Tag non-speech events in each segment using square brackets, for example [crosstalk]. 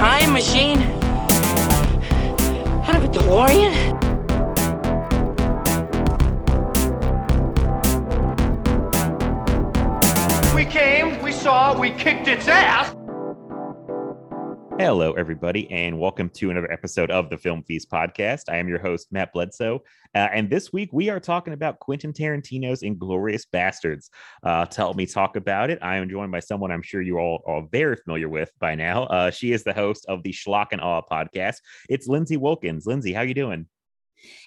Time machine? Out of a DeLorean? Hello, everybody, and welcome to another episode of the Film Feast podcast. I am your host, Matt Bledsoe, uh, and this week we are talking about Quentin Tarantino's Inglourious Basterds. Uh, to help me talk about it, I am joined by someone I'm sure you all are very familiar with by now. Uh, she is the host of the Schlock and Awe podcast. It's Lindsay Wilkins. Lindsay, how you doing?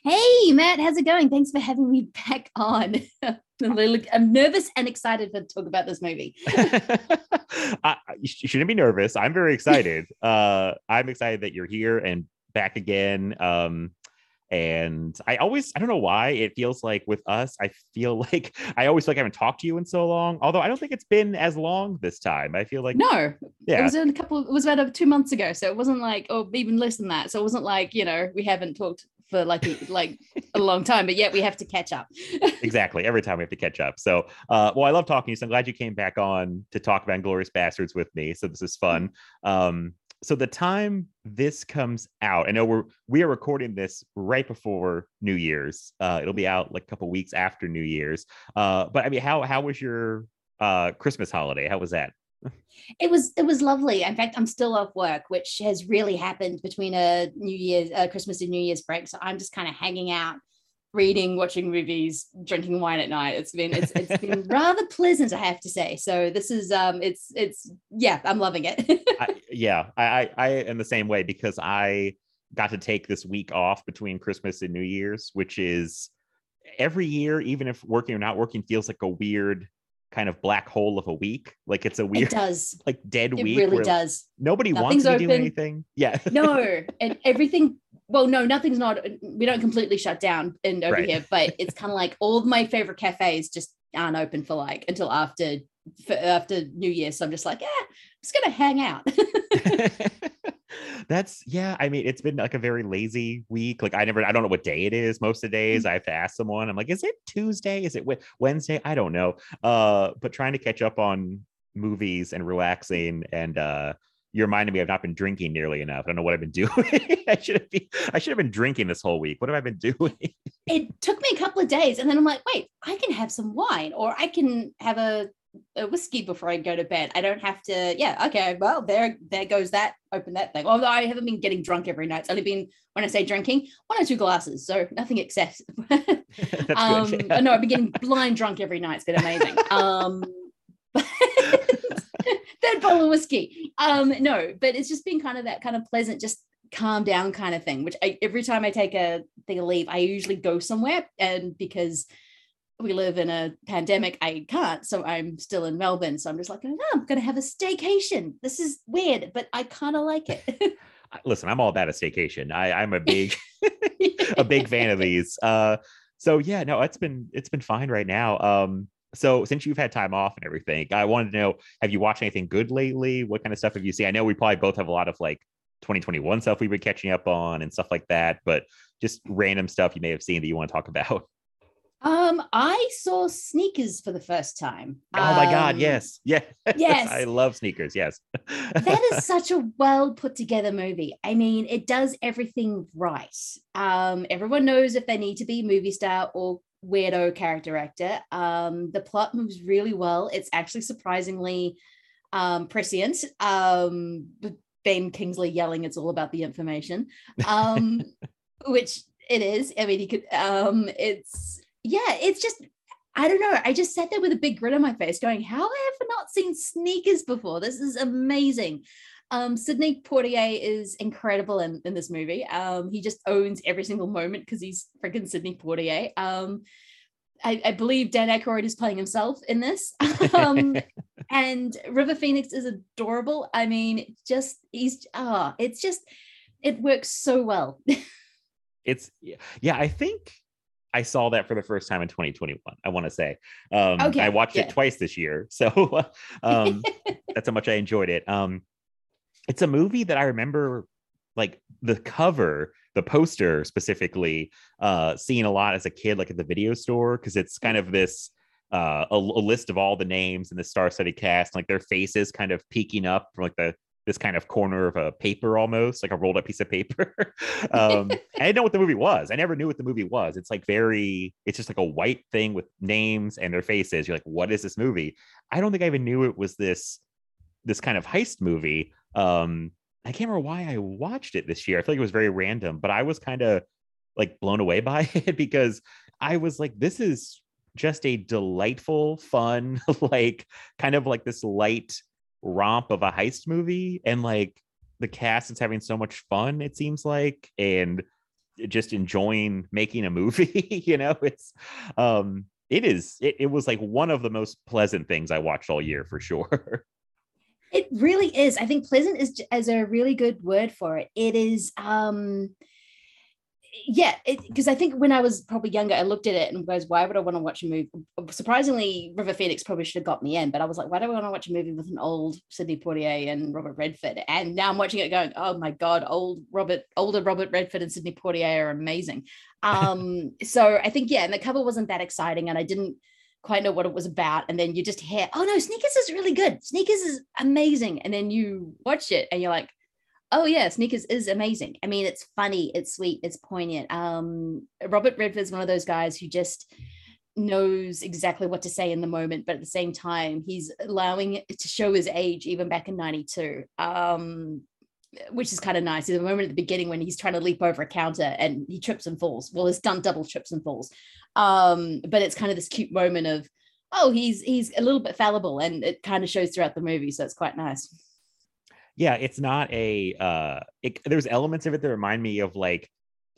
Hey, Matt, how's it going? Thanks for having me back on. [laughs] I'm nervous and excited to talk about this movie. [laughs] I, you shouldn't be nervous. I'm very excited. [laughs] uh, I'm excited that you're here and back again. Um, and I always, I don't know why it feels like with us, I feel like I always feel like I haven't talked to you in so long. Although I don't think it's been as long this time. I feel like no, yeah, it was in a couple. It was about two months ago, so it wasn't like, or even less than that. So it wasn't like you know we haven't talked for like a, like a long time, but yet we have to catch up. [laughs] exactly. Every time we have to catch up. So, uh, well, I love talking to you. So I'm glad you came back on to talk about Glorious Bastards with me. So this is fun. Um, so the time this comes out, I know we're we are recording this right before New Year's. Uh, it'll be out like a couple weeks after New Year's. Uh, but I mean, how how was your uh, Christmas holiday? How was that? It was it was lovely. In fact, I'm still off work, which has really happened between a New Year's, uh, Christmas and New Year's break. So I'm just kind of hanging out, reading, watching movies, drinking wine at night. It's been it's it's been [laughs] rather pleasant, I have to say. So this is um it's it's yeah, I'm loving it. [laughs] I, yeah, I, I I am the same way because I got to take this week off between Christmas and New Year's, which is every year, even if working or not working, feels like a weird kind of black hole of a week. Like it's a weird, it [laughs] does like dead it week. really does. Nobody Nothing's wants to do anything. Yeah. [laughs] no, and everything. Well, no, nothing's not. We don't completely shut down in over Right. here, but it's kind of like all of my favorite cafes just aren't open for like until after for, after New Year. So I'm just like, yeah, I'm just gonna hang out. [laughs] That's yeah. I mean, it's been like a very lazy week. Like I never, I don't know what day it is. Most of the days, I have to ask someone. I'm like, is it Tuesday? Is it Wednesday? I don't know. Uh, but trying to catch up on movies and relaxing and uh you reminded me I've not been drinking nearly enough. I don't know what I've been [laughs] doing. I should have been I should have been drinking this whole week. What have I been [laughs] doing? it took me a couple of days, and then I'm like, wait, I can have some wine, or I can have a, a whiskey before I go to bed. I don't have to. Yeah, okay. Well, there there goes that. Open that thing. Although I haven't been getting drunk every night. It's only been when I say drinking, one or two glasses, so nothing excessive. [laughs] [laughs] Um, good. yeah. No, I've been getting blind drunk every night. It's been amazing. [laughs] Um, third bottle of whiskey. Um, no, but it's just been kind of that kind of pleasant, just calm down kind of thing. Which I, every time I take a thing of leave, I usually go somewhere, and because we live in a pandemic, I can't. So I'm still in Melbourne. So I'm just like, oh, I'm going to have a staycation. This is weird, but I kind of like it. [laughs] Listen, I'm all about a staycation. I, I'm a big [laughs] [laughs] a big fan of these. Uh, so yeah, no, it's been it's been fine right now. Um, so since you've had time off and everything, I wanted to know: Have you watched anything good lately? What kind of stuff have you seen? I know we probably both have a lot of like 2021 stuff we've been catching up on and stuff like that, but just random stuff you may have seen that you want to talk about. Um, I saw Sneakers for the first time. Oh my god, Um, yes, [laughs] yes, yes. I love sneakers. Yes, [laughs] that is such a well put together movie. I mean, it does everything right. Um, everyone knows if they need to be movie star or weirdo character actor. Um, the plot moves really well. It's actually surprisingly um, prescient. Um, Ben Kingsley yelling, "It's all about the information," um, [laughs] which it is. I mean, he could. Um, it's yeah. It's just I don't know. I just sat there with a big grin on my face, going, "How have I not seen sneakers before? This is amazing." Um, Sidney Poitier is incredible in, in this movie. Um, he just owns every single moment because he's freaking Sidney Poitier. Um, I, I, believe Dan Aykroyd is playing himself in this. [laughs] Um, [laughs] and River Phoenix is adorable. I mean, just he's ah, oh, it's just it works so well. [laughs] it's yeah, I think I saw that for the first time in 2021. I want to say, um, okay, I watched yeah. it twice this year, [laughs] so um, [laughs] that's how much I enjoyed it. Um, it's a movie that I remember, like the cover, the poster specifically, uh, seeing a lot as a kid, like at the video store, because it's kind of this. Uh, a, a, list of all the names in the star-studded cast, like their faces kind of peeking up from like the this kind of corner of a paper almost like a rolled up piece of paper. [laughs] Um [laughs] i didn't know what the movie was. I never knew what the movie was. It's like very it's just like a white thing with names and their faces. You're like what is this movie? I don't think i even knew it was this this kind of heist movie. Um i can't remember why i watched it this year. I feel like it was very random but i was kind of like blown away [laughs] by it because i was like this is just a delightful fun like kind of like this light romp of a heist movie and like the cast is having so much fun it seems like and just enjoying making a movie [laughs] you know? It's um it is it, it was like one of the most pleasant things i watched all year for sure. [laughs] It really is. I think pleasant is as a really good word for it. It is um yeah, because I think when I was probably younger, I looked at it and goes, why would I want to watch a movie? Surprisingly, River Phoenix probably should have got me in, but I was like, why do I want to watch a movie with an old Sidney Poitier and Robert Redford? And now I'm watching it going, oh my God, old Robert, older Robert Redford and Sidney Poitier are amazing. Um, [laughs] so I think, yeah, and the cover wasn't that exciting and I didn't quite know what it was about. And then you just hear, oh no, Sneakers is really good. Sneakers is amazing. And then you watch it and you're like, oh yeah sneakers is amazing i mean it's funny it's sweet it's poignant um robert redford's one of those guys who just knows exactly what to say in the moment but at the same time he's allowing it to show his age even back in 92 um which is kind of nice. There's a moment at the beginning when he's trying to leap over a counter and he trips and falls. Well, his stunt double trips and falls. Um, but it's kind of this cute moment of, oh, he's he's a little bit fallible, and it kind of shows throughout the movie. So it's quite nice yeah, it's not a uh it, there's elements of it that remind me of like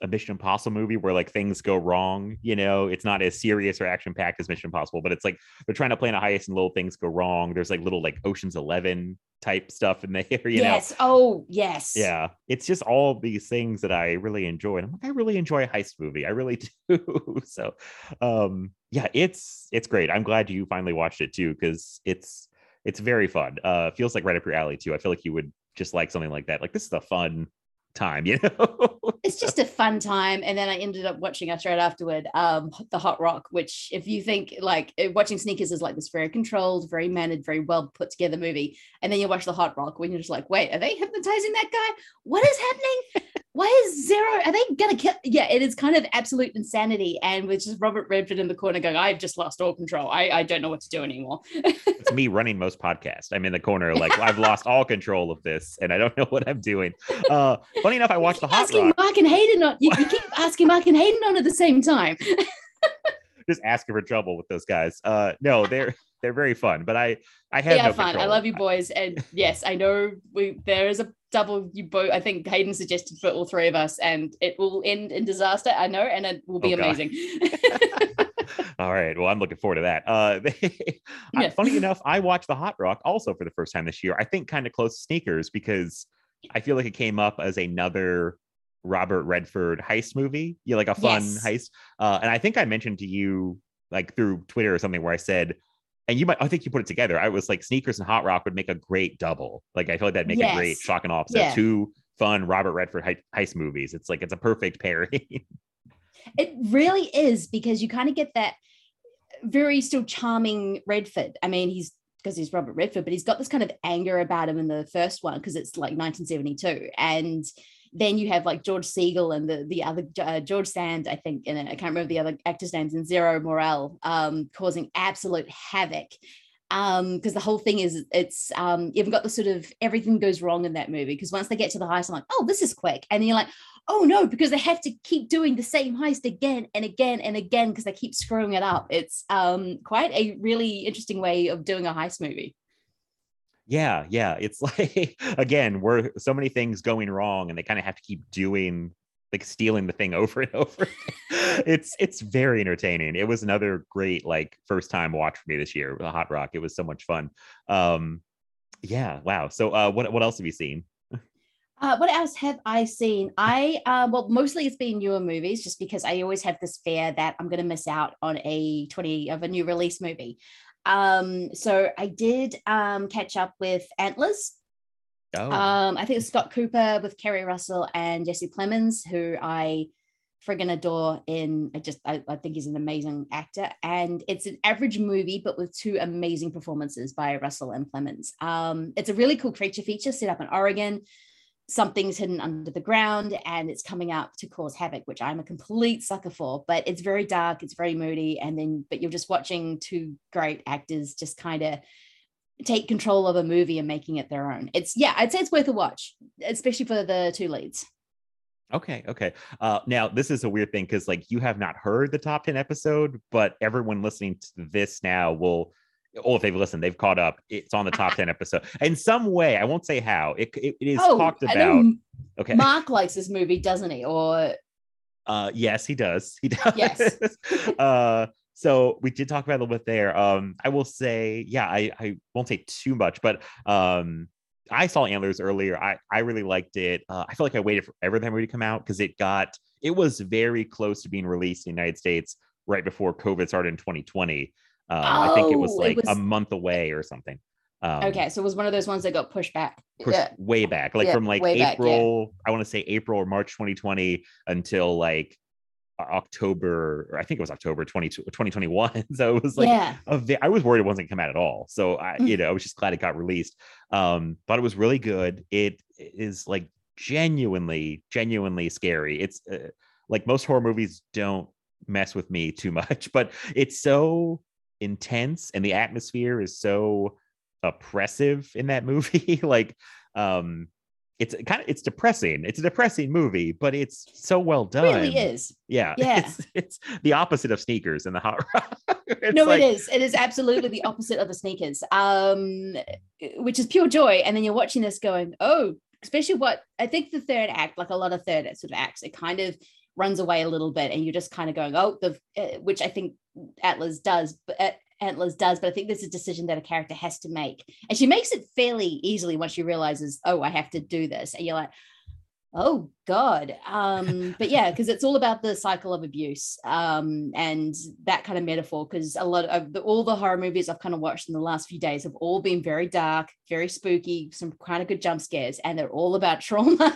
a Mission Impossible movie where like things go wrong, you know, it's not as serious or action packed as Mission Impossible, but it's like they're trying to plan a heist and little things go wrong. There's like little like Ocean's 11 type stuff in [laughs] there, you yes. know. Oh, yes. Yeah. It's just all these things that I really enjoy. And I'm like, I really enjoy a heist movie. I really [laughs] do. so, um, yeah, it's it's great. I'm glad you finally watched it too cuz it's it's very fun. Uh, feels like right up your alley too. I feel like you would just like something like that. Like this is a fun time, [laughs] you know. it's just a fun time, and then I ended up watching us right afterward, um, the Hot Rock. Which, if you think like eh, watching Sneakers is like this very controlled, very mannered, very well put together movie, and then you watch the Hot Rock when you're just like, wait, are they hypnotizing that guy? What is happening? Why is zero are they gonna kill yeah it is kind of absolute insanity and with just robert redford in the corner going i've just lost all control. I, I don't know what to do anymore. [laughs] It's me running most podcasts. I'm in the corner like i've lost all control of this and i don't know what i'm doing. Uh funny enough i watched the hot asking rock. mark and hayden on you, you keep asking mark and hayden on at the same time. [laughs] Just asking for trouble with those guys. Uh no they're they're very fun but i i have yeah no fun. Control. i love you boys and yes i know we there is a double you both i think hayden suggested for all three of us and it will end in disaster i know and it will be oh, amazing. [laughs] All right well i'm looking forward to that. Uh [laughs] yeah. funny enough i watched the hot rock also for the first time this year. I think kind of close to sneakers because i feel like it came up as another robert redford heist movie you know, like a fun yes. heist. Uh and i think i mentioned to you like through twitter or something where i said and you might I think you put it together. I was like sneakers and hot rock would make a great double. Like I feel like that'd make yes. a great shock and opposite. Yeah. Two fun Robert Redford heist movies. It's like it's a perfect pairing. [laughs] it really is because you kind of get that very still charming Redford. I mean, he's because he's Robert Redford, but he's got this kind of anger about him in the first one because it's like 1972 and then you have like George Segal and the the other uh, George Sand, I think, and. I can't remember the other actors' names, and Zero Mostel um, causing absolute havoc. Um, because the whole thing is it's um you've got the sort of everything goes wrong in that movie because once they get to the heist, I'm like, oh, this is quick. And you're like, oh no, because they have to keep doing the same heist again and again and again because they keep screwing it up. It's um quite a really interesting way of doing a heist movie. Yeah, yeah. It's [laughs] like again, we're so many things going wrong, and they kind of have to keep doing like stealing the thing [laughs] over and over. it's it's very entertaining. It was another great like first time watch for me this year. The Hot Rock. It was so much fun. Um, yeah. Wow. So uh, what what else have you seen? Uh, what else have I seen? I uh, well, mostly it's been newer movies, just because I always have this fear that I'm going to miss out on a twenty of a new release movie. Um, so I did um, catch up with Antlers. Oh, Um, I think Scott Cooper with Keri Russell and Jesse Plemons, who I friggin' adore. In I just I, I think he's an amazing actor, and it's an average movie, but with two amazing performances by Russell and Plemons. Um, it's a really cool creature feature set up in Oregon. Something's hidden under the ground, and it's coming out to cause havoc, which I'm a complete sucker for. But it's very dark, it's very moody, and then but you're just watching two great actors just kind of take control of a movie and making it their own. It's yeah, I'd say it's worth a watch, especially for the two leads. okay, okay. Uh, now this is a weird thing because like you have not heard the top ten episode, but everyone listening to this now will. Oh, if they've listened, they've caught up. It's on the top ten episode in some way. I won't say how. It it, it is talked Oh, know about. Okay. Mark likes this movie, doesn't he? Or Uh, yes, he does. He does. Yes. [laughs] uh, so we did talk about it a little bit there. Um, I will say, yeah, I, I won't say too much, but um, I saw Antlers earlier. I, I really liked it. Uh, I feel like I waited forever for that movie to come out because it got it was very close to being released in the United States right before COVID started in 2020. Um, I think it was Oh, it like a month away or something. Um, okay, so it was one of those ones that got pushed back. pushed Yeah. way back, like Yeah, from like way back, yeah. April, I want to say April or March 2020 until like October, or I think it was October 20, 2021. [laughs] So it was like, yeah. a ve- I was worried it wasn't come out at all. So I, Mm. you know, I was just glad it got released. Um, thought it was really good. It is like genuinely, genuinely scary. It's uh, like most horror movies don't mess with me too much, [laughs] but it's so intense and the atmosphere is so oppressive in that [laughs] movie. like, um, it's kind of it's depressing. It's a depressing movie, but it's so well done. really is. Yeah, [laughs] Yeah. It's it's the opposite of sneakers in the hot rock. [laughs] No, like- it is. It is absolutely the opposite of the sneakers, um, which is pure joy. And then you're watching this going, oh, especially what I think the third act, like a lot of third sort of acts, it kind of runs away a little bit, and you're just kind of going, oh, the uh, which I think Antlers does, but uh, Antlers does, but I think there's a decision that a character has to make, and she makes it fairly easily once she realizes, oh, I have to do this, and you're like. Oh God. Um, [laughs] but yeah, because it's all about the cycle of abuse um, and that kind of metaphor. Because a lot of the, all the horror movies I've kind of watched in the last few days have all been very dark, very spooky, some kind of good jump scares, and they're all about [laughs] trauma.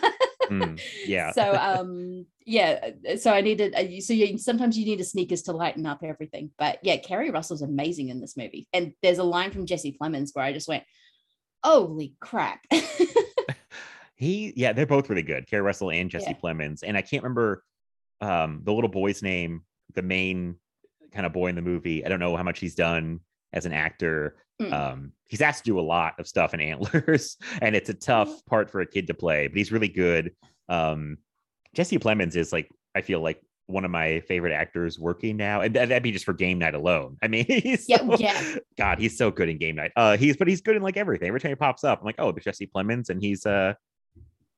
Mm, yeah. so um, yeah. So I needed. uh, So you, sometimes you need a sneakers to lighten up everything. But yeah, Keri Russell's amazing in this movie, and there's a line from Jesse Plemons where I just went, "Holy crap!" [laughs] he yeah they're both really good Keri Russell and Jesse Yeah. Plemons and I can't remember um the little boy's name the main kind of boy in the movie I don't know how much he's done as an actor Mm. um he's asked to do a lot of stuff in Antlers [laughs] and it's a tough part for a kid to play but he's really good um Jesse Plemons is like I feel like one of my favorite actors working now and that- that'd be just for game night alone I mean [laughs] he's Yeah, so- yeah. God he's so good in game night uh he's but he's good in like everything every time he pops up I'm like oh there's Jesse Plemons and he's uh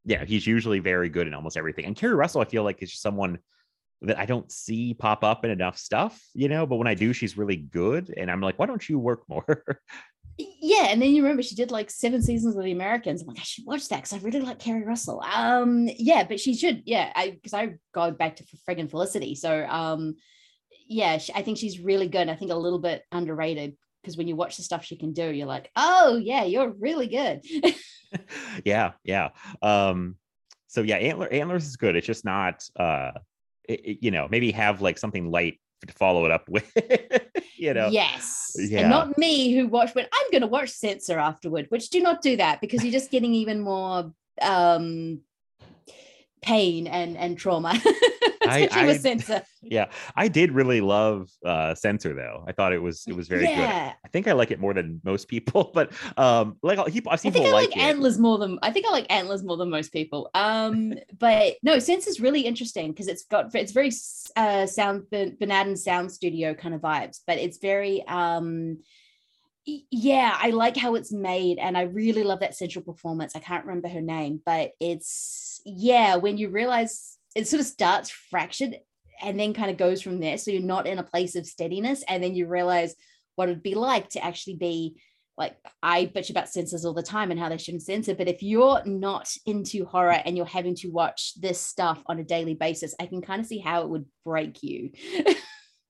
yeah, he's usually very good in almost everything. And Keri Russell, I feel like is just someone that I don't see pop up in enough stuff, you know. But when I do, she's really good, and I'm like, why don't you work more? [laughs] yeah and then you remember she did like seven seasons of the americans i'm like i should watch that because i really like keri russell um yeah but she should yeah i because i go back to friggin felicity so um yeah she, i think she's really good i think a little bit underrated because when you watch the stuff she can do you're like oh yeah you're really good [laughs] yeah, yeah. Um, so yeah, Antler Antlers is good. It's just not, uh, you know, maybe have like something light to follow it up with, [laughs] you know. yes Yeah. and not me who watched when i'm going to watch censor afterward which do not do that because you're just getting even more um pain and and trauma [laughs] with I- censor Yeah, I did really love uh Censor though. I thought it was it was very good. yeah I think I like it more than most people, [laughs] but um, like I've I seen think I like like antlers more than I think I like antlers more than most people. Um, [laughs] but no, Sense is really interesting because it's got it's very uh sound Berberian sound studio kind of vibes, but it's very um Yeah, I like how it's made, and I really love that central performance. I can't remember her name, but it's yeah, when you realize it sort of starts fractured and then kind of goes from there. So you're not in a place of steadiness, and then you realize what it'd be like to actually be like I bitch about censors all the time and how they shouldn't censor, but if you're not into horror and you're having to watch this stuff on a daily basis, I can kind of see how it would break you. [laughs]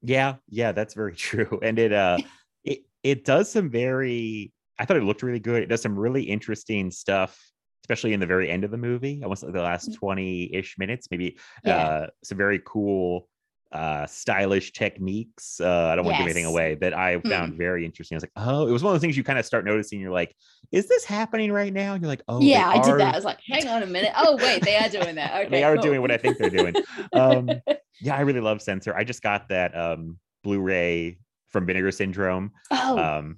Yeah, yeah, that's very [laughs] true. And it uh it it does some very I thought it looked really good. It does some really interesting stuff, especially in the very end of the movie. Almost like the last 20-ish minutes, maybe Yeah. uh some very cool uh stylish techniques. Uh I don't want to give anything away that I found very interesting. I was like, oh, it was one of those things you kind of start noticing. You're like, is this happening right now? And you're like, oh yeah, I did that. I was like, hang on a minute. Oh, wait, they are doing that. [laughs] Okay. they are cool. doing what I think they're doing. Um, [laughs] yeah, I really love Censor. I just got that um, Blu-ray from Vinegar Syndrome oh, um,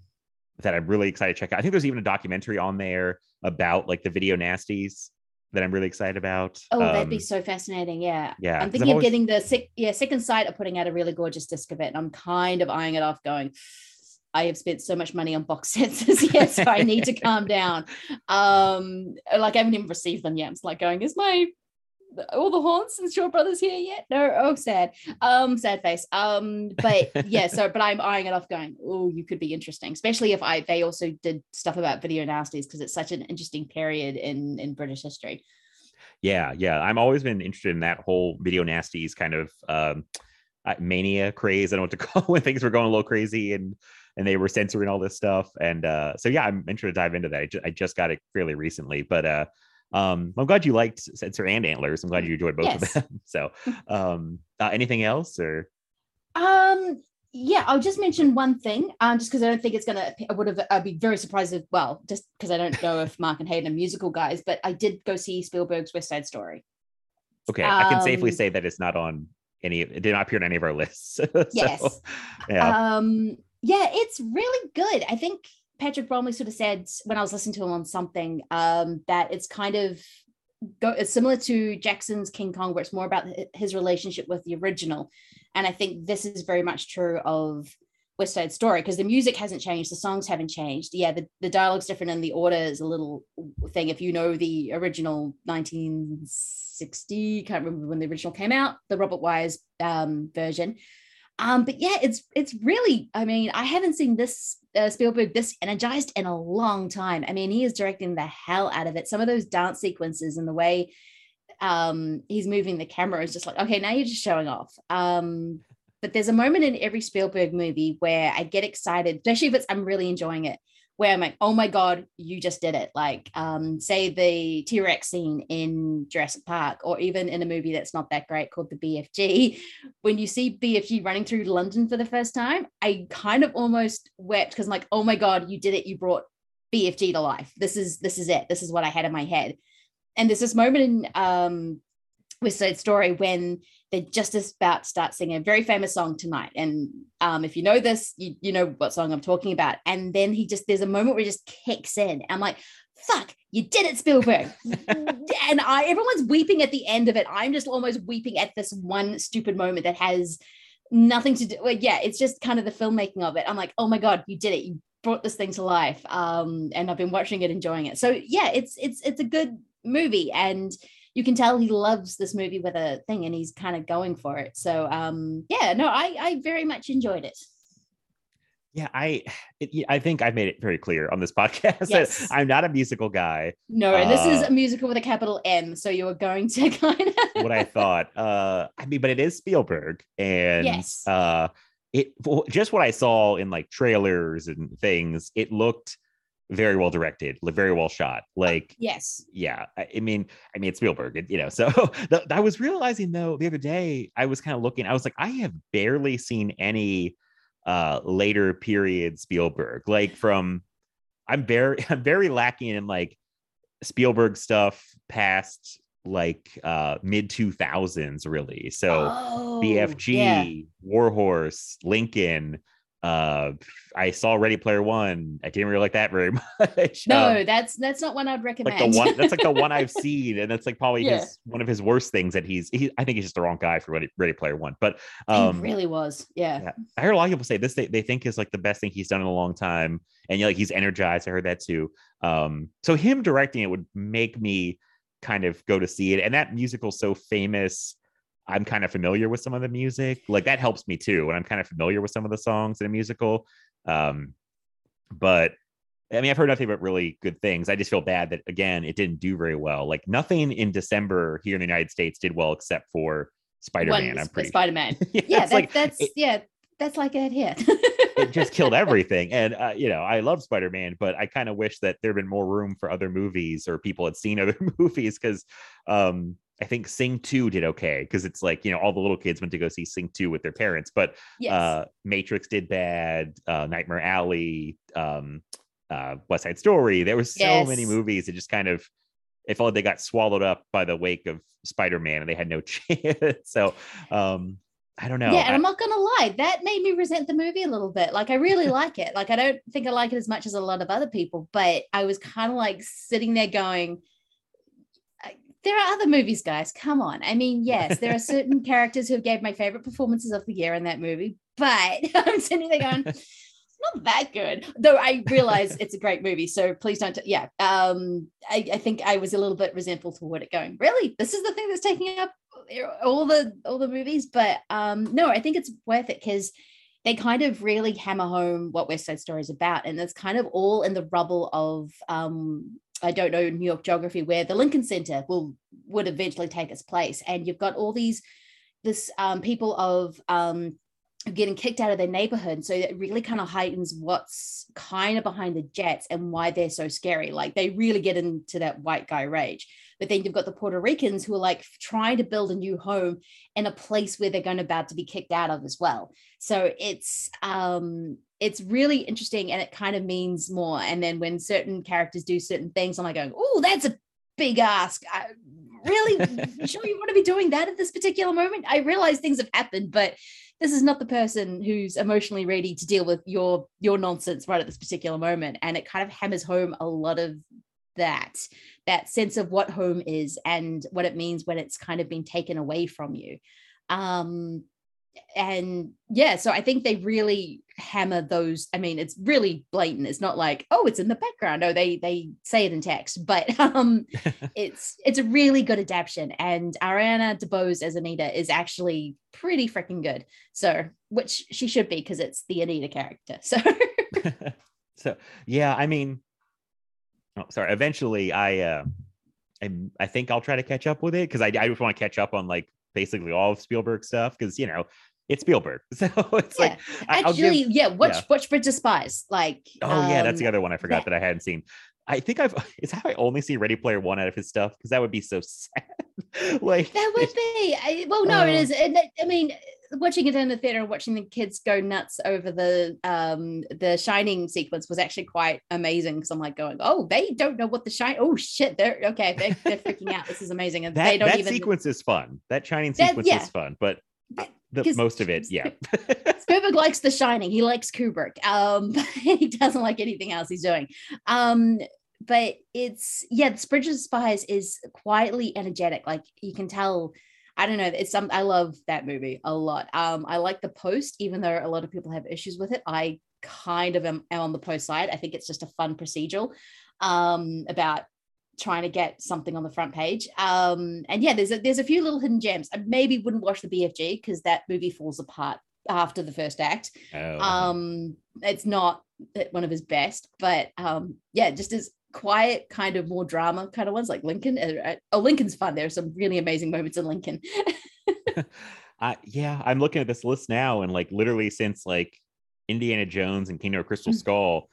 that I'm really excited to check out. I think there's even a documentary on there about like the video nasties that I'm really excited about. oh, that'd be Um, so fascinating. Yeah. Yeah. I'm thinking of getting the sec- yeah, second sight of putting out a really gorgeous disc of it. And I'm kind of eyeing it off, going, I have spent so much money on box [laughs] sets this year, so I need to calm down. [laughs] Um, like I haven't even received them yet. I'm like going, is my all the haunts and Shaw Brothers here yet? No, oh sad. Um, sad face. Um, but yeah, so but I'm eyeing it off, going, oh, you could be interesting, especially if I they also did stuff about video nasties because it's such an interesting period in in British history. yeah, yeah. I'm always been interested in that whole video nasties kind of um, uh, mania craze. I don't know what to [laughs] call when things were going a little crazy and and they were censoring all this stuff. And uh, so yeah, I'm interested to dive into that. I, ju- I just got it fairly recently, but uh, um, I'm glad you liked Censor and Antlers. I'm glad you enjoyed both Yes. of them. [laughs] So um, uh, anything else or Um, yeah, I'll just mention one thing. Um, just because I don't think it's gonna. I would have. I'd be very surprised if. Well, just because I don't know if Mark and Hayden are musical guys, but I did go see Spielberg's West Side Story. okay, I can safely Um, say that it's not on any. It did not appear on any of our lists. [laughs] So, Yes. yeah. Um, yeah, it's really good. I think Patrick Bromley sort of said when I was listening to him on something um, that it's kind of go it's similar to Jackson's King Kong, where it's more about his relationship with the original. And I think this is very much true of West Side Story because the music hasn't changed, the songs haven't changed. Yeah, the, the dialogue's different and the order is a little thing. If you know the original 1960, can't remember when the original came out, the Robert Wise um, version. Um, but yeah, it's it's really. I mean, I haven't seen this uh, Spielberg this energized in a long time. I mean, he is directing the hell out of it. Some of those dance sequences and the way um, he's moving the camera is just like, okay, now you're just showing off. Um, but there's a moment in every Spielberg movie where I get excited, especially if it's I'm really enjoying it, where I'm like, oh my god, you just did it. Like, um, say the T-Rex scene in Jurassic Park, or even in a movie that's not that great called the BFG. When you see BFG running through London for the first time, I kind of almost wept because I'm like, oh my god, you did it! You brought BFG to life. This is this is it. This is what I had in my head. And there's this moment in um, West Side Story when they're just about to start singing a very famous song tonight. And um, if you know this, you, you know what song I'm talking about. And then he just, there's a moment where he just kicks in. I'm like, fuck, you did it, Spielberg. [laughs] and I, everyone's weeping at the end of it. I'm just almost weeping at this one stupid moment that has nothing to do. Well, yeah, it's just kind of the filmmaking of it. I'm like, oh my God, you did it. You brought this thing to life. Um, and I've been watching it, enjoying it. So yeah, it's, it's, it's a good movie. And you can tell he loves this movie with a thing and he's kind of going for it. So um yeah, no, I I very much enjoyed it. Yeah, I it, I think I've made it very clear on this [laughs] podcast Yes. that I'm not a musical guy. No, and this is Uh, a musical with a capital M, so you are going to [laughs] kind of What I thought, uh, I mean, but it is Spielberg, and Yes. uh, it just what I saw in like trailers and things, it looked very well directed, very well shot. Like, yes. yeah, I, I mean, I mean, it's Spielberg, you know. [laughs] So th- I was realizing though the other day, I was kind of looking, I was like, I have barely seen any uh later period Spielberg, like from I'm very [laughs] I'm very lacking in like Spielberg stuff past like uh mid 2000s really. So Oh, BFG, yeah. Warhorse, Lincoln, uh i saw ready player one i didn't really like that very [laughs] much No, Um, that's that's not one I'd recommend. like the one that's like the one [laughs] i've seen and that's like probably Yeah. his one of his worst things that he's he, i think he's just the wrong guy for ready, ready player one but He um really was. Yeah. yeah. I heard a lot of people say this they, they think is like the best thing he's done in a long time. And yeah, like he's energized. I heard that too. Um, so him directing it would make me kind of go to see it. And that musical's so famous. I'm kind of familiar with some of the music. Like that helps me too. And I'm kind of familiar with some of the songs in a musical. Um, but I mean, I've heard nothing but really good things. I just feel bad that again, it didn't do very well. Like nothing in December here in the United States did well except for Spider-Man. I'm pretty Spider Man. [laughs] yeah, Yeah, that, like that's it- yeah, that's like that here. it just killed [laughs] everything. And uh, you know, I love Spider Man, but I kind of wish that there'd been more room for other movies or people had seen other [laughs] movies because um, I think Sing Two did okay because it's like you know all the little kids went to go see Sing Two with their parents, but yes. uh, Matrix did bad, uh, Nightmare Alley, um, uh, West Side Story. There was so many movies that just kind of it felt like they got swallowed up by the wake of Spider Man and they had no [laughs] chance. so um, I don't know. yeah, and I'm not gonna lie, that made me resent the movie a little bit. Like I really like it. Like I don't think I like it as much as a lot of other people, but I was kind of like sitting there going, there are other movies, guys. Come on. I mean, yes, there are [laughs] certain characters who gave my favorite performances of the year in that movie, but [laughs] I'm sitting there going, it's not that good. Though I realize it's a great movie, so please don't. T- yeah, um, I, I think I was a little bit resentful toward it, going, really, this is the thing that's taking up all the all the movies. But um, no, I think it's worth it because they kind of really hammer home what West Side Story is about, and it's kind of all in the rubble of um, I don't know New York geography where the Lincoln Center will would eventually take its place, and you've got all these this um, people of um, getting kicked out of their neighborhood. So it really kind of heightens what's kind of behind the Jets and why they're so scary. Like they really get into that white guy rage. But then you've got the Puerto Ricans who are like trying to build a new home in a place where they're going about to be kicked out of as well. So it's um it's really interesting and it kind of means more. And then when certain characters do certain things, I'm like going, oh, that's a big ask. I, really sure you want to be doing that at this particular moment? I realize things have happened, but this is not the person who's emotionally ready to deal with your your nonsense right at this particular moment and it kind of hammers home a lot of that that sense of what home is and what it means when it's kind of been taken away from you um and yeah so i think they really hammer those i mean it's really blatant. It's not like oh it's in the background. No they they say it in text but [laughs] um [laughs] it's it's a really good adaptation. And ariana debose as anita is actually pretty freaking good. So which she should be because it's the anita character so. [laughs] So yeah, I mean, oh, sorry. Eventually, I uh, I I think I'll try to catch up with it because I I just want to catch up on like basically all of Spielberg stuff because you know it's Spielberg, [laughs] so it's yeah like I- I'll give- actually yeah watch yeah. watch bridge of spies like oh yeah, that's the um, other one I forgot that- that I hadn't seen. I think I've [laughs] is how I only see Ready Player One out of his stuff because that would be so [laughs] sad. [laughs] like That would be. I, well, no, it Uh, is. That- I mean, watching it in the theater and watching the kids go nuts over the um the shining sequence was actually quite amazing because I'm like going, oh, they don't know what the shine. Oh shit, they're okay. They're, they're freaking out. This is amazing, and that they don't that even. sequence is fun. That shining That- sequence yeah. is fun, but the, most of it, yeah. Spielberg likes The Shining. He likes Kubrick. Um, but [laughs] he doesn't like anything else he's doing. Um, but it's yeah, the Bridge of Spies is quietly energetic. Like you can tell. I don't know. It's some. I love that movie a lot. Um, I like the post, even though a lot of people have issues with it. I kind of am, am on the post side. I think it's just a fun procedural um, about trying to get something on the front page. Um, and yeah, there's a, there's a few little hidden gems. I maybe wouldn't watch the BFG because that movie falls apart after the first act. Oh, Um, it's not one of his best, but um, yeah, just as quiet, kind of more drama kind of ones like Lincoln. Uh, Oh, Lincoln's fun. There are some really amazing moments in Lincoln. [laughs] I, yeah, I'm looking at this list now, and like literally since like Indiana Jones and Kingdom of Crystal Mm. Skull,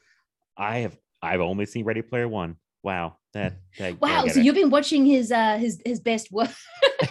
I have I've only seen Ready Player One. Wow, that, that Wow, so it. you've been watching his uh his his best work. [laughs] [laughs]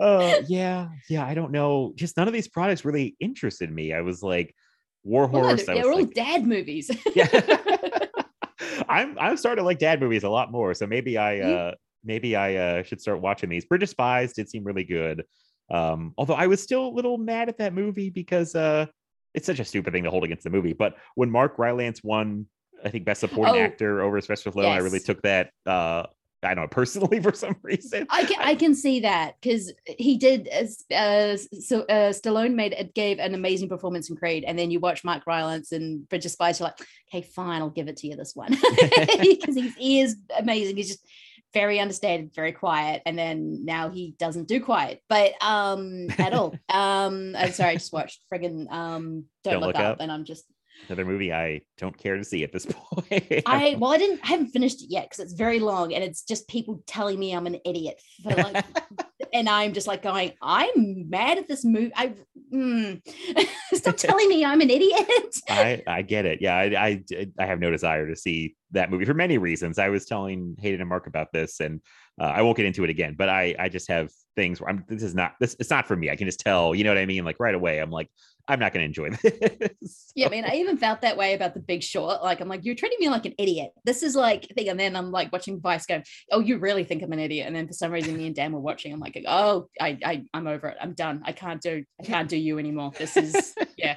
Uh, yeah, yeah. I don't know. Just none of these products really interested me. I was like, War Well, no, Horse. they're, all like, dad movies. [laughs] yeah. [laughs] I'm I'm starting to like dad movies a lot more. So maybe I uh maybe I uh should start watching these. Bridge of Spies did seem really good. Um, although I was still a little mad at that movie because uh, it's such a stupid thing to hold against the movie. But when Mark Rylance won, I think Best Supporting Oh, Actor over Sylvester Stallone, I really took that. Uh, I don't know personally [laughs] for some reason. I can, I can see that because he did as uh, so uh, Stallone made it gave an amazing performance in Creed, and then you watch Mark Rylance and Bridge of Spies, you're like, okay, fine, I'll give it to you this one [laughs] [laughs] because he, he is amazing. He's just very understated, very quiet, and then now he doesn't do quiet, but um at all. um, I'm sorry, I just watched friggin' um Don't, Look, up, and I'm just Another movie I don't care to see at this [laughs] point. I well, I didn't I haven't finished it yet because it's very long and it's just people telling me I'm an idiot for like [laughs] and I'm just like going, I'm mad at this movie. I mm. [laughs] stop telling me I'm an idiot. I, I get it. Yeah, I, I I have no desire to see that movie for many reasons. I was telling Hayden and Mark about this, and uh, I won't get into it again. But I I just have things where I'm. This is not this. It's not for me. I can just tell. You know what I mean? Like right away, I'm like, I'm not going to enjoy this. [laughs] yeah, man, I even felt that way about the big short. Like I'm like, you're treating me like an idiot. This is like thing. And then I'm like watching Vice going, Oh, you really think I'm an idiot? And then for some reason me and Dan were watching. I'm like, oh, I, I I'm over it. I'm done. I can't do I can't do you anymore. This is [laughs] yeah.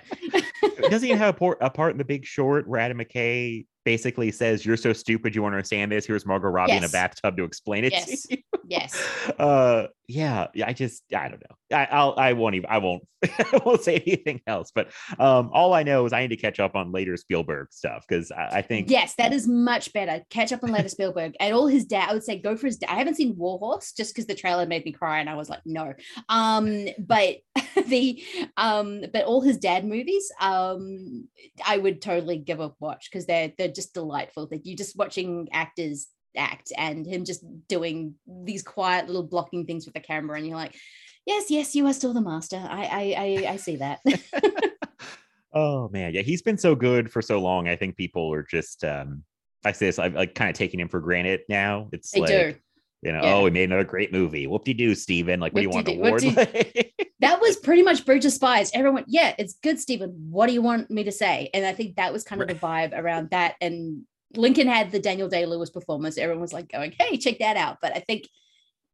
Doesn't he have a part in The Big Short where Adam McKay basically says, "You're so stupid, you won't understand this." Here's Margot Robbie in a bathtub to explain it. to Yes. you. yes. [laughs] uh yeah yeah, i just i don't know i i'll i won't even i won't [laughs] i won't say anything else but um all i know is i need to catch up on later spielberg stuff because I, I think Yes, that is much better. Catch up on later Spielberg and all his dad. I would say go for his dad. I haven't seen Warhorse just because the trailer made me cry and I was like, no. Um, but [laughs] the um, but all his dad movies, um, I would totally give a watch because they're they're just delightful. That you're just watching actors act and him just doing these quiet little blocking things with the camera, and you're like, yes, yes, you are still the master. I I I, I see that. [laughs] oh man yeah he's been so good for so long i think people are just um i say this i've like kind of taking him for granted now it's They like do. You know Yeah. oh we made another great movie whoop-de-doo steven like what do you want an award [laughs] that was pretty much Bridge of Spies. Everyone, yeah, it's good, Stephen. What do you want me to say? And I think that was kind of the vibe around that. And Lincoln had the Daniel Day Lewis performance. Everyone was like going, "Hey, check that out!" But I think,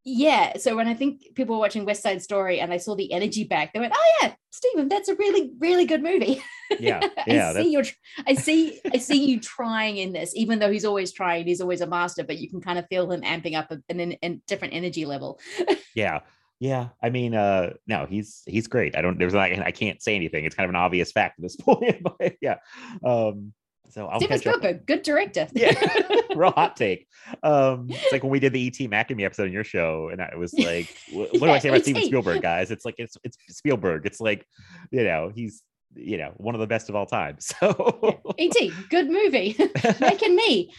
yeah. So when I think people were watching West Side Story and they saw the energy back, they went, "Oh yeah, Stephen, that's a really, really good movie." yeah [laughs] yeah I see you. I see. I see you trying in this, even though he's always trying. He's always a master, but you can kind of feel him amping up a, an, an, different energy level. [laughs] yeah yeah i mean uh no he's he's great i don't there's not i can't say anything it's kind of an obvious fact at this [laughs] point but yeah um so i'll Steven Spielberg, good director. [laughs] yeah [laughs] real hot take um it's like when we did the et macadamia episode on your show and i was like what, what do i say about steven spielberg [laughs] guys it's like it's it's spielberg it's like you know he's you know one of the best of all time so E.T., good movie. Making me.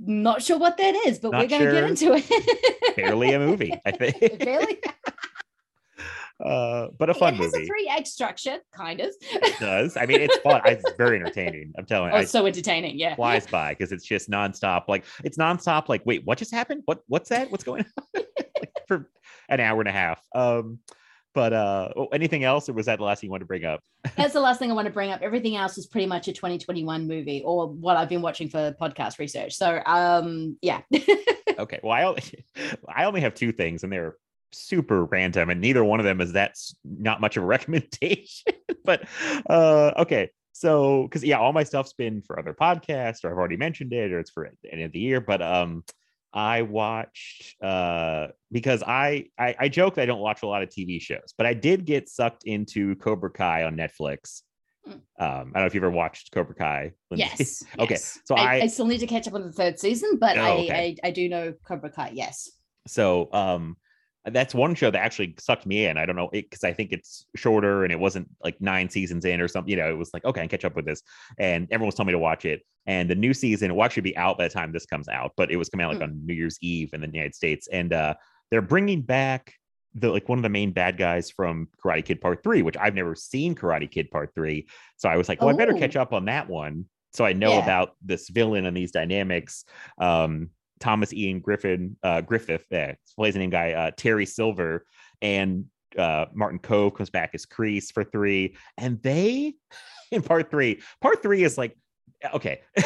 Not sure what that is, but Not we're going to sure. get into it. barely a movie i think Barely. Uh but a fun it has movie a three egg structure, kind of. it does i mean it's fun it's very entertaining i'm telling you Oh, it's so entertaining. Yeah. flies by because it's just nonstop. Like it's nonstop. Like, wait, what just happened? What what's that? What's going on? [laughs] like, for an hour and a half. Um, but uh, oh, anything else, or was that the last thing you wanted to bring up? [laughs] That's the last thing I want to bring up. Everything else is pretty much a 2021 movie or what I've been watching for podcast research. So, um, yeah. [laughs] Okay, well, I only I only have two things, and they're super random, and neither one of them is that's not much of a [laughs] recommendation. but uh, okay. So, because yeah, all my stuff's been for other podcasts, or I've already mentioned it, or it's for the end of the year. But um, I watched uh because I, I I joke that I don't watch a lot of TV shows, but I did get sucked into Cobra Kai on Netflix. Mm. Um, I don't know if you've ever watched Cobra Kai. Yes. [laughs] Okay, yes. so I, I- I still need to catch up on the third season, but Oh, I, okay. I I do know Cobra Kai. Yes. so um that's one show that actually sucked me in i don't know it because i think it's shorter and it wasn't like nine seasons in or something you know it was like okay i can catch up with this and everyone was telling me to watch it and the new season will actually be out by the time this comes out but it was coming out like Hmm. on new year's eve in the united states and uh they're bringing back the like one of the main bad guys from karate kid part three which i've never seen karate kid part three so i was like well i better Oh. catch up on that one so i know Yeah. about this villain and these dynamics um Thomas Ian Griffin, uh, Griffith, uh, plays the name guy, uh, Terry Silver, and uh, Martin Kove comes back as Kreese for three. And they, [laughs] in part three, part three is like, okay, [laughs]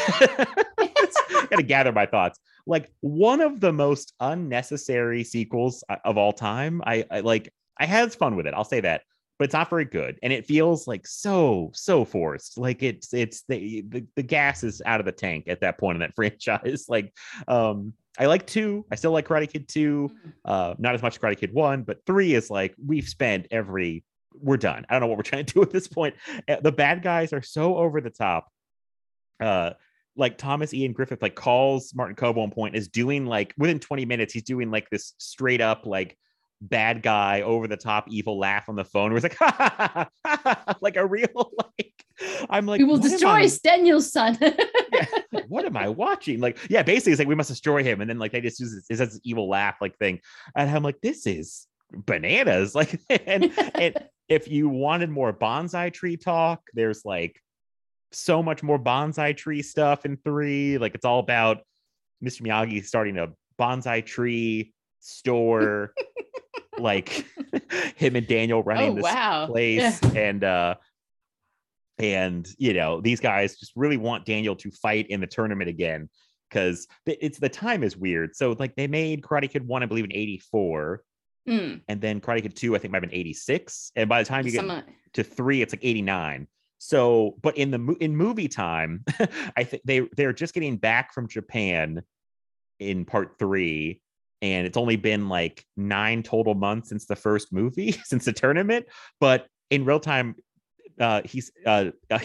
gotta gather my thoughts. Like one of the most unnecessary sequels uh, of all time. I, I like, I had fun with it. I'll say that, but it's not very good, and it feels like so so forced. Like it's it's the the, the gas is out of the tank at that point in that [laughs] franchise. Like, um, I like two. I still like Karate Kid 2 Mm-hmm. Uh, not as much Karate Kid one, but three is like we've spent every. We're done. I don't know what we're [laughs] trying to do at this point. Uh, The bad guys are so over the top. Uh, like Thomas Ian Griffith like calls Martin Kove on point is doing like within 20 minutes he's doing like this straight up like bad guy over the top evil laugh on the phone where it's like [laughs] like a real [laughs] like I'm like we will destroy I- Daniel's son. [laughs] what am I watching? Like, yeah, basically, it's like we must destroy him, and then like they just use this, this evil laugh like thing, and I'm like, this is bananas. Like, and, and if you wanted more bonsai tree talk, there's like so much more bonsai tree stuff in three. Like, it's all about Mr. Miyagi starting a bonsai tree store, like [laughs] [laughs] him and Daniel running oh this wow! place Yeah. and uh and you know these guys just really want daniel to fight in the tournament again because it's the time is weird so like they made karate kid 1 i believe in 84 Mm, and then karate kid 2 i think might have been 86 and by the time you get some- to 3 it's like 89 so but in the in movie time [laughs] i think they they're just getting back from japan in part 3 and it's only been like nine total months since the first movie [laughs] since the tournament but in real time uh he's uh, [laughs]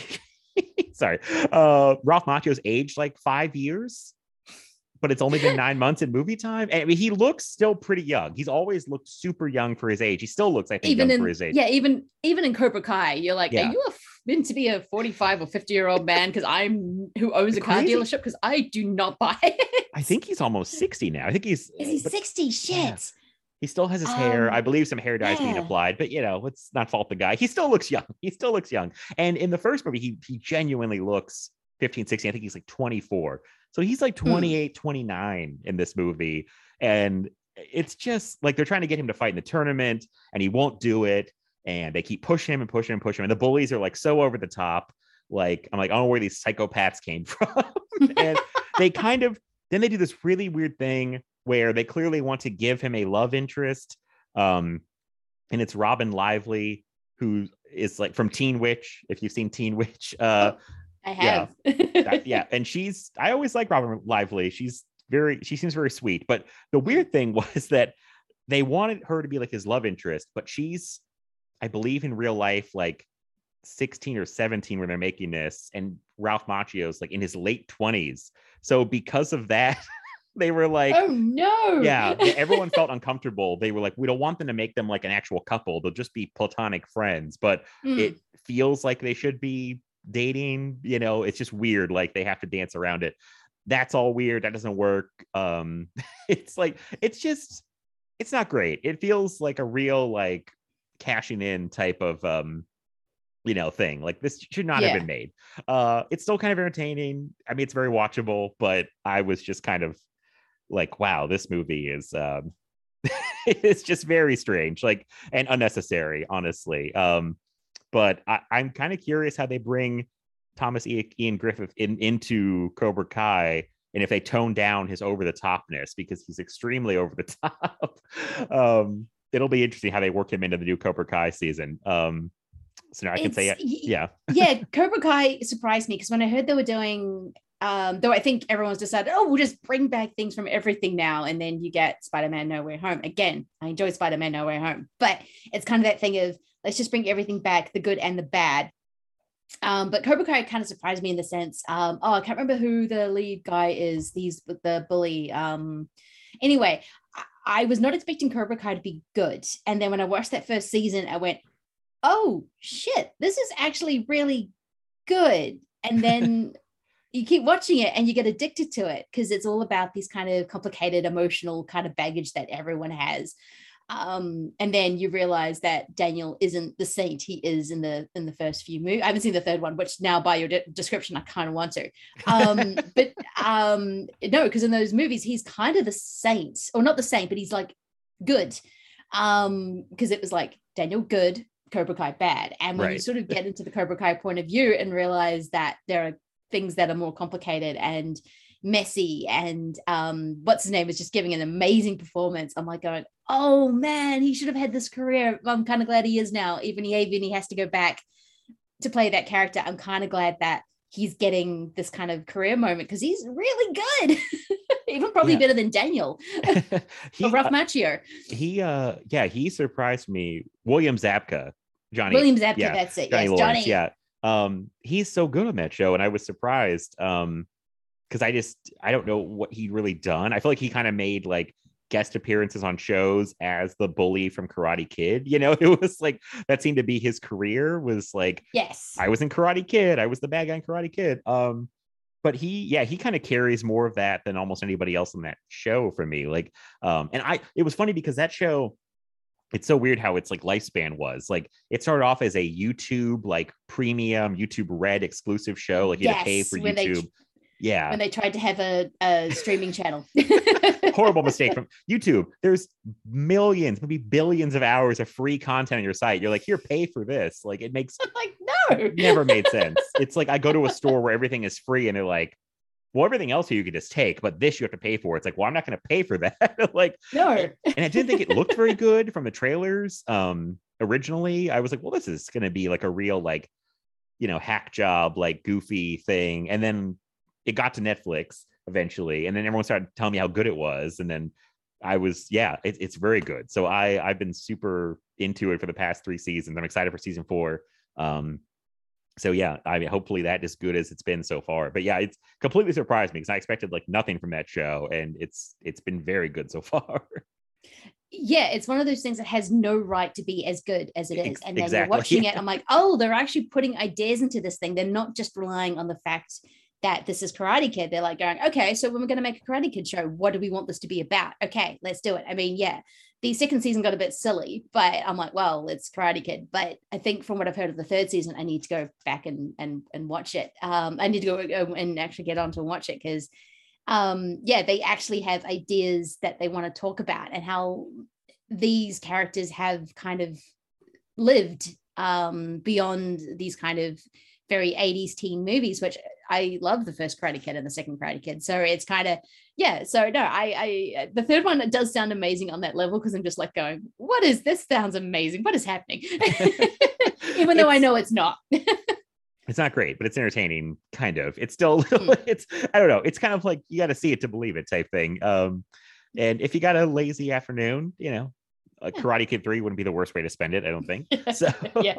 sorry uh ralph macchio's aged like five years but it's only been [laughs] nine months in movie time. I mean he looks still pretty young. He's always looked super young for his age. He still looks i think even young in for his age. yeah, even even in Cobra Kai, you're like, Yeah. are you a, meant to be a 45 or 50 year old man because I'm who owns a car dealership because I do not buy [laughs] it. i think he's almost 60 now. I think he's Is he but 60? Shit. Yeah. he still has his hair. I Um, believe some hair dye is being applied but you know let's not fault the guy. He still looks young. [laughs] He still looks young. And in the first movie he he genuinely looks 15 16 i think he's like 24 so he's like Hmm. 28 29 in this movie. And it's just like they're trying to get him to fight in the tournament and he won't do it and they keep pushing him and pushing him and pushing him and the bullies are like so over the top like i'm like i don't know where these psychopaths came [laughs] from [laughs] and they kind of then they do this really weird thing where they clearly want to give him a love interest um and it's robin lively who is like from teen witch if you've seen teen witch uh I Yeah. have. that- yeah and she's i always like robin lively she's very she seems very sweet but the weird thing [laughs] was that they wanted her to be like his love interest but she's i believe in real life like 16 or 17 when they're making this and ralph macchio's like in his late 20s so because of that [laughs] they were like oh no. yeah [laughs] everyone felt uncomfortable. They were like we don't want them to make them like an actual couple. They'll just be platonic friends. But Mm. it feels like they should be dating you know? It's just weird like they have to dance around it. That's all weird. That doesn't work. Um [laughs] it's like it's just it's not great. It feels like a real like cashing in type of um you know thing. Like this should not Yeah. have been made. Uh it's still kind of entertaining. I mean it's very watchable but i was just kind of like wow this movie is um [laughs] it's just very strange like and unnecessary honestly. Um but I, i'm kind of curious how they bring thomas I- ian griffith in into cobra kai and if they tone down his over the topness because he's extremely over the top [laughs] um it'll be interesting how they work him into the new cobra kai season um so now i can say y- yeah [laughs] yeah, Cobra Kai surprised me because when I heard they were doing, um, though I think everyone's decided, oh, we'll just bring back things from everything now, and then you get Spider-Man No Way Home. Again, I enjoy Spider-Man No Way Home, but it's kind of that thing of let's just bring everything back, the good and the bad. Um, but Cobra Kai kind of surprised me in the sense, um, oh, I can't remember who the lead guy is. These the bully. Um, anyway, I, was not expecting Cobra Kai to be good, and then when I watched that first season, I went, oh shit, this is actually really good. And [laughs] then you keep watching it and you get addicted to it because it's all about this kind of complicated emotional kind of baggage that everyone has. Um, and then you realize that Daniel isn't the saint he is in the in the first few movies. I haven't seen the third one, which now by your de- description, I kind of want to. Um, [laughs] but um, no, because in those movies, he's kind of the saint, or not the saint, but he's like good. Um, because it was like Daniel good, Cobra Kai bad. And when you sort of get [laughs] into the Cobra Kai point of view and realize that there are things that are more complicated and messy and um what's his name is just giving an amazing performance. I'm like going oh man he should have had this career. I'm kind of glad he is now. Even he even he has to go back to play that character. I'm kind of glad that he's getting this kind of career moment because he's really good. [laughs] Even probably Yeah. better than daniel. [laughs] [laughs] He, or ralph uh, macchio. he uh yeah he surprised me. William zabka johnny william zabka yeah, that's it. Johnny yes lawrence johnny. yeah. Um he's so good on that show and i was surprised um because i just i don't know what he'd really done i feel like he kind of made like guest appearances on shows as the bully from karate kid you know [laughs] it was like that seemed to be his career was like yes I was in Karate Kid. I was the bad guy in Karate Kid. Um, but he, yeah, he kind of carries more of that than almost anybody else in that show for me. Like, um, and I, it was funny because that show, it's so weird how its like lifespan was. Like, it started off as a YouTube like premium YouTube Red exclusive show. Like, you had to pay for YouTube. Yeah, when they tried to have a, a streaming channel [laughs] horrible mistake from [laughs] YouTube. There's millions, maybe billions of hours of free content on your site. You're like, here, pay for this. Like, it makes [laughs] I'm like no never made sense. It's like I go to a store where everything is free and they're like, well, everything else here you could just take, but this you have to pay for. It's like, well, I'm not going to pay for that. like, no and I didn't think it looked very good from the trailers. Um, originally, I was like, well, this is going to be like a real, like, you know, hack job, like goofy thing. And then it got to Netflix eventually, and then everyone started telling me how good it was. And then I was, yeah, it, it's very good. So I I've been super into it for the past three seasons. I'm excited for season four. Um, so yeah, I mean, hopefully that is good as it's been so far. But yeah, it's completely surprised me because I expected like nothing from that show, and it's it's been very good so [laughs] far. yeah, it's one of those things that has no right to be as good as it is. And then exactly, you're watching [laughs] it, I'm like, oh, they're actually putting ideas into this thing. They're not just relying on the fact that this is Karate Kid. They're like going, okay, so when we're going to make a Karate Kid show, what do we want this to be about? Okay, let's do it. I mean, yeah, the second season got a bit silly, but I'm like, well, it's Karate Kid. But I think from what I've heard of the third season, I need to go back and and and watch it. Um, I need to go go and actually get on to watch it because um yeah they actually have ideas that they want to talk about and how these characters have kind of lived um beyond these kind of very 80s teen movies which i love the first karate kid and the second karate kid so it's kind of yeah so no i i the third one does sound amazing on that level because i'm just like going what is this sounds amazing what is happening [laughs] even though i know it's not [laughs] it's not great, but it's entertaining, kind of. It's still [laughs] Hmm. it's I don't know. It's kind of like you got to see it to believe it type thing. Um, and if you got a lazy afternoon, you know, a Karate Kid three wouldn't be the worst way to spend it. I don't think. So yeah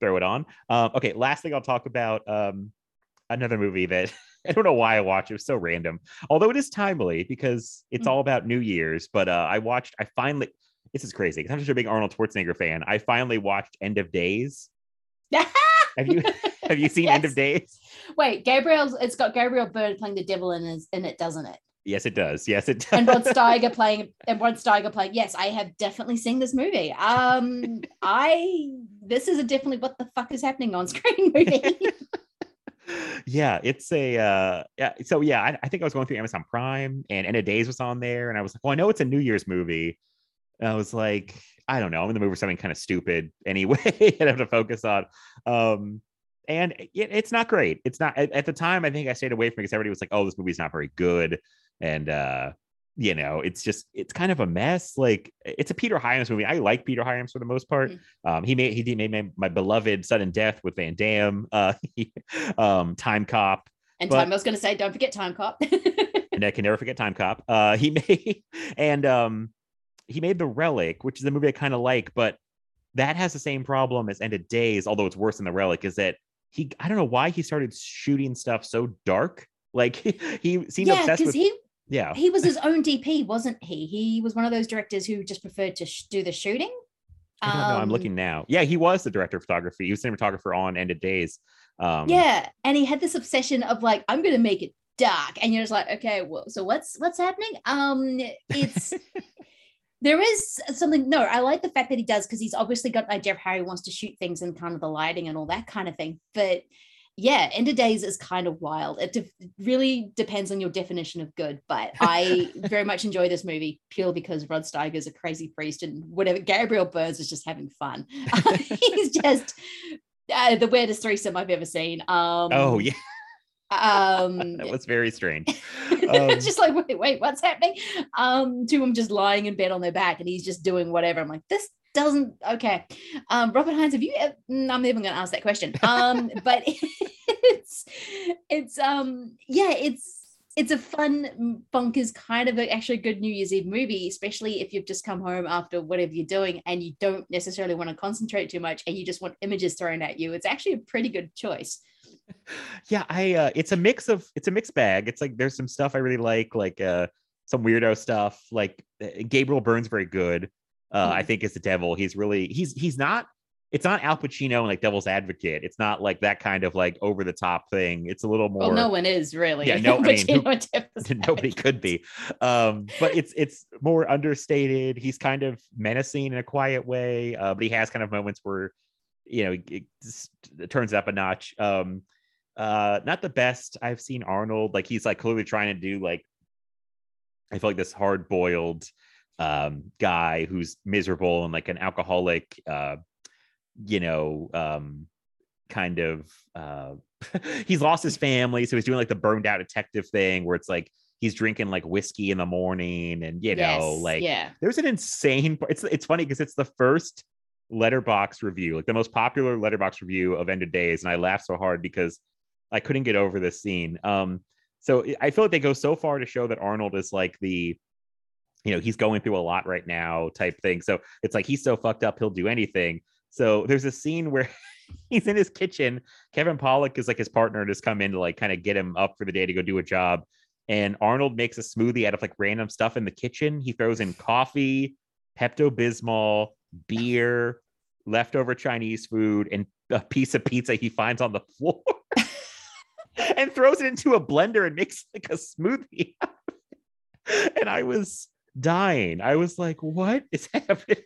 throw it on. Um, okay, last thing I'll talk about um, another movie that [laughs] I don't know why I watched. It was so random, although it is timely because it's Mm. all about New Year's. But uh, I watched. I finally. This is crazy because I'm just a big Arnold Schwarzenegger fan. I finally watched End of Days. [laughs] Have you have you seen End of Days? Wait, Gabriel's it's got Gabriel Byrne playing the devil in, his, in it, doesn't it? Yes, it does. Yes, it does. And Rod Steiger playing and Rod Steiger playing. Yes, I have definitely seen this movie. Um, I this is a definitely what the fuck is happening on screen movie. [laughs] yeah, it's a uh yeah. So yeah, I, I think I was going through Amazon Prime and End of Days was on there, and I was like, well, I know it's a New Year's movie. And I was like, I don't know, I'm in the mood for something kind of stupid [laughs] anyway, I have to focus on. Um, and it, it's not great. It's not at, at the time. I think I stayed away from it because everybody was like, "Oh, this movie's not very good," and uh, you know, it's just it's kind of a mess. Like it's a Peter Hyams movie. I like Peter Hyams for the most part. Um, he made he made my, my beloved Sudden Death with Van Damme. Uh, he- [laughs] um, Time Cop and But- time I was going to say, don't forget Time Cop. [laughs] and I can never forget Time Cop. Uh, he [laughs] made and um, he made The Relic, which is a movie I kind of like, but that has the same problem as End of Days, although it's worse than The Relic. Is that he? I don't know why he started shooting stuff so dark. Like he, he seemed yeah, obsessed because with. he yeah, he was his own DP, wasn't he? He was one of those directors who just preferred to sh- do the shooting. I don't know. I'm Um, looking now. Yeah, he was the director of photography. He was cinematographer on End of Days. Um, yeah, and he had this obsession of like, I'm going to make it dark, and you're just like, okay, well, so what's what's happening? Um, it's [laughs] there is something. No, I like the fact that he does because he's obviously got an idea of how he wants to shoot things and kind of the lighting and all that kind of thing. But yeah, End of Days is kind of wild. It de- really depends on your definition of good, but I [laughs] very much enjoy this movie purely because Rod Steiger is a crazy priest and whatever. Gabriel Byrne's is just having fun. [laughs] he's just uh, the weirdest threesome I've ever seen. Um, Oh yeah. Um, [laughs] that was very strange. it's just like, wait, wait, what's happening? Um, two of them just lying in bed on their back, and he's just doing whatever. I'm like, this doesn't okay. Um, Robert Hines, have you? ev- mm, I'm even going to ask that question. Um, [laughs] but it's it's um yeah, it's it's a fun bonkers kind of a, actually a good New Year's Eve movie, especially if you've just come home after whatever you're doing and you don't necessarily want to concentrate too much and you just want images thrown at you. It's actually a pretty good choice. yeah i uh it's a mix of it's a mixed bag it's like there's some stuff i really like like uh some weirdo stuff like uh, gabriel byrne's very good uh i Mhm. think is the devil. He's really he's he's not it's not al pacino and like devil's advocate. It's not like that kind of like over the top thing. It's a little more Well, no one is really. Yeah, no, [laughs] I mean, who- [laughs] nobody could be. um but it's [laughs] it's more understated. He's kind of menacing in a quiet way uh but he has kind of moments where you know it, it turns it up a notch. Um uh not the best i've seen arnold. Like he's like clearly trying to do like i feel like this hard boiled um guy who's miserable and like an alcoholic uh you know um kind of uh [laughs] he's lost his family so he's doing like the burned out detective thing where it's like he's drinking like whiskey in the morning and you know Yes, like yeah. there's an insane it's it's funny because it's the first Letterboxd review like the most popular Letterboxd review of end of days and i laughed so hard because i couldn't get over this scene um so I feel like they go so far to show that arnold is like the you know he's going through a lot right now type thing. So it's like he's so fucked up he'll do anything. So there's a scene where [laughs] he's in his kitchen. Kevin Pollak is like his partner and just come in to like kind of get him up for the day to go do a job. And arnold makes a smoothie out of like random stuff in the kitchen. He throws in coffee pepto-bismol beer leftover chinese food and a piece of pizza he finds on the floor [laughs] and throws it into a blender and makes like a smoothie and i was dying i was like what is [laughs] happening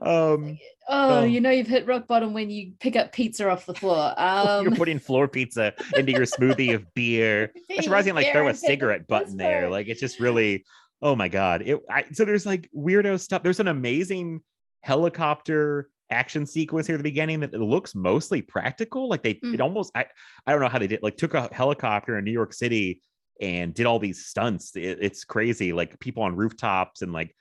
um Oh, Oh. you know you've hit rock bottom when you pick up pizza off the floor. [laughs] Um, you're putting floor pizza into your smoothie of beer [laughs] you didn't like throw a cigarette button there. Like it's just really, oh my god. It I, so there's like weirdo stuff. There's an amazing helicopter action sequence here at the beginning that it looks mostly practical. Like they, it Mm. almost I I don't know how they did. Like took a helicopter in New York City and did all these stunts. It- it's crazy. Like people on rooftops and like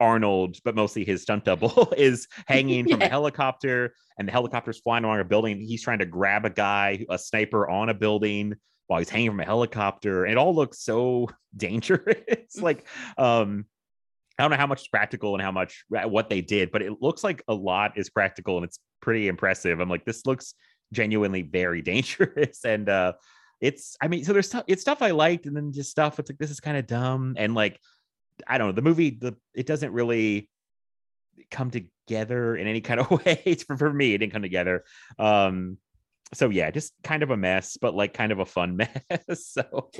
Arnold, but mostly his stunt double [laughs] is hanging from a helicopter, and the helicopter's flying along a building. He's trying to grab a guy, a sniper on a building while he's hanging from a helicopter. It all looks so [laughs] dangerous. like, um, I don't know how much is practical and how much uh, what they did, but it looks like a lot is practical and it's pretty impressive. I'm like, this looks genuinely very [laughs] dangerous. And uh it's I mean, so there's stuff it's stuff I liked, and then just stuff it's like this is kind of dumb. And like, I don't know, the movie, the it doesn't really come together in any kind of [laughs] way. for, for me, it didn't come together. Um so yeah, just kind of a mess, but like kind of a fun [laughs] mess. so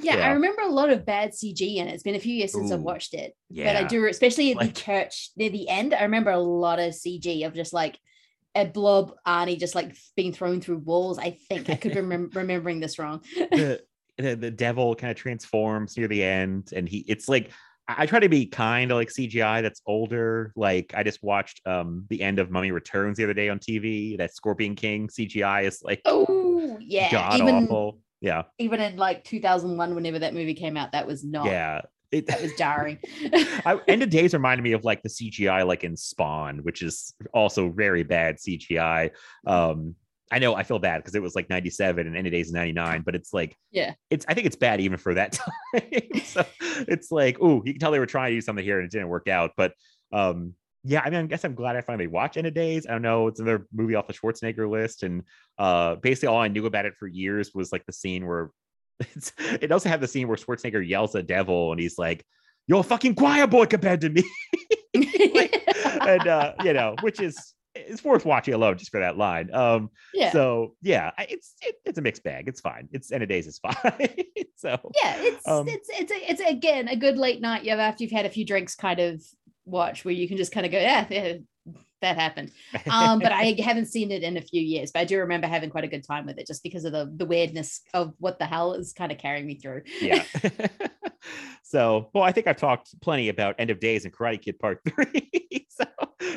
yeah, I remember a lot of bad CG in it. It's been a few years since I've watched it, yeah. but I do, especially at Like- the church near the end. I remember a lot of CG of just like a blob Arnie just like being thrown through walls. I think I could [laughs] remember remembering this wrong. the, [laughs] the the devil kind of transforms near the end and he it's like I, try to be kind of like CGI that's older. Like I just watched um the end of Mummy Returns the other day on TV. That Scorpion King CGI is like oh yeah, god even awful. Yeah. even in like 2001, whenever that movie came out, that was not. Yeah. It, that was jarring. [laughs] I, End of [laughs] Days reminded me of like the CGI like in Spawn, which is also very bad CGI. Um, I know I feel bad because it was like 97 and End of Days 99, but it's like, Yeah. it's I think it's bad even for that [laughs] time. so it's like, oh, you can tell they were trying to do something here and it didn't work out. But um, yeah, I mean, I guess I'm glad I finally watched End of Days. I don't know, it's another movie off the Schwarzenegger list, and uh, basically all I knew about it for years was like the scene where it's, it also had the scene where Schwarzenegger yells at Devil and he's like, "You're a fucking choir boy compared to me," [laughs] [laughs] and uh, you know, which is it's worth watching alone just for that line. Um, yeah. so yeah, it's it, it's a mixed bag. It's fine. It's end of days is [laughs] fine. so yeah, it's Um, it's it's a, it's again a good late night. You have after you've had a few drinks, kind of watch where you can just kind of go, yeah, yeah that happened. [laughs] Um, but I haven't seen it in a few years. But I do remember having quite a good time with it, just because of the the weirdness of what the hell is kind of carrying me through. yeah. [laughs] [laughs] so, well, I think I've talked plenty about End of Days and Karate Kid Part Three. so,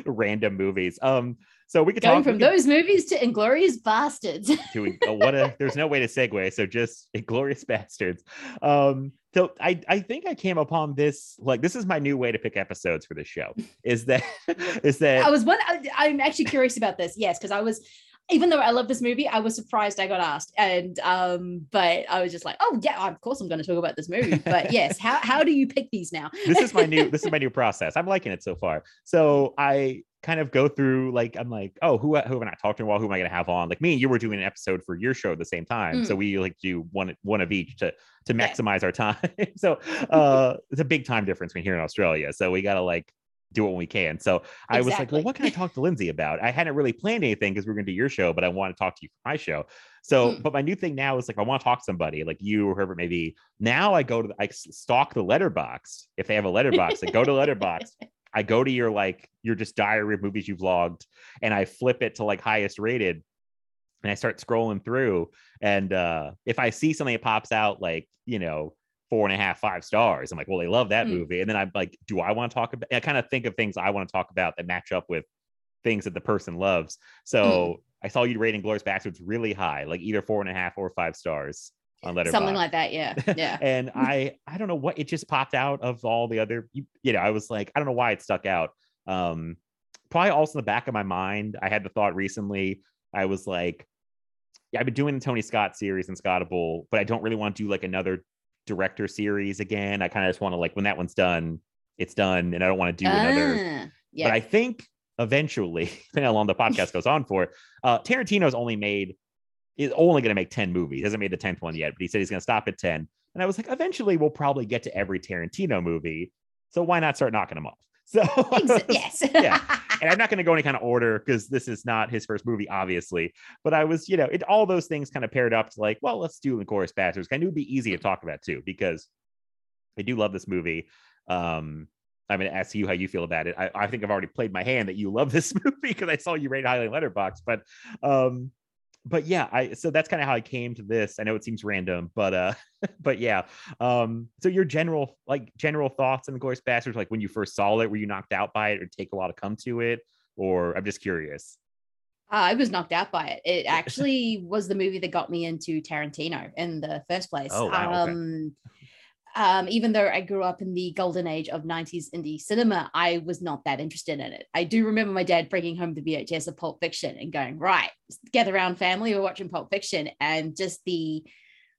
random movies. Um, so we could Going talk from could- those movies to Inglourious Basterds. [laughs] to uh, what a there's no way to segue so just Inglourious Basterds um so i i think i came upon this like this is my new way to pick episodes for the show is that [laughs] is that I was one. I'm actually curious about this. Yes, because I was, even though I love this movie, I was surprised I got asked, and um, but I was just like, oh yeah, of course I'm going to talk about this movie. But [laughs] yes, how how do you pick these now? this is my new this is my new process i'm liking it so far so i kind of go through like i'm like oh who who have i not talked to in a while? Who am i going to have on? Like me and you were doing an episode for your show at the same time so we like do one one of each to to maximize our time. [laughs] So [laughs] uh it's a big time difference between here in australia so we got to like do it when we can. So i was like well what can i talk to lindsay about? I hadn't really planned anything because we are going to do your show but i want to talk to you for my show. So Mm. but my new thing now is like i want to talk to somebody like you or whoever it may be now i go to the, i stalk the Letterboxd. If they have a Letterboxd i go to Letterboxd I go to your like your just diary of movies you've logged and I flip it to like highest rated and I start scrolling through. And uh if I see something that pops out like, you know, four and a half, five stars, I'm like, well, they love that Hmm. movie. And then I'm like, do I want to talk about I kind of think of things I want to talk about that match up with things that the person loves. So I saw you rating Glorious Bastards really high, like either four and a half or five stars on Letterboxd Something like that. Yeah, [laughs] yeah. and [laughs] I I don't know what it just popped out of all the other you, you know I was like I don't know why it stuck out. Um, probably also in the back of my mind I had the thought recently I was like, yeah I've been doing the Tony Scott series and Scottable, but I don't really want to do like another director series again. I kind of just want to like when that one's done, it's done, and I don't want to do another. Ah, yeah. But I think eventually, [laughs] depending on how long the podcast goes on for, uh, Tarantino's only made is only going to make 10 movies. He hasn't made the 10th one yet, but he said he's going to stop at 10. And I was like, eventually we'll probably get to every Tarantino movie. So why not start knocking them off? [laughs] So yes. [laughs] Yeah. and I'm not going to go any kind of order because this is not his first movie, obviously. But I was, you know, it all those things kind of paired up to like, well, let's do the Chorus Bastards. I knew it'd be easy to talk about too, because I do love this movie. Um, I'm going to ask you how you feel about it. I, I think I've already played my hand that you love this [laughs] movie because I saw you rate highly Letterboxd. But, um, but yeah, I so that's kind of how I came to this. I know it seems random, but uh, [laughs] but yeah. Um, so your general like general thoughts on the Glorious Bastards, like when you first saw it, were you knocked out by it, or take a while to come to it, or I'm just curious. Uh, I was knocked out by it. It [laughs] actually was the movie that got me into Tarantino in the first place. Oh, wow, okay. Um, even though I grew up in the golden age of 90s indie cinema, I was not that interested in it. I do remember my dad bringing home the VHS of Pulp Fiction and going, right, gather around family, we're watching Pulp Fiction. And just the,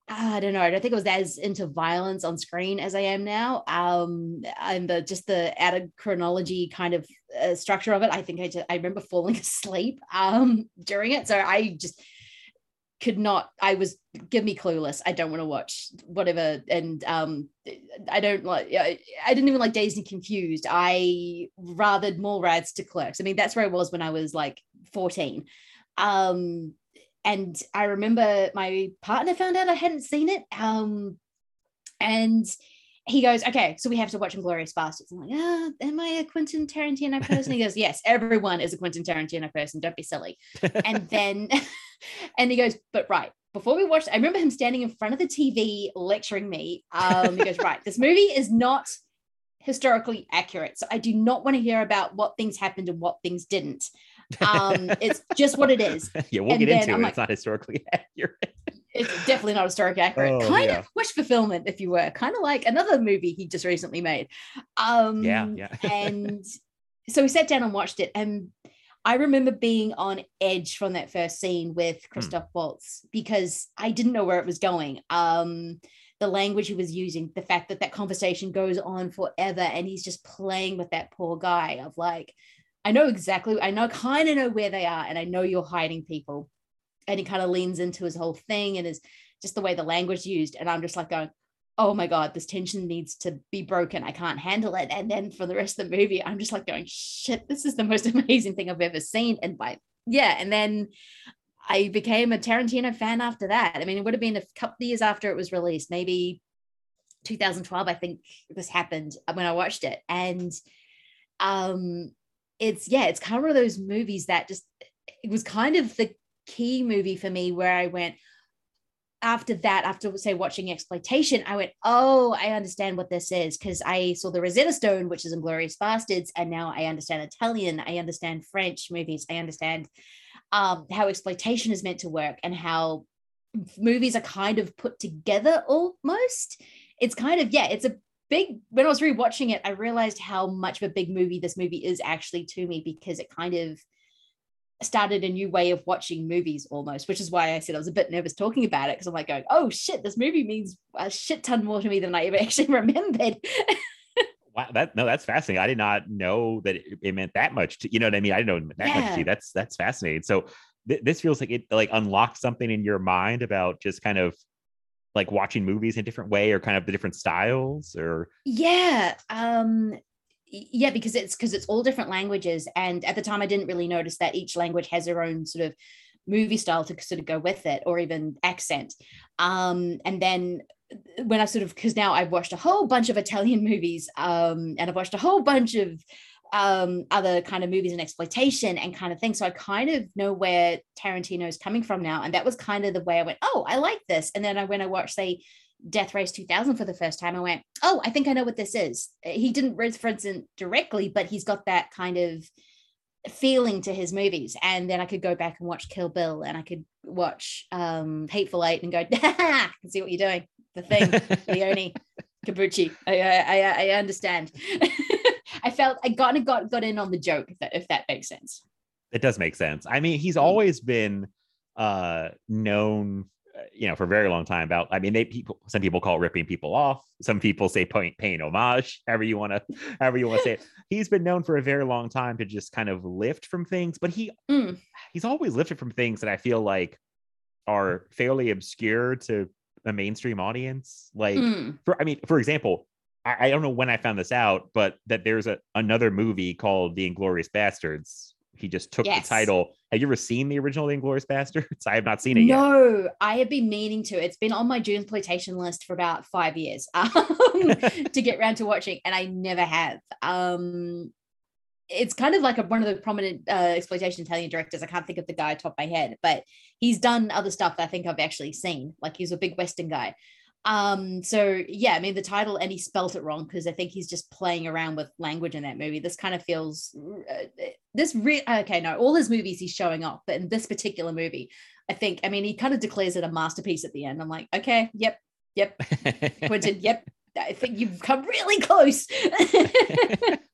I don't know, I don't think I was as into violence on screen as I am now. Um, and the just the added chronology kind of uh, structure of it. I think I just, I remember falling [laughs] asleep um, during it. So I just could not, I was, give me clueless. I don't want to watch whatever. And um, I don't like, I, didn't even like Dazed and Confused. I rathered Mallrats to clerks. I mean, that's where I was when I was like 14. Um, and I remember my partner found out I hadn't seen it. Um, and he goes, okay, so we have to watch Inglourious Basterds. I'm like, ah, am I a Quentin Tarantino person? He goes, yes, everyone is a Quentin Tarantino person. Don't be silly. And then, [laughs] and he goes, but right, before we watched, I remember him standing in front of the TV lecturing me. Um, he goes, right, this movie is not historically accurate. So I do not want to hear about what things happened and what things didn't. Um, it's just what it is. [laughs] yeah, we'll And get into it. like- it's not historically [laughs] accurate. It's definitely not historically accurate. Oh, kind yeah. of wish fulfillment, if you were, kind of like another movie he just recently made. Um, Yeah, yeah. [laughs] and so we sat down and watched it, and I remember being on edge from that first scene with Hmm. Christoph Waltz because I didn't know where it was going. Um, the language he was using, the fact that that conversation goes on forever, and he's just playing with that poor guy of like, I know exactly, I know kind of know where they are, and I know you're hiding people. And he kind of leans into his whole thing and is just the way the language used. And I'm just like going, oh my God, this tension needs to be broken. I can't handle it. And then for the rest of the movie, I'm just like going, shit, this is the most [laughs] amazing thing I've ever seen. And by, yeah. And then I became a Tarantino fan after that. I mean, it would have been a couple of years after it was released, maybe 2012, I think this happened when I watched it. And um, it's, yeah, it's kind of one of those movies that just, it was kind of the key movie for me where I went, after that, after say watching exploitation, I went, oh, I understand what this is because I saw the Rosetta Stone, which is Inglourious Basterds, and now I understand Italian, I understand French movies, I understand um, how exploitation is meant to work and how movies are kind of put together almost. It's kind of yeah, it's a big. When I was rewatching it, I realized how much of a big movie this movie is actually to me because it kind of started a new way of watching movies almost, which is why I said I was a bit nervous talking about it because I'm like going, oh shit, this movie means a shit ton more to me than I ever [laughs] actually remembered. [laughs] wow, that no, that's fascinating. I did not know that it, it meant that much. To, you know what I mean? I didn't know that yeah. much to you. That's that's fascinating. So th- this feels like it like unlocked something in your mind about just kind of like watching movies in a different way or kind of the different styles or yeah um yeah because it's because it's all different languages and at the time i didn't really notice that each language has their own sort of movie style to sort of go with it or even accent. Um and then when i sort of because now i've watched a whole bunch of italian [laughs] movies um and i've watched a whole bunch of um other kind of movies and exploitation and kind of thing so i kind of know where tarantino's coming from now and that was kind of the way i went oh i like this. And then i when i watched say Death Race 2000 for the first time, I went, oh, I think I know what this is. He didn't reference it directly, but he's got that kind of feeling to his movies. And then I could go back and watch Kill Bill and I could watch um, Hateful Eight and go, [laughs] I can see what you're doing. The thing, [laughs] Leone, Corbucci. I, I, I understand. [laughs] I felt I got got got in on the joke if that, if that makes sense. It does make sense. I mean, he's mm. always been uh known you know, for a very long time about, I mean, they people, some people call it ripping people off. Some people say paying, paying homage, however you want to, however you want to say it. [laughs] He's been known for a very long time to just kind of lift from things, but he, mm. he's always lifted from things that I feel like are fairly obscure to a mainstream audience. Like, mm. for, I mean, for example, I, I don't know when I found this out, but that there's a another movie called The Inglorious Bastards he just took yes. the title. Have you ever seen the original Inglourious Bastards? [laughs] I have not seen it no, yet. I have been meaning to. It's been on my June exploitation list for about five years um, [laughs] [laughs] to get around to watching, and I never have. Um, it's kind of like a, one of the prominent uh, exploitation Italian directors. I can't think of the guy top of my head, but he's done other stuff that I think I've actually seen. Like he's a big Western guy. Um, so yeah, I mean the title and he spelt it wrong because I think he's just playing around with language in that movie. This kind of feels uh, this re- okay, no, all his movies he's showing off, but in this particular movie, I think I mean he kind of declares it a masterpiece at the end. I'm like, okay, yep, yep, Quentin, yep. [laughs] I think you've come really close. [laughs]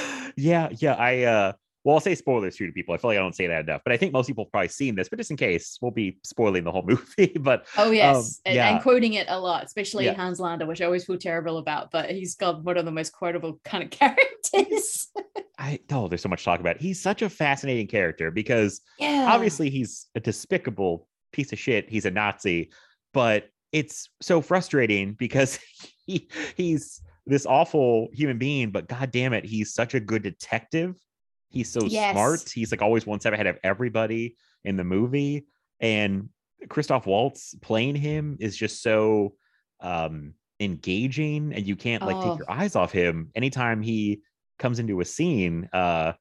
[laughs] yeah, yeah. I uh well, I'll say spoilers too to people. I feel like I don't say that enough, but I think most people have probably seen this. But just in case, we'll be spoiling the whole [laughs] movie. but oh yes, um, and, yeah. and, quoting it a lot, especially yeah. Hans Landa, which I always feel terrible about. But he's got one of the most quotable kind of [laughs] characters. I oh, there's so much to talk about. He's such a fascinating character because yeah. obviously he's a despicable piece of shit. He's a Nazi, but it's so frustrating because [laughs] he he's this awful human being, but god damn it, he's such a good detective He's so yes. smart. He's like always one step ahead of everybody in the movie. And Christoph Waltz playing him is just so um engaging and you can't like oh. take your eyes off him anytime he comes into a scene. Uh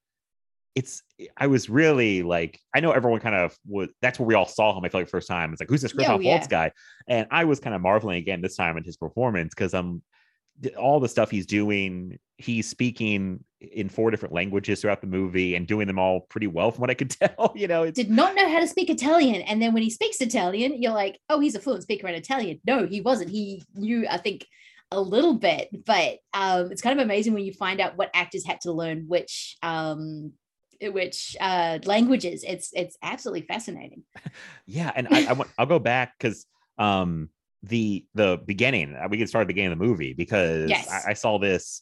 it's I was really like I know everyone kind of was that's where we all saw him. I feel like first time. It's like who's this Christoph oh, yeah. Waltz guy? And I was kind of marveling again this time at his performance because I'm all the stuff he's doing, he's speaking in four different languages throughout the movie and doing them all pretty well from what I could [laughs] tell. You know, did not know how to speak Italian. And then when he speaks Italian, you're like, oh, he's a fluent speaker in Italian. No, he wasn't. He knew, I think, a little bit, but um, it's kind of amazing when you find out what actors had to learn which um, which uh, languages. It's it's absolutely fascinating. [laughs] yeah, and I, I want I'll go back because um the the beginning. Uh, we can start the beginning of the movie because yes. I, I, saw this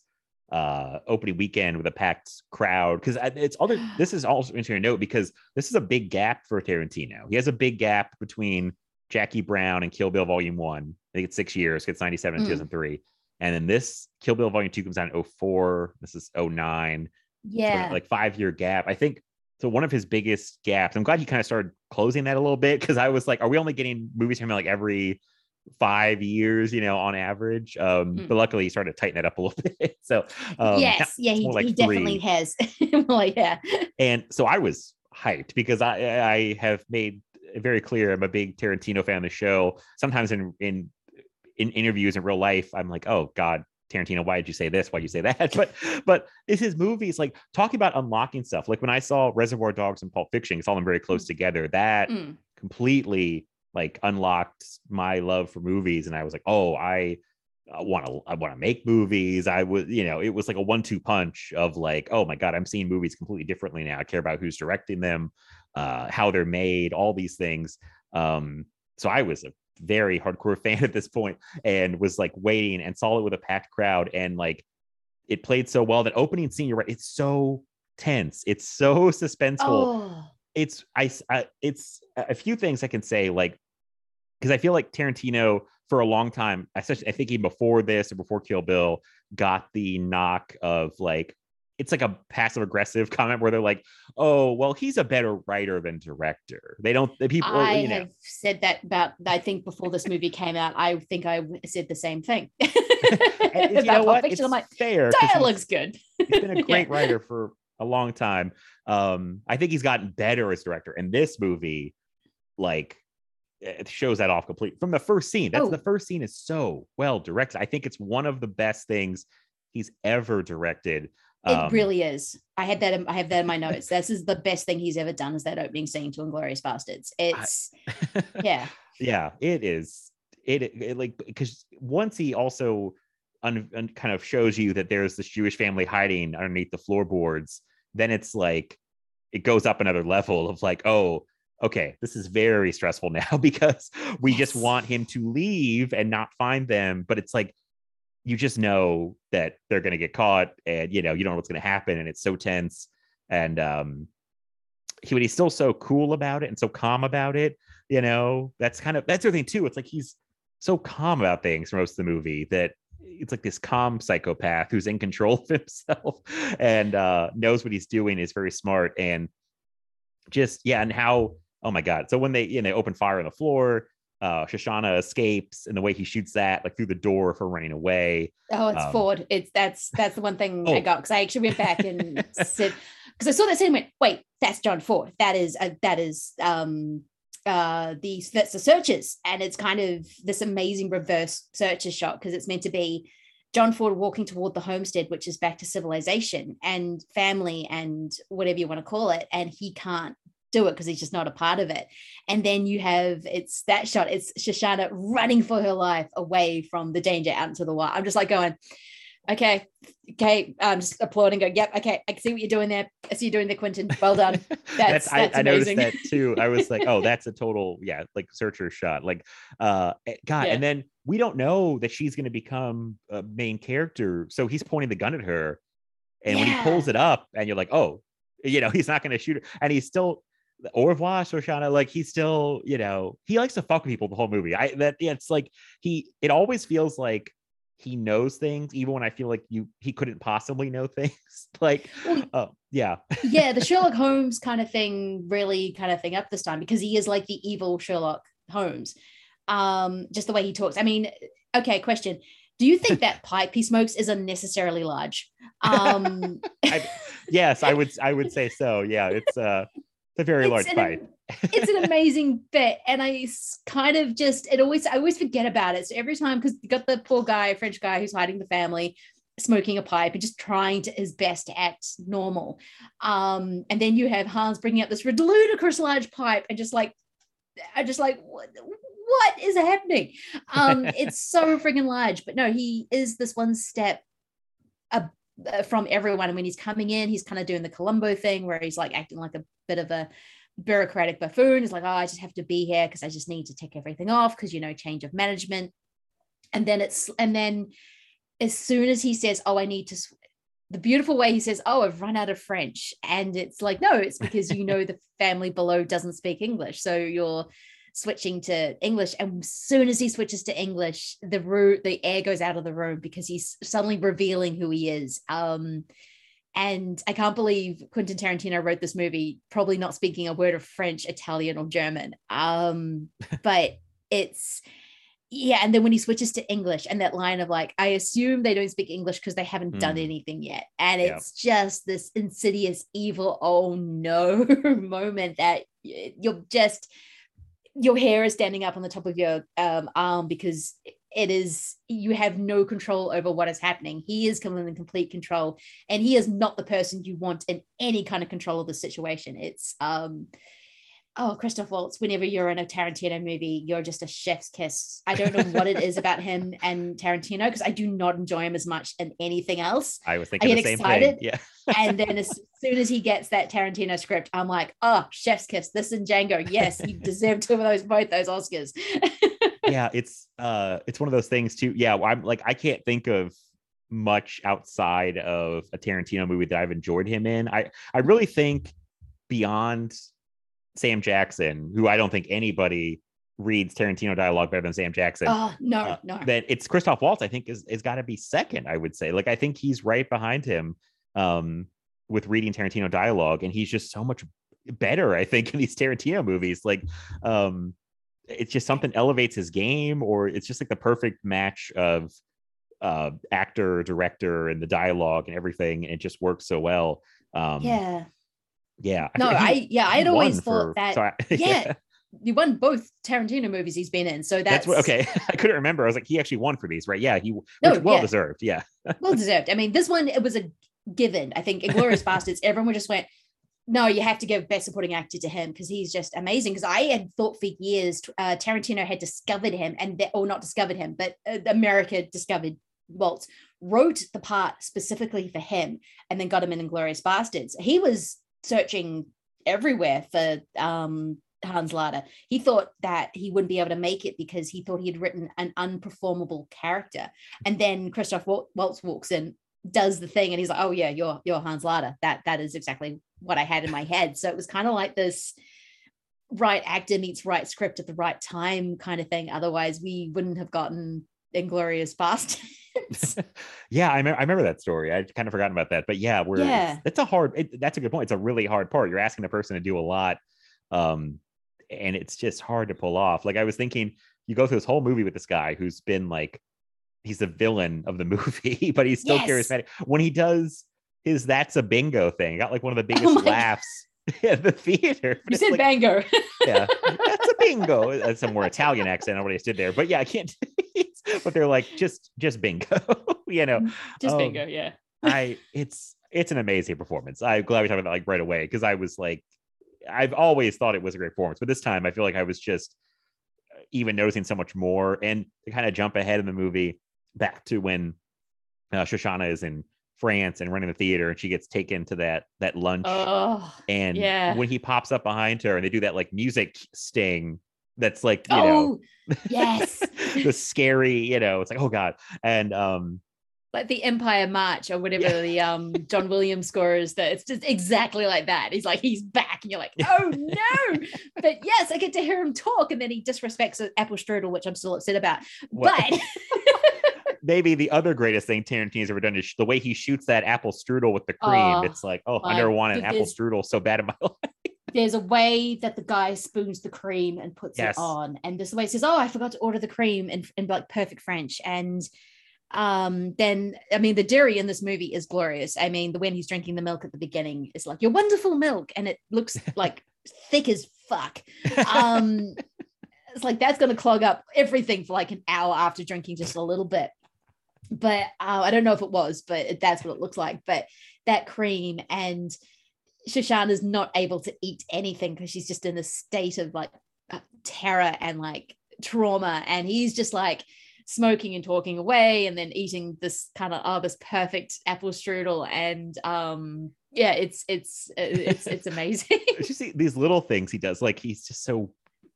uh opening weekend with a packed crowd because it's other [sighs] this is also interesting to note because this is a big gap for Tarantino. He has a big gap between Jackie Brown and Kill Bill Volume One. I think it's six years, it's 97 mm. 2003. And then this Kill Bill Volume Two comes out in 04. This is 09. Yeah. So like five year gap. I think so one of his biggest gaps. I'm glad he kind of started closing that a little bit because I was like, are we only getting movies from him like every five years, you know, on average. Um, mm. but luckily he started to tighten it up a little [laughs] bit. so um, yes, yeah, he, like he definitely has. [laughs] well, yeah. And so I was hyped because I I have made very clear. I'm a big Tarantino fan of the show. Sometimes in in in interviews in real life, I'm like, oh God, Tarantino, why did you say this? Why did you say that? [laughs] But but it's his movies like talking about unlocking stuff. Like when I saw Reservoir Dogs and Pulp Fiction, saw them very close together. That Mm. completely like unlocked my love for movies, and I was like, oh, I want to I want to make movies. I was, you know, it was like a one-two punch of like, oh my god, I'm seeing movies completely differently now. I care about who's directing them, uh, how they're made, all these things. Um, so I was a very hardcore [laughs] fan at this point and was like waiting and saw it with a packed crowd and like it played so well that opening scene you're right it's so tense it's so [laughs] suspenseful Oh, it's I, I it's a few things I can say like because I feel like Tarantino for a long time, especially I think even before this or before Kill Bill, got the knock of like it's like a passive aggressive [laughs] comment where they're like, "Oh, well, he's a better writer than director." They don't the people I you know have said that about. I think before this movie came out, I think I said the same thing. [laughs] [laughs] You know what? Fiction. It's I'm like, fair. dialogue's good. he's been a Yeah. great writer for a long time. Um, I think he's gotten better as director. And this movie, like, it shows that off complete from the first scene. That's Oh. the first scene is so well directed. I think it's one of the best things he's ever directed. It Um, really is. I had that. In, I have that in my notes. This is the best thing he's ever done. Is that opening scene to *Inglourious Basterds*? It's [laughs] yeah. yeah it is it, it like because once he also un, un- kind of shows you that there's this jewish family hiding underneath the floorboards then it's like it goes up another level of like oh okay this is very stressful [laughs] now because we just want him to leave and not find them. But it's like you just know that they're going to get caught and you know you don't know what's going to happen and it's so tense. And um he but he's still so cool about it and so calm about it you know? That's kind of that's the thing too. It's like he's so calm about things for most of the movie that it's like this calm psychopath who's in control of [laughs] himself and uh knows what he's doing is very smart and just yeah and how oh my god so when they you know open fire on the floor uh shoshana escapes and the way he shoots that like through the door for running away Oh, it's Um, Ford. It's that's that's the one thing [laughs] Oh. I got because I actually went back and [laughs] said because I saw that scene and went, wait, that's John Ford. That is uh, that is um uh the that's the Searchers and it's kind of this amazing reverse searcher shot because it's meant to be John Ford walking toward the homestead, which is back to civilization and family and whatever you want to call it, and he can't do it because he's just not a part of it. And then you have it's that shot, it's Shoshana running for her life away from the danger out into the wild. I'm just like going, okay, okay, I'm just applauding, going, yep, okay, I see what you're doing there. I see you doing there, Quentin. Well done. [laughs] That's- I, that's I noticed that too. I was like, oh, that's a total, yeah, like searcher shot. Like, uh, eh, God, Yeah. and then we don't know that she's going to become a main character. So he's pointing the gun at her, and when he pulls it up, and you're like, oh, you know, he's not going to shoot her, and he's still. Au revoir, Shoshana. Like he's still, you know, he likes to fuck with people the whole movie. I that yeah, it's like he. It always feels like he knows things, even when I feel like you he couldn't possibly know things. [laughs] like, Well, oh yeah, yeah, the [laughs] Sherlock Holmes kind of thing really kind of thing up this time because he is like the evil Sherlock Holmes. Um, just the way he talks. I mean, okay, question. Do you think that [laughs] pipe he smokes is unnecessarily large? Um I, yes, I would I would say so. Yeah, it's uh it's very it's large an fight. it's an [laughs] amazing bit, and I kind of just it always I always forget about it. So every time because you got the poor guy, French guy who's hiding the family, smoking a pipe and just trying to his best to act normal. Um, and then you have Hans bringing up this ludicrous large pipe and just like I just like what what is happening? Um, it's so [laughs] freaking large, but no, he is this one step Uh, from everyone. And when he's coming in, he's kind of doing the Columbo thing where he's like acting like a bit of a bureaucratic buffoon. He's like, oh, I just have to be here because I just need to tick everything off because you know, change of management. And then it's and then as soon as he says, "Oh, I need to," the beautiful way he says, "Oh, I've run out of French," and it's like, no, it's because you know the family below doesn't speak English, so you're switching to English. And as soon as he switches to English, the room, the air goes out of the room because he's suddenly revealing who he is. Um, and I can't believe Quentin Tarantino wrote this movie, probably not speaking a word of French, Italian, or German. Um, [laughs] but it's yeah, and then when he switches to English and that line of like, I assume they don't speak English because they haven't done Mm. anything yet. And Yeah. it's just this insidious, evil, oh no [laughs] moment that you're just your hair is standing up on the top of your um, arm because it is you have no control over what is happening. He is coming in complete control, and he is not the person you want in any kind of control of the situation. It's um oh Christoph Waltz. Whenever you're in a Tarantino movie, you're just a chef's kiss. I don't know what it is about him [laughs] and Tarantino because I do not enjoy him as much in anything else. I was thinking I the get same excited. thing. Yeah. and then as [laughs] soon as he gets that Tarantino script, I'm like, oh, chef's kiss. This and Django. Yes, he [laughs] deserved two of those, both those Oscars. yeah, it's uh it's one of those things too. Yeah, I'm like I can't think of much outside of a Tarantino movie that I've enjoyed him in. I I really think beyond Sam Jackson, who I don't think anybody reads Tarantino dialogue better than Sam Jackson. oh no, uh, no. That it's Christoph Waltz, I think, is is got to be second. I would say, like, I think he's right behind him um, with reading Tarantino dialogue, and he's just so much better. I think in these Tarantino movies, like, um, it's just something elevates his game, or it's just like the perfect match of uh, actor, director, and the dialogue and everything, and it just works so well. Um, yeah. Yeah. No, I yeah, I'd won always for- thought that sorry. [laughs] yeah, he won both Tarantino movies he's been in. So That's that's, what, okay. [laughs] I couldn't remember. I was like, he actually won for these, right? Yeah, he No, well yeah. deserved. Yeah. [laughs] well deserved. I mean, this one it was a given. I think Inglourious Basterds, everyone just went, no, you have to give best supporting actor to him because he's just amazing. Because I had thought for years uh, Tarantino had discovered him and that, or not discovered him, but uh, America discovered Waltz, wrote the part specifically for him, and then got him in Inglourious Basterds. He was searching everywhere for um, Hans Landa. He thought that he wouldn't be able to make it because he thought he had written an unperformable character. And then Christoph Wal- Waltz walks in, does the thing, and he's like, "Oh yeah, you're you're Hans Landa. That that is exactly what I had in my head." So it was kind of like this right actor meets right script at the right time kind of thing. Otherwise, we wouldn't have gotten Inglourious Basterds. [laughs] yeah, I, remember. I remember that story. I'd kind of forgotten about that, but yeah, we're Yeah. it's, it's a hard. It, that's a good point. It's a really hard part. You're asking the person to do a lot, um, and it's just hard to pull off. Like I was thinking, you go through this whole movie with this guy who's been like, he's the villain of the [laughs] movie, but he's still Yes. charismatic. When he does his "That's a Bingo" thing, got like one of the [laughs] biggest Oh my God. laughs at the theater. But you said like, bango. yeah, that's a bingo. That's some more Italian accent. I Nobody stood there, but yeah, I can't. [laughs] but they're like just just bingo, [laughs] you know. Just Um, bingo, yeah. I it's it's an amazing performance. I'm glad we talked about that like right away because I was like, I've always thought it was a great performance, but this time I feel like I was just uh, even noticing so much more. And to kind of jump ahead in the movie back to when uh, Shoshana is in France and running the theater, and she gets taken to that that lunch. Oh, and yeah. when he pops up behind her and they do that like music sting that's like you know oh, yes. [laughs] the scary you know it's like oh god and um like the Empire March or whatever Yeah. the um John Williams score is that it's just exactly like that. He's like, he's back, and you're like, oh no. but yes, I get to hear him talk, and then he disrespects apple strudel, which I'm still upset about. But [laughs] [laughs] maybe the other greatest thing Tarantino's ever done is sh- the way he shoots that apple strudel with the cream. Oh, it's like, oh, I never wanted an apple strudel so bad in my life. There's a way that the guy spoons the cream and puts Yes. it on, and this way he says, "Oh, I forgot to order the cream in, in like perfect French." And um then i mean the dairy in this movie is glorious. I mean the when he's drinking the milk at the beginning is like your wonderful milk. And it looks [laughs] like thick as fuck. Um [laughs] it's like that's going to clog up everything for like an hour after drinking just a little bit. But uh, i don't know if it was but that's what it looks like. But that cream and shoshana's not able to eat anything because she's just in a state of like uh, terror and like trauma and he's just like smoking and talking away and then eating this kind of oh this perfect apple strudel and um yeah it's it's it's it's [laughs] amazing. You see these little things he does, like he's just so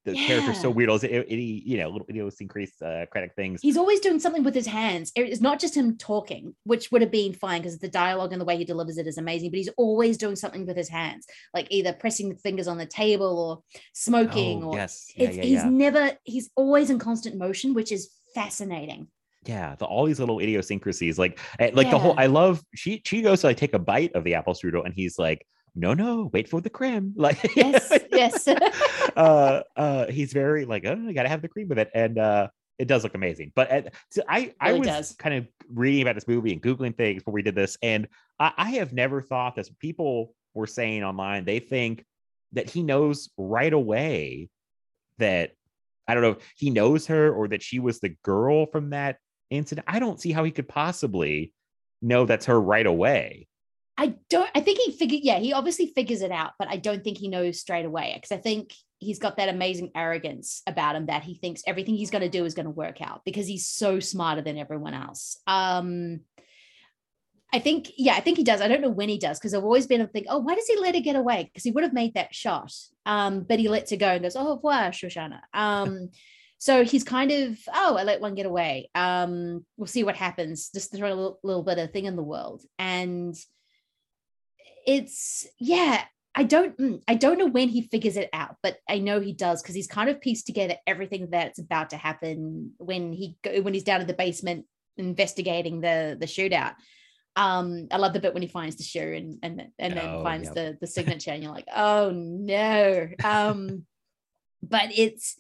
the character's so Yeah. weird. It, it, you know, little idiosyncratic things. he's always doing something with his hands it's not just him talking which would have been fine because the dialogue and the way he delivers it is amazing but he's always doing something with his hands like either pressing the fingers on the table or smoking Oh, or yes, yeah, it's, yeah, he's yeah. never he's always in constant motion which is fascinating yeah the, all these little idiosyncrasies like eh, like the whole i love she she goes to like take a bite of the apple strudel and he's like no no wait for the cream. [laughs] like yes yes uh uh he's very like oh i gotta have the cream with it and uh it does look amazing but uh, so i i Really was does. kind of reading about this movie and googling things before we did this and i, I have never thought this people were saying online they think that he knows right away that I don't know if he knows her or that she was the girl from that incident. I don't see how he could possibly know that's her right away. I don't. I think he figured. Yeah, he obviously figures it out, but I don't think he knows straight away because I think he's got that amazing arrogance about him that he thinks everything he's going to do is going to work out because he's so smarter than everyone else. Um, I think, yeah, I think he does. I don't know when he does because I've always been a think, oh, why does he let her get away? Because he would have made that shot. Um, but he lets her go and goes, oh, revoir, Shoshana. Um, so he's kind of, oh, I let one get away. Um, we'll see what happens. Just throw a little, little bit of thing in the world. And it's, yeah, I don't, mm, I don't know when he figures it out, but I know he does because he's kind of pieced together everything that's about to happen when he when he's down in the basement investigating the the shootout um i love the bit when he finds the shoe and and, and then Oh, finds yep. the the signature and you're like oh no um but it's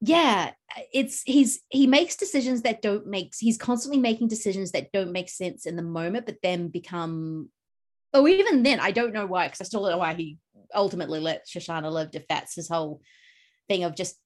yeah it's he's he makes decisions that don't make he's constantly making decisions that don't make sense in the moment but then become oh even then i don't know why because i still don't know why he ultimately let shoshana live. If that's his whole thing of just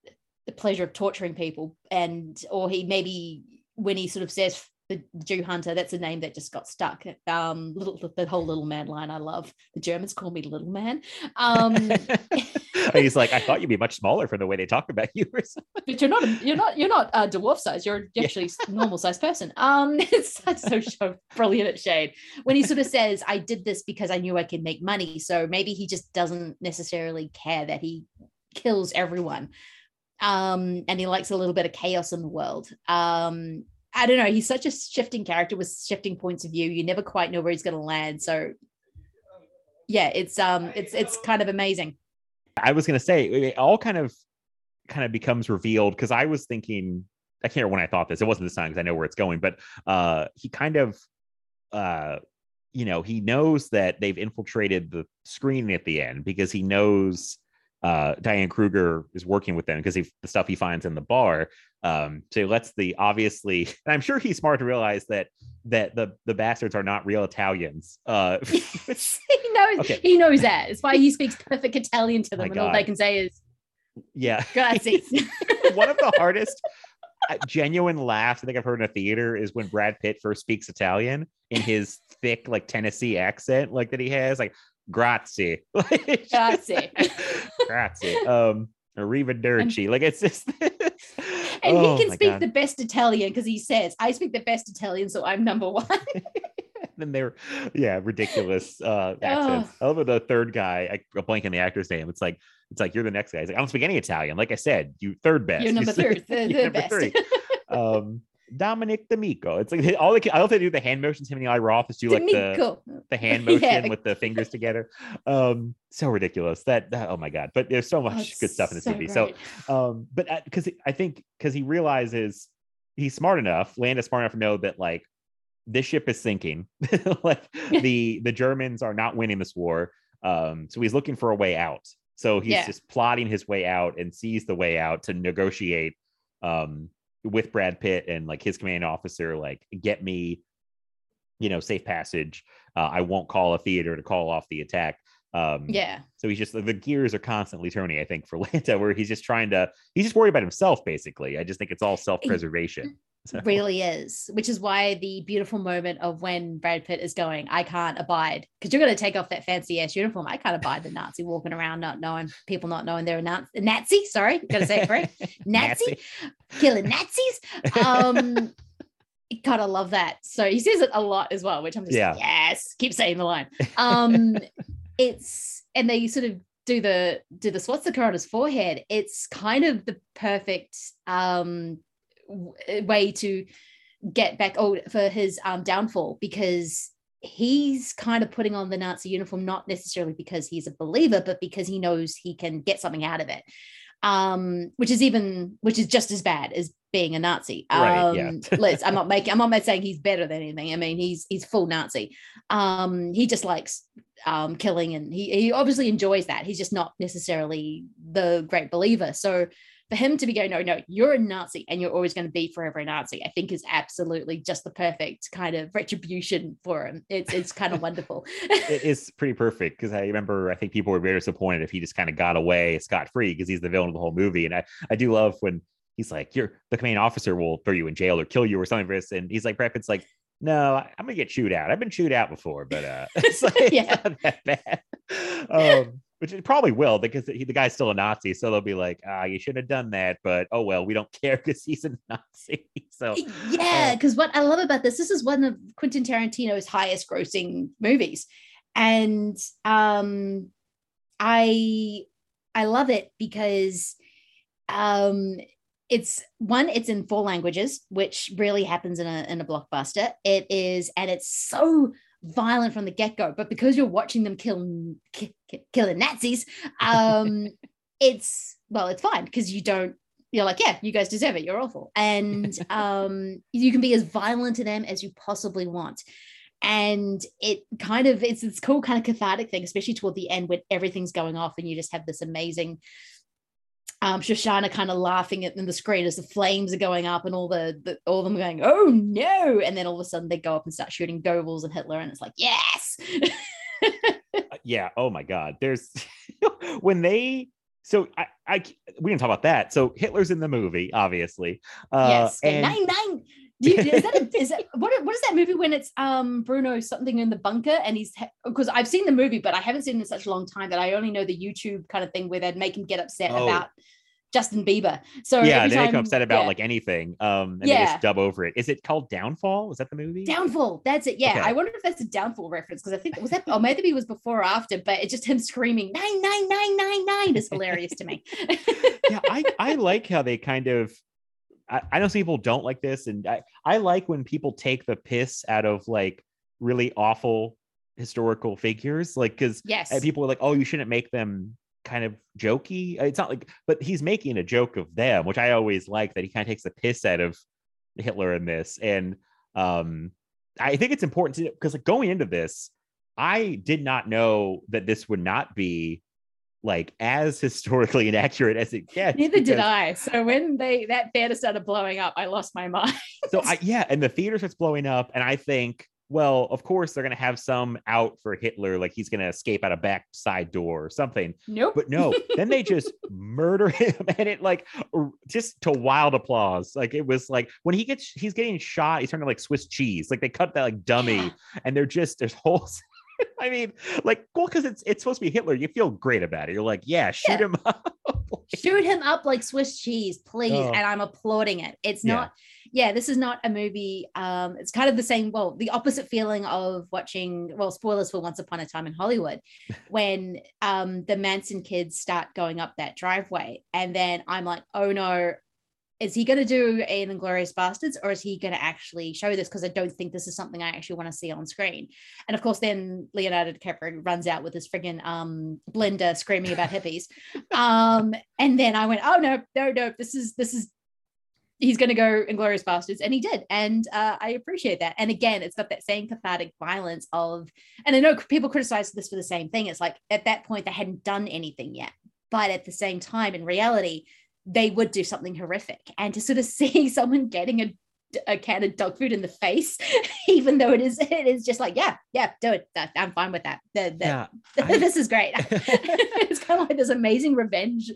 the pleasure of torturing people and or he maybe when he sort of says the Jew hunter, that's a name that just got stuck. Um, little the whole little man line I love. The Germans call me little man. Um, [laughs] He's like, I thought you'd be much smaller from the way they talk about you. or something. but you're not. You're not you're not a dwarf size. You're actually a normal size person. Um, [laughs] it's such so, so brilliant at Shade when he sort of says, "I did this because I knew I could make money." So maybe he just doesn't necessarily care that he kills everyone. Um, and he likes a little bit of chaos in the world. Um, I don't know. He's such a shifting character with shifting points of view. You never quite know where he's going to land. So, yeah, it's um, it's it's kind of amazing. I was gonna say it all kind of kind of becomes revealed because I was thinking I can't remember when I thought this. It wasn't this time because I know where it's going, but uh he kind of uh you know he knows that they've infiltrated the screen at the end because he knows uh Diane Kruger is working with them because the stuff he finds in the bar. Um so he lets the obviously and [laughs] I'm sure he's smart to realize that that the the bastards are not real Italians. Uh [laughs] [laughs] he knows Okay. he knows that. It's why he speaks perfect Italian to them, My and all they can say is yeah. grazie. one of the hardest uh, genuine laughs I think I've heard in a theater is when Brad Pitt first speaks Italian in his thick, like Tennessee accent, like that he has, like grazie, Like, Grazie. Grazie, um, arrivederci. Like it's just, [laughs] and Oh, he can speak God. the best Italian because he says, I speak the best Italian, so I'm number one. [laughs] then they're yeah ridiculous uh accents. I love the third guy. I I'm blanking the actor's name. It's like it's like you're the next guy. He's like I don't speak any Italian. Like I said, you third best. You're number [laughs] You're third, the, you're the number best. three. um Dominic D'Amico. It's like they- [laughs] all they can, I don't think they do the hand motions. Him and Eli Roth is do like the the [laughs] hand motion Yeah. with the fingers together. Um, so ridiculous. That, that- oh my god! But there's so much it's good stuff in this so movie. So um but because i think because he realizes he's smart enough land is smart enough to know that like this ship is sinking [laughs] like the the germans are not winning this war um so he's looking for a way out so he's Yeah. just plotting his way out and sees the way out to negotiate um with brad pitt and like his command officer like get me you know safe passage uh, i won't call a theater to call off the attack um yeah. so he's just the gears are constantly turning, I think, for [laughs] Landa, where he's just trying to he's just worried about himself, basically. I just think it's all self-preservation. So- really is, which is why the beautiful moment of when Brad Pitt is going, I can't abide because you're going to take off that fancy ass uniform. I can't abide the Nazi walking around not knowing people not knowing they're a Nazi. Nazi sorry, got to say it correct. [laughs] Nazi, killing Nazis. Um, [laughs] gotta love that. So he says it a lot as well, which I'm just Yeah. yes, keep saying the line. Um, [laughs] it's and they sort of do the do the swastika on his forehead. It's kind of the perfect um way to get back oh for his um downfall because he's kind of putting on the Nazi uniform not necessarily because he's a believer but because he knows he can get something out of it um which is even which is just as bad as being a Nazi. Right, Um, yeah. let's. I'm not making. I'm not saying he's better than anything. I mean, he's he's full Nazi. Um, he just likes um killing, and he he obviously enjoys that. He's just not necessarily the great believer. So for him to be going, no, no, you're a Nazi and you're always going to be forever a Nazi, I think is absolutely just the perfect kind of retribution for him. It's it's kind of [laughs] wonderful. it is pretty perfect because I remember I think people were very disappointed if he just kind of got away scot free because he's the villain of the whole movie. And I, I do love when he's like, You're the commanding officer will throw you in jail or kill you or something for this. And he's like, Brad Pitt's like, No, I'm gonna get chewed out. I've been chewed out before, but uh [laughs] it's like it's [laughs] Yeah. not that bad. Um which it probably will because he, the guy's still a Nazi, so they'll be like, ah, you shouldn't have done that, but oh well, we don't [laughs] care because he's a Nazi. [laughs] So yeah Uh, because what i love about this this is one of quentin tarantino's highest grossing movies and um i i love it because um it's one it's in four languages which really happens in a in a blockbuster it is and it's so violent from the get-go but because you're watching them kill ki- ki- killing nazis um [laughs] it's well it's fine because you don't you're like yeah you guys deserve it. You're awful. And [laughs] um you can be as violent to them as you possibly want. And it kind of it's this cool kind of cathartic thing especially toward the end when everything's going off and you just have this amazing um shoshana kind of laughing at in the screen as the flames are going up and all the, the all of them going oh no. And then all of a sudden they go up and start shooting Goebbels and hitler and it's like yes. Uh, yeah. Oh my god. There's [laughs] when they so I, I we can talk about that. So hitler's in the movie obviously. Uh yes. and nine nine you, is that a, [laughs] is that what what is that movie when it's um Bruno something in the bunker and he's because I've seen the movie but I haven't seen it in such a long time that I only know the YouTube kind of thing where they'd make him get upset Oh. about Justin Bieber. So yeah they make time- him upset about yeah. like anything um and they Yeah. just dub over it is it called downfall is that the movie Downfall. That's it. Yeah, Okay. I wonder if that's a downfall reference because I think was that, or maybe it was before or after. But it's just him screaming nine nine nine nine nine is hilarious to me. [laughs] yeah i i like how they kind of I, I know some people don't like this and I, I like when people take the piss out of like really awful historical figures like because yes. and people are like, "Oh, you shouldn't make them kind of jokey." It's not like, but he's making a joke of them, which I always like that he kind of takes the piss out of Hitler in this, and um, I think it's important to because like going into this, I did not know that this would not be like as historically [laughs] inaccurate as it gets. Neither did I. So when they that theater started blowing up, I lost my mind. so I, [laughs] yeah, and the theater starts blowing up, and I think, well, of course they're gonna have some out for Hitler, like he's gonna escape out a back side door or something. Nope. But no, [laughs] then they just murder him, and it like just to wild applause. Like it was like when he gets he's getting shot, he's turning like Swiss cheese. Like they cut that like dummy, Yeah. and they're just there's holes. [laughs] I mean, like, well, because it's it's supposed to be Hitler. You feel great about it. You're like, yeah, shoot Yeah. him [laughs] up. shoot him up like Swiss cheese, please. Oh. And I'm applauding it. It's Yeah. not, yeah, this is not a movie. Um, it's kind of the same, well, the opposite feeling of watching, well, spoilers for Once Upon a Time in Hollywood, [laughs] when um the Manson kids start going up that driveway. And then I'm like, oh no. Is he going to do an Inglourious Basterds or is he going to actually show this? Because I don't think this is something I actually want to see on screen. And of course, then Leonardo DiCaprio runs out with his friggin' um, blender screaming about hippies [laughs] um and then i went oh no no no this is this is he's going to go inglourious basterds and he did and uh, i appreciate that and again it's got that same cathartic violence of and i know people criticize this for the same thing it's like at that point they hadn't done anything yet but at the same time in reality they would do something horrific and to sort of [laughs] see someone getting a a can of dog food in the face, [laughs] even though it is it is just like yeah yeah do it I'm fine with that. The- the- Yeah, [laughs] I- this is great. it's kind of like this amazing revenge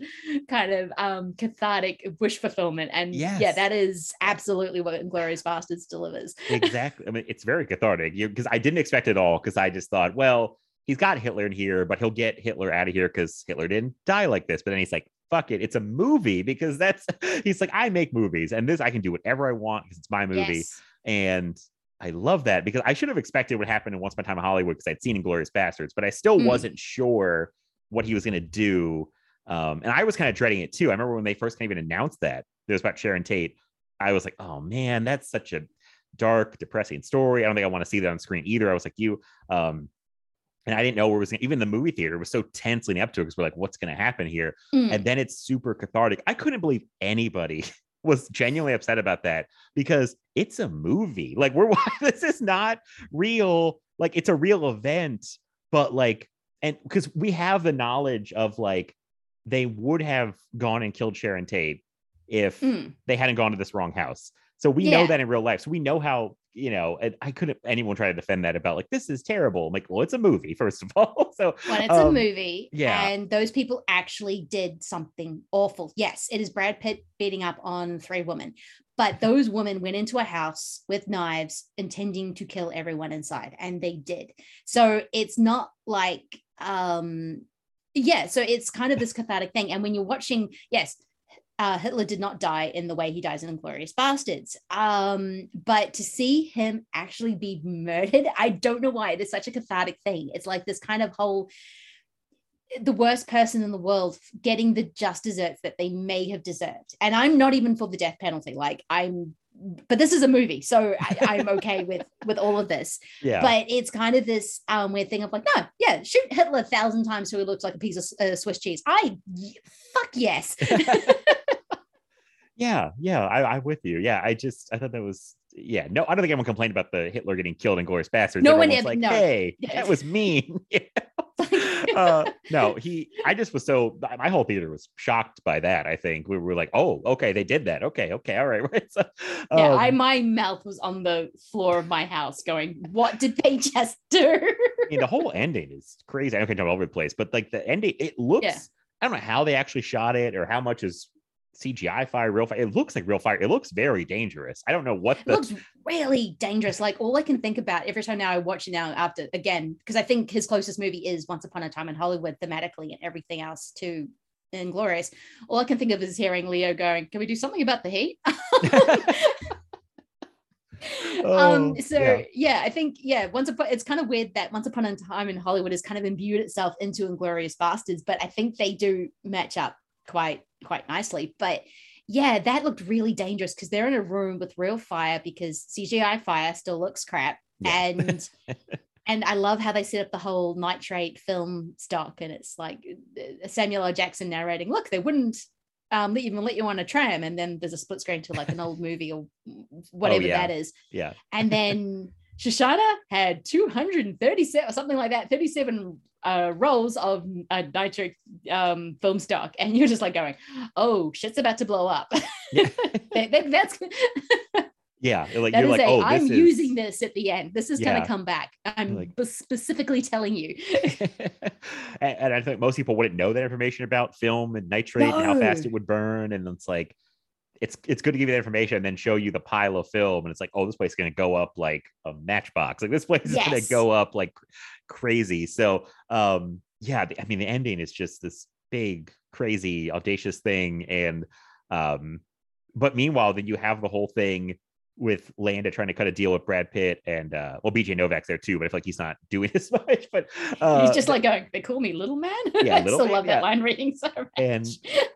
kind of um cathartic wish fulfillment. And yeah, Yes. that is absolutely what Inglourious Basterds delivers. exactly. I mean, it's very cathartic because I didn't expect it all because I just thought, well, he's got Hitler in here, but he'll get Hitler out of here because Hitler didn't die like this. But then he's like, fuck it, it's a movie because that's [laughs] he's like, I make movies and this I can do whatever I want because it's my movie. Yes. And I love that because I should have expected what happened in Once Upon a Time in Hollywood because I'd seen Inglourious Basterds, but I still Mm. wasn't sure what he was going to do. Um, and I was kind of dreading it too. I remember when they first kind of even announced that it was about Sharon Tate. I was like, oh man, that's such a dark, depressing story. I don't think I want to see that on screen either. I was like you. Um, and I didn't know where it was gonna, even the movie theater was so tense leading up to it because we're like, what's going to happen here? Mm. And then it's super cathartic. I couldn't believe anybody [laughs] was genuinely upset about that because it's a movie. Like we're [laughs] this is not real. Like it's a real event, but like and because we have the knowledge of like they would have gone and killed Sharon Tate if Mm. they hadn't gone to this wrong house. So we Yeah. know that in real life. So we know how, you know, and I couldn't anyone try to defend that about like this is terrible. I'm like, well, it's a movie, first of all. [laughs] So when it's a um, movie yeah. and those people actually did something awful yes it is brad pitt beating up on three women but those women went into a house with knives intending to kill everyone inside and they did so it's not like um yeah so it's kind of this cathartic thing and when you're watching yes uh, Hitler did not die in the way he dies in Inglourious Basterds. Um, but to see him actually be murdered, [laughs] I don't know why. It is such a cathartic thing. It's like this kind of whole the worst person in the world getting the just desserts that they may have deserved. And I'm not even for the death penalty. Like I'm but this is a movie, so I, I'm [laughs] okay with with all of this. yeah. But it's kind of this um weird thing of like, no, yeah, shoot Hitler a thousand times so he looks like a piece of uh, Swiss cheese. I fuck yes. [laughs] Yeah, yeah, I, I'm with you. Yeah, I just I thought that was yeah. No, I don't think anyone complained about the Hitler getting killed in Glorious Bastards. No one Everyone was ever- like, no. hey, [laughs] that was mean. [laughs] Yeah. [laughs] uh, no, he. I just was so my whole theater was shocked by that. I think we were like, oh, okay, they did that. Okay, okay, all right. right. So, yeah, um, I my mouth was on the floor of my house going, what did they just do? I mean, the whole ending is crazy. I don't think I'm all over the place, but like the ending, it looks. Yeah. I don't know how they actually shot it or how much is CGI fire, real fire. It looks like real fire. It looks very dangerous. I don't know what It the. looks really dangerous. Like all I can think about every time now I watch it now after again, because I think his closest movie is Once Upon a Time in Hollywood thematically and everything else too inglorious. All I can think of is hearing Leo going, Can we do something about the heat? [laughs] Oh, um so yeah. yeah. i think yeah once upon it's kind of weird that once upon a time in hollywood has kind of imbued itself into inglourious basterds but i think they do match up quite quite nicely but yeah that looked really dangerous because they're in a room with real fire because cgi fire still looks crap Yeah. and [laughs] and i love how they set up the whole nitrate film stock and it's like uh, samuel l jackson narrating look they wouldn't um, let- even let you on a tram and then there's a split screen to like an old movie or whatever yeah. that is yeah. and then [laughs] Shoshana had 237 or something like that, 37 uh, rolls of uh, nitric um, film stock. And you're just like going, oh, shit's about to blow up. Yeah. [laughs] That- that- that's [laughs] Yeah, like that you're like, a, oh, I'm is using this at the end. This is going to come back. I'm Like- specifically telling you. [laughs] and, and I think most people wouldn't know that information about film and nitrate and how fast it would burn. And it's like, it's it's good to give you that information and then show you the pile of film. And it's like, oh, this place is going to go up like a matchbox. Like this place is going to go up like crazy. So, um, yeah, the- I mean, the ending is just this big, crazy, audacious thing. And, um, but meanwhile, then you have the whole thing with Landa trying to cut a deal with Brad Pitt and uh well BJ Novak's there too, but I feel like he's not [laughs] doing as much. But uh He's just like going, they call me little man. Yeah, [laughs] I little still man, love yeah. that line reading so much. And-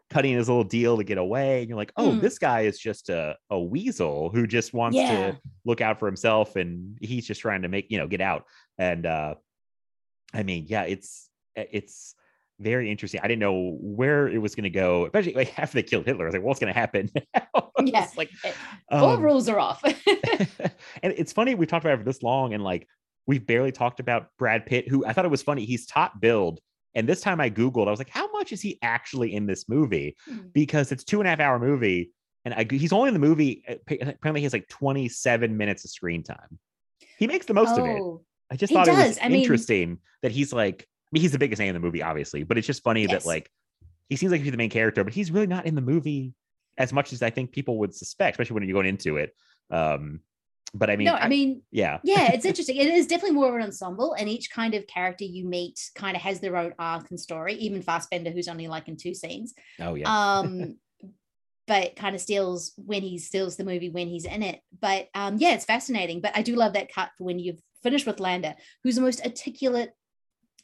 cutting his little deal to get away. And you're like, oh, Mm. this guy is just a, a weasel who just wants Yeah. to look out for himself and he's just trying to make, you know, get out. And uh I mean, yeah, it's it's very interesting. I didn't know where it was going to go, especially like [laughs] after they killed Hitler. I was like, what's going to happen [laughs] now? [laughs] Yeah. Like All um, rules are off. and it's funny we've talked about it for this long and like we've barely talked about Brad Pitt, who I thought it was funny. He's top billed. And this time I Googled, I was like, how much is he actually in this movie? Mm. Because it's two and a half hour movie. And I, he's only in the movie. uh, Apparently, he has like 27 minutes of screen time. He makes the most of it. Oh, I just thought it was does. I mean- interesting that he's like, mean, he's the biggest name in the movie, obviously, but it's just funny Yes. that like he seems like he's the main character, but he's really not in the movie as much as I think people would suspect, especially when you're going into it. Um, but I mean, no, I mean, yeah, [laughs] yeah, it's interesting. It is definitely more of an ensemble, and each kind of character you meet kind of has their own arc and story. Even Fassbender, who's only like in two scenes, oh yeah, um, [laughs] but kind of steals when he steals the movie when he's in it. But um, yeah, it's fascinating. But I do love that cut for when you've finished with Landa, who's the most articulate,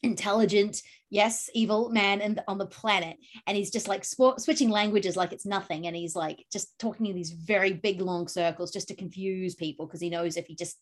intelligent, yes, evil man and on the planet, and he's just like sw- switching languages like it's nothing, and he's like just talking in these very big long circles just to confuse people because he knows if he just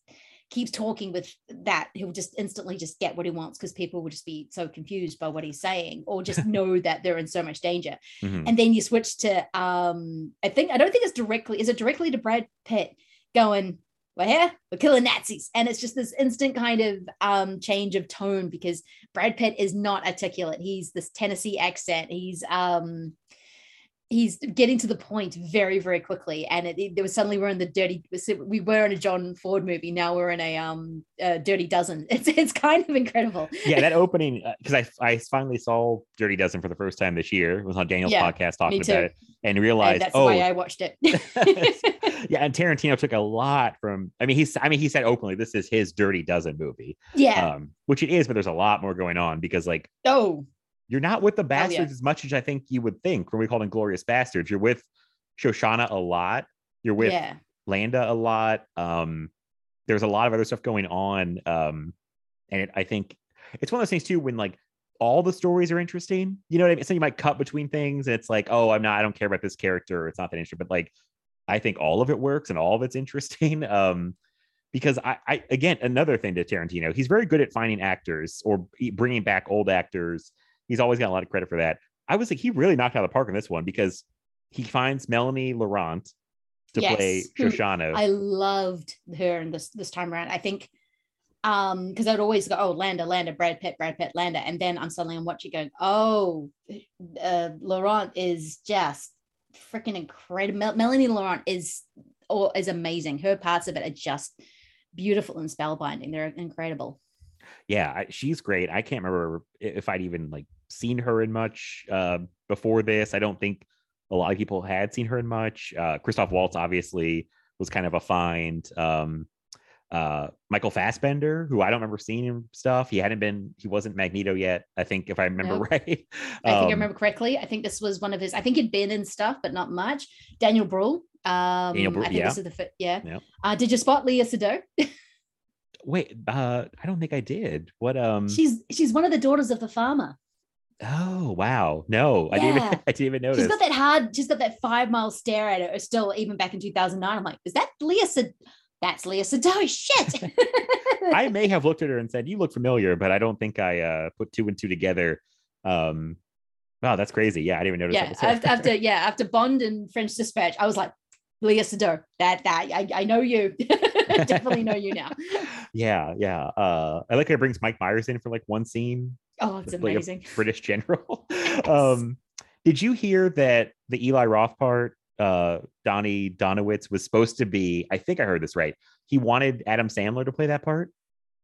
keeps talking with that, he'll just instantly just get what he wants because people will just be so confused by what he's saying or just [laughs] know that they're in so much danger. Mhm. And then you switch to um, I think I don't think it's directly, is it directly to Brad Pitt going, We're here, we're killing Nazis. And it's just this instant kind of um change of tone because Brad Pitt is not articulate. He's this Tennessee accent. He's um he's getting to the point very very quickly and it, it- there was suddenly we're in the dirty we were in a john ford movie now we're in a um a dirty dozen [laughs] it's it's kind of incredible yeah, that opening because I I finally saw Dirty Dozen for the first time this year. It was on Daniel's Yeah, podcast talking about it and and realized that's oh why i watched it [laughs] [laughs] yeah, and Tarantino took a lot from. I mean, he's. I mean, he said openly, "This is his Dirty Dozen movie," yeah um, which it is, but there's a lot more going on because, like, oh you're not with the yeah. bastards as much as I think you would think when we call them glorious bastards. You're with Shoshana a lot. You're with yeah Landa a lot. Um, there's a lot of other stuff going on. Um, and it, I think it's one of those things too when like all the stories are interesting. You know what I mean? So you might cut between things, and it's like, oh, I'm not, I don't care about this character. Or it's not that interesting, but like, I think all of it works and all of it's interesting. [laughs] Um, because I, I again, another thing to Tarantino, he's very good at finding actors or bringing back old actors. He's always got a lot of credit for that. I was like, he really knocked out of the park in this one because he finds Melanie Laurent to play [laughs] Yes, who Shoshana. i loved her in this this time around i think um because i'd always go oh landa landa brad pitt brad pitt landa and then i'm suddenly i'm watching going oh uh laurent is just freaking incredible Mel- melanie laurent is or is amazing her parts of it are just beautiful and spellbinding they're incredible yeah, I, she's great. I can't remember if I'd even like seen her in much uh, before this. I don't think a lot of people had seen her in much. Uh, Christoph Waltz obviously was kind of a find. Um, uh, Michael Fassbender, who I don't remember seeing him stuff. He hadn't been. He wasn't Magneto yet. I think if I remember No. [laughs] right. I think Um, I remember correctly. I think this was one of his. I think he'd been in stuff, but not much. Daniel Bruhl. Um, Daniel Bruhl, I think yeah. this is the yeah. Yep. Uh, did you spot Léa Seydoux? Wait, uh, I don't think I did. What? Um. she's she's one of the daughters of the farmer. Oh wow, no, I didn't. Even, Yeah. [laughs] I didn't even notice. She's got that hard. She's got that five mile stare at her. Still, even back in two thousand nine, I'm like, is that Léa Seydoux? That's Léa Seydoux. [laughs] Shit. I may have [laughs] looked at her and said, "You look familiar," but I don't think I uh, put two and two together. Um, wow, that's crazy. Yeah, I didn't even notice. yeah. that. After, after yeah after Bond and French Dispatch, I was like, Léa Seydoux. That that I, I know you. Definitely know you now. yeah, yeah. Uh, I like how it brings Mike Myers in for like one scene. Oh, it's to play a amazing. British general. [laughs] [laughs] um, did you hear that the Eli Roth part, uh, Donnie Donowitz was supposed to be? I think I heard this right. He wanted Adam Sandler to play that part.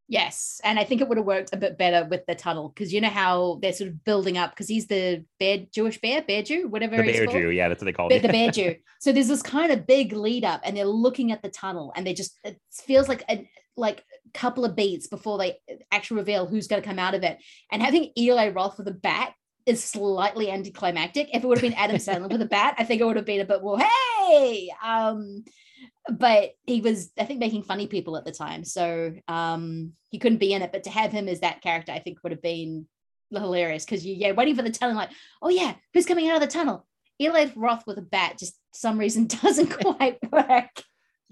Yes, and I think it would have worked a bit better with the tunnel because you know how they're sort of building up because he's the bear Jewish bear, bear Jew, whatever The Bear called. Jew, yeah, that's what they call it. the bear [laughs] Jew. So there's this kind of big lead up, and they're looking at the tunnel, and they just it feels like a like couple of beats before they actually reveal who's going to come out of it. And having Eli Roth with a bat is slightly anticlimactic. If it would have been Adam Sandler with a [laughs] bat, I think it would have been a bit more hey. Um, but he was, I think, making funny people at the time, so um, he couldn't be in it. But to have him as that character, I think would have been hilarious because you yeah waiting for the tunnel like oh yeah who's coming out of the tunnel Eli Roth with a bat just for some reason [laughs] doesn't quite work.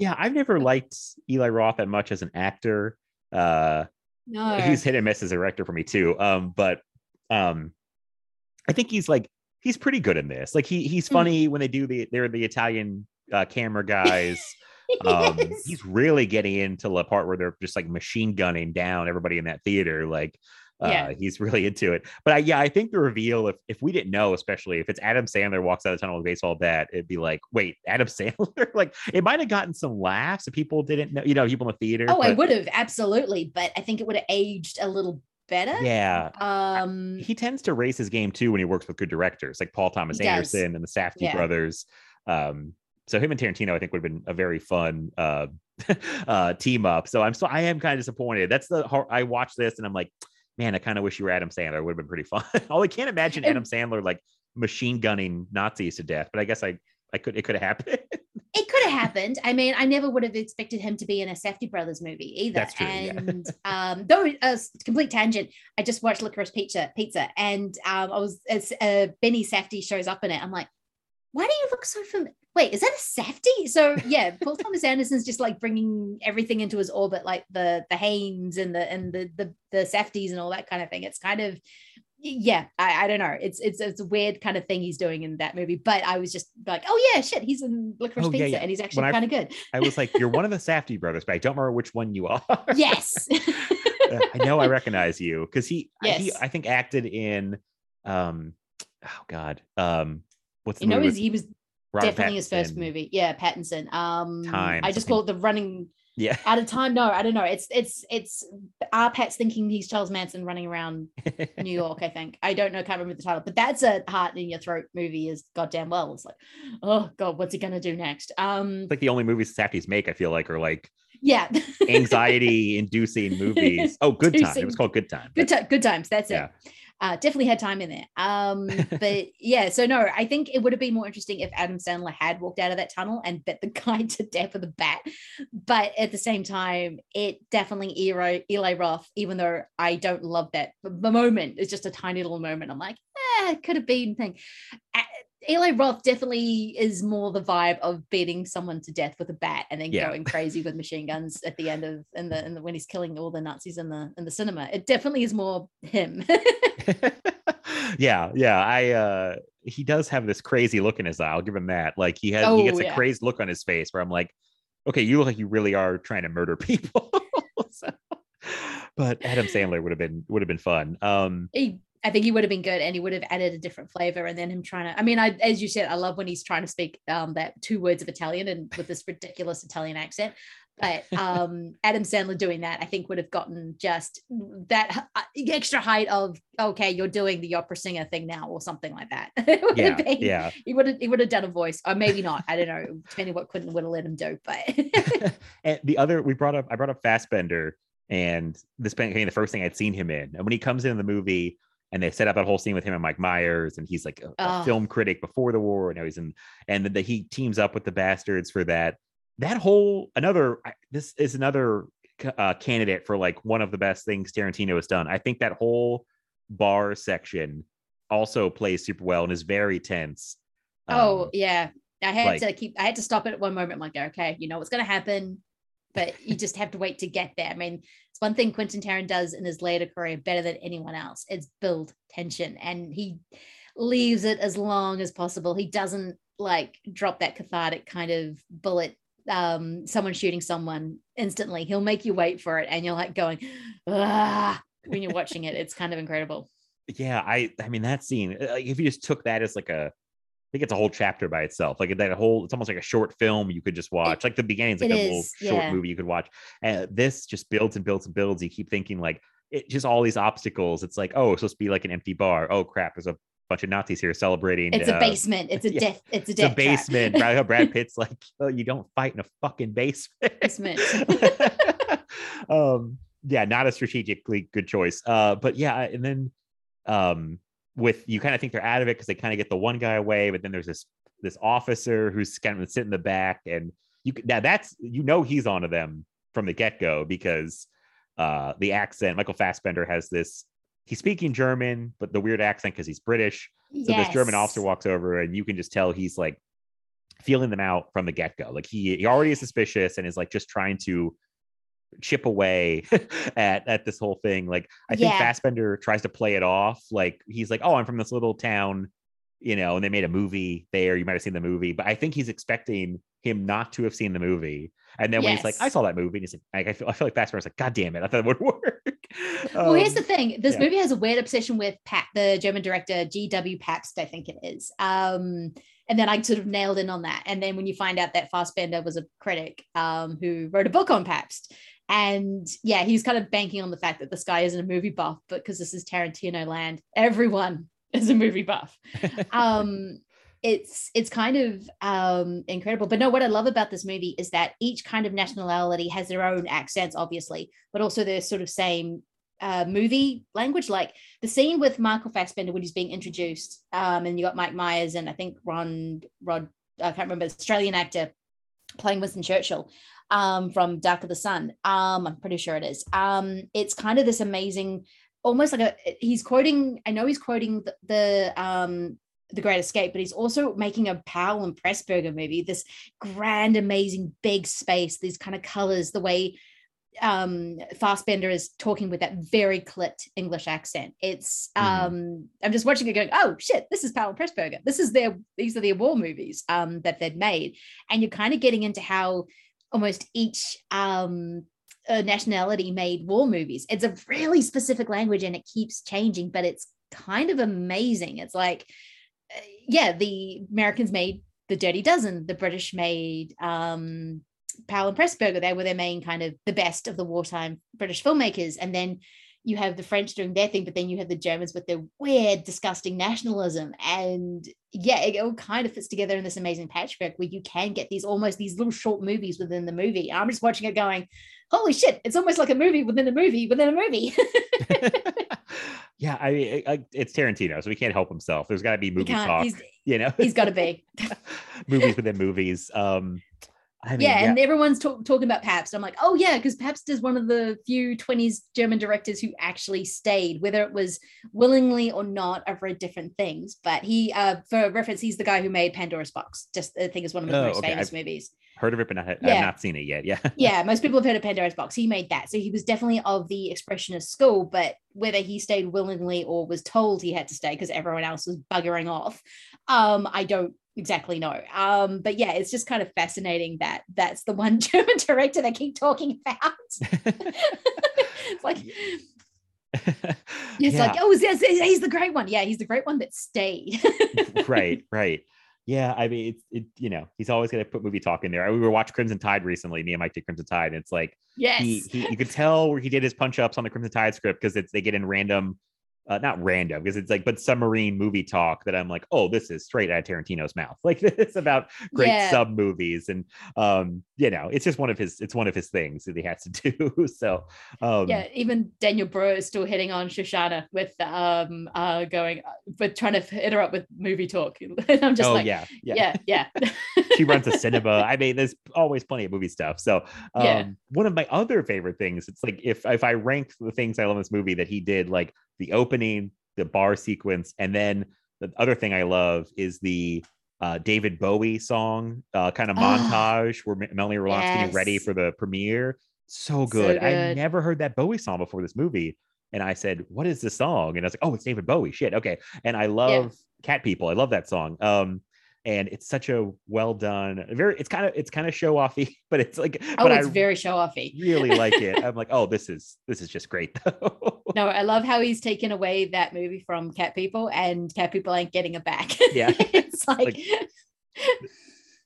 Yeah, I've never liked Eli Roth that much as an actor. Uh, No, he's hit and miss as a director for me too. Um, but um, I think he's like he's pretty good in this. Like he he's Mhm. funny when they do the they're the Italian uh, camera guys. [laughs] Um, Yes. he's really getting into the part where they're just like machine gunning down everybody in that theater. Like, uh, Yeah. he's really into it. But I, yeah, I think the reveal, if if we didn't know, especially if it's Adam Sandler walks out of the tunnel with a baseball bat, it'd be like, wait, Adam [laughs] Sandler? like, it might have gotten some laughs if people didn't know, you know, people in the theater. oh, I would have absolutely, but I think it would have aged a little better. Yeah, Um, he tends to raise his game too when he works with good directors like Paul Thomas. Anderson and the Safdie Yeah. brothers. Um, so him and Tarantino, I think, would have been a very fun uh, [laughs] uh, team up. So I'm so I am kind of disappointed. That's the I watched this and I'm like, man, I kind of wish you were Adam Sandler. It would have been pretty fun. [laughs] Although I can't imagine Adam Sandler like machine gunning Nazis to death, but I guess I I could it could have happened. [laughs] it could have happened. I mean, I never would have expected him to be in a Safdie Brothers movie either. That's true, yeah. And um, though a s- complete tangent, I just watched Licorice Pizza, Pizza, and um, I was as uh, Benny Safdie shows up in it. I'm like, why do you look so familiar? Wait, is that a safdie? So yeah, Paul Thomas Anderson's just like bringing everything into his orbit, like the the Haims and the and the the the safdies and all that kind of thing. It's kind of yeah, I, I don't know. It's it's it's a weird kind of thing he's doing in that movie. But I was just like, oh yeah, shit, he's in Licorice Oh, yeah, Pizza, yeah. and he's actually kind of good. I was like, you're one of the Safdie brothers, but I don't remember which one you are. [laughs] Yes. [laughs] I know I recognize you because he, I- he, I think acted in, um, oh god, um, what's the you know, movie he was Robert definitely his first movie. Yeah, Pattinson. Um, Time, I just call it the running Yeah, out of time. No, I don't know. It's it's it's our Pat's thinking he's Charles Manson running around [laughs] New York. I think I don't know. Can't remember the title, but that's a heart in your throat movie. Is goddamn well. It's like, oh god, what's he gonna do next? Um, It's like the only movies Safdies make. I feel like are like yeah, [laughs] anxiety-inducing movies. Oh, Good Time. It was called Good Time. good time, good times. That's Yeah. it. Uh, definitely had time in there. Um, [laughs] but yeah, so no, I think it would have been more interesting if Adam Sandler had walked out of that tunnel and bit the [laughs] guy to death with a bat. But at the same time, it definitely Eli, Eli Roth, even though I don't love that the moment, it's just a tiny little moment. I'm like, eh, it could have been thing. Eli Roth definitely is more the vibe of beating someone to death with a bat and then Yeah. going crazy with machine guns at the end of in the in the when he's killing all the Nazis in the in the cinema. It definitely is more him. [laughs] [laughs] yeah, yeah. I uh he does have this crazy look in his eye. I'll give him that. Like he has he Oh, gets a yeah. crazed look on his face where I'm like, okay, you look like you really are trying to murder [laughs] people. So- but Adam Sandler would have been would have been fun. Um he, I think he would have been good and he would have added a different flavor. And then him trying to, I mean, I, as you said, I love when he's trying to speak um, that two words of Italian and with this ridiculous Italian accent. But [laughs] um, Adam Sandler doing that, I think would have gotten just that uh, extra height of, okay, you're doing the opera singer thing now or something like that. [laughs] Yeah, been- yeah. He would have, he would have done a voice or maybe not. I don't know, depending what Quentin would have let him do. But [laughs] and the other we brought up I brought up Fassbender and this became the first thing I'd seen him in. And when he comes in the movie and they set up that whole scene with him and Mike Myers, and he's like a, a Oh. film critic before the war, and now he's in, and then the, he teams up with the bastards for that. That whole another this is another uh, candidate for like one of the best things Tarantino has done. I think that whole bar section also plays super well and is very tense. Oh Um, yeah, I had like- to keep. I had to stop it at one moment. I'm like, okay, you know what's going to happen, but you just have to wait to get there. I mean, it's one thing Quentin Tarantino does in his later career better than anyone else. It's build tension, and he leaves it as long as possible. He doesn't like drop that cathartic kind of bullet. Um, someone shooting someone instantly. He'll make you wait for it, and you're like going, ah, when you're watching it. It's kind of incredible. yeah i i mean that scene like if you just took that as like a think it's a whole chapter by itself like that whole it's almost like a short film you could just watch like the beginning's like it a little is, short movie you could watch and this just builds and builds and builds you keep thinking like it just all these obstacles it's like oh it's supposed to be like an empty bar oh crap there's a bunch of nazis here celebrating It's uh, a basement. It's [laughs] a yeah, death. It's a it's a death basement Brad, Brad [laughs] Pitt's like oh you don't fight in a fucking basement Basement. [laughs] um yeah not a strategically good choice uh but yeah and then um with you kind of think they're out of it because they kind of get the one guy away but then there's this this officer who's kind of sitting in the back and you could- now that's you know he's onto them from the get-go because uh the accent michael fassbender has this he's speaking german but the weird accent because he's british so this German officer walks over, and you can just tell he's like feeling them out from the get go. Like he he already is suspicious and is like just trying to chip away [laughs] [laughs] at at this whole thing. Like I think Yeah. Fassbender tries to play it off. Like he's like, oh, I'm from this little town, you know, and they made a movie there. You might have seen the movie, but I think he's expecting him not to have seen the movie. And then when he's like, I saw that movie, and he's like, I, feel I feel like Fassbender's like, God damn it, I thought it would [laughs] work. well, here's the Um, thing. This yeah. movie has a weird obsession with Pat, the German director G.W. Pabst, I think it is. Um, and then I sort of nailed in on that. And then when you find out that Fassbender was a critic um, who wrote a book on Pabst, and yeah, he's kind of banking on the fact that this guy isn't a movie buff, but because this is Tarantino land, everyone [laughs] is a movie buff. [laughs] um it's it's kind of um incredible. But no what i love about this movie is that each kind of nationality has their own accents obviously but also their sort of same uh movie language. Like the scene with michael fassbender when he's being introduced um and you got mike myers and i think ron rod i can't remember australian actor playing winston churchill um from dark of the sun um i'm pretty sure it is um it's kind of this amazing almost like a he's quoting i know he's quoting the, the um the Great Escape, but he's also making a Powell and Pressburger movie. This grand, amazing, big space, these kind of colors, the way um Fassbender is talking with that very clipped English accent. It's Mhm. um I'm just watching it going, oh shit, this is Powell and Pressburger. This is their these are their war movies um that they'd made. And you're kind of getting into how almost each um nationality made war movies. It's a really specific language and it keeps changing, but it's kind of amazing. It's like, uh, yeah, the Americans made the Dirty Dozen, the British made um, Powell and Pressburger. They were their main kind of the best of the wartime British filmmakers. And then you have the French doing their thing, but then you have the Germans with their weird, disgusting nationalism. And yeah, it all kind of fits together in this amazing patchwork where you can get these almost these little short movies within the movie. I'm just watching it going, holy shit, it's almost like a movie within a movie within a movie. [laughs] yeah, I mean, it's Tarantino, so he can't help himself. There's got to be movie talk, he's, you know. he's got to be. [laughs] movies within movies. Um, Mean, yeah, and everyone's talk, talking about Pabst. I'm like, oh yeah, because Pabst is one of the few 20s German directors who actually stayed, whether it was willingly or not. I've read different things, but he, uh, for reference, he's the guy who made Pandora's Box. Just I think is one of his Oh, most okay, famous I've- movies. heard of it, but not, I've not seen it yet. Yeah. yeah, [laughs] most people have heard of Pandora's Box. He made that. So he was definitely of the expressionist school, but whether he stayed willingly or was told he had to stay because everyone else was buggering off, um, I don't exactly know. Um, but yeah, it's just kind of fascinating that that's the one [laughs] German director they keep talking about. [laughs] it's like [laughs] it's like, oh, yes, he's the great one. Yeah, he's the great one that stayed. right, right. Yeah, I mean, it's it. You know, he's always gonna put movie talk in there. We were watching Crimson Tide recently. Me and Mike did Crimson Tide, and it's like yes. he, he you could tell where he did his punch ups on the Crimson Tide script because it's they get in random, uh, not random because it's like but submarine movie talk that I'm like, oh, this is straight out of Tarantino's mouth. [laughs] Like it's about great Yeah. sub movies, and um, you know, it's just one of his it's one of his things that he has to [laughs] do. so um, yeah, even Daniel Brühl is still hitting on Shosanna with um uh going but trying to hit her up with movie talk. [laughs] And I'm just oh like, yeah, yeah, yeah, yeah. she runs a cinema. I mean, there's always plenty of movie stuff. So, um, Yeah. one of my other favorite things, it's like if if I rank the things I love in this movie that he did, like the opening, the bar sequence, and then the other thing I love is the uh, David Bowie song, uh, kind of Oh. montage where Melanie Laurent's getting ready for the premiere. So So good. I never heard that Bowie song before this movie. And I said, What is this song? And I was like, Oh, it's David Bowie. Shit. Okay. And I love Cat People. I love that song. Um, and it's such a well done, very it's kind of it's kind of show offy, [laughs] but it's like Oh, but it's I very show offy. [laughs] really like it. I'm like, oh, this is this is just great though. [laughs] No, I love how he's taken away that movie from Cat People, and Cat People ain't getting it back. Yeah. it's like, Like-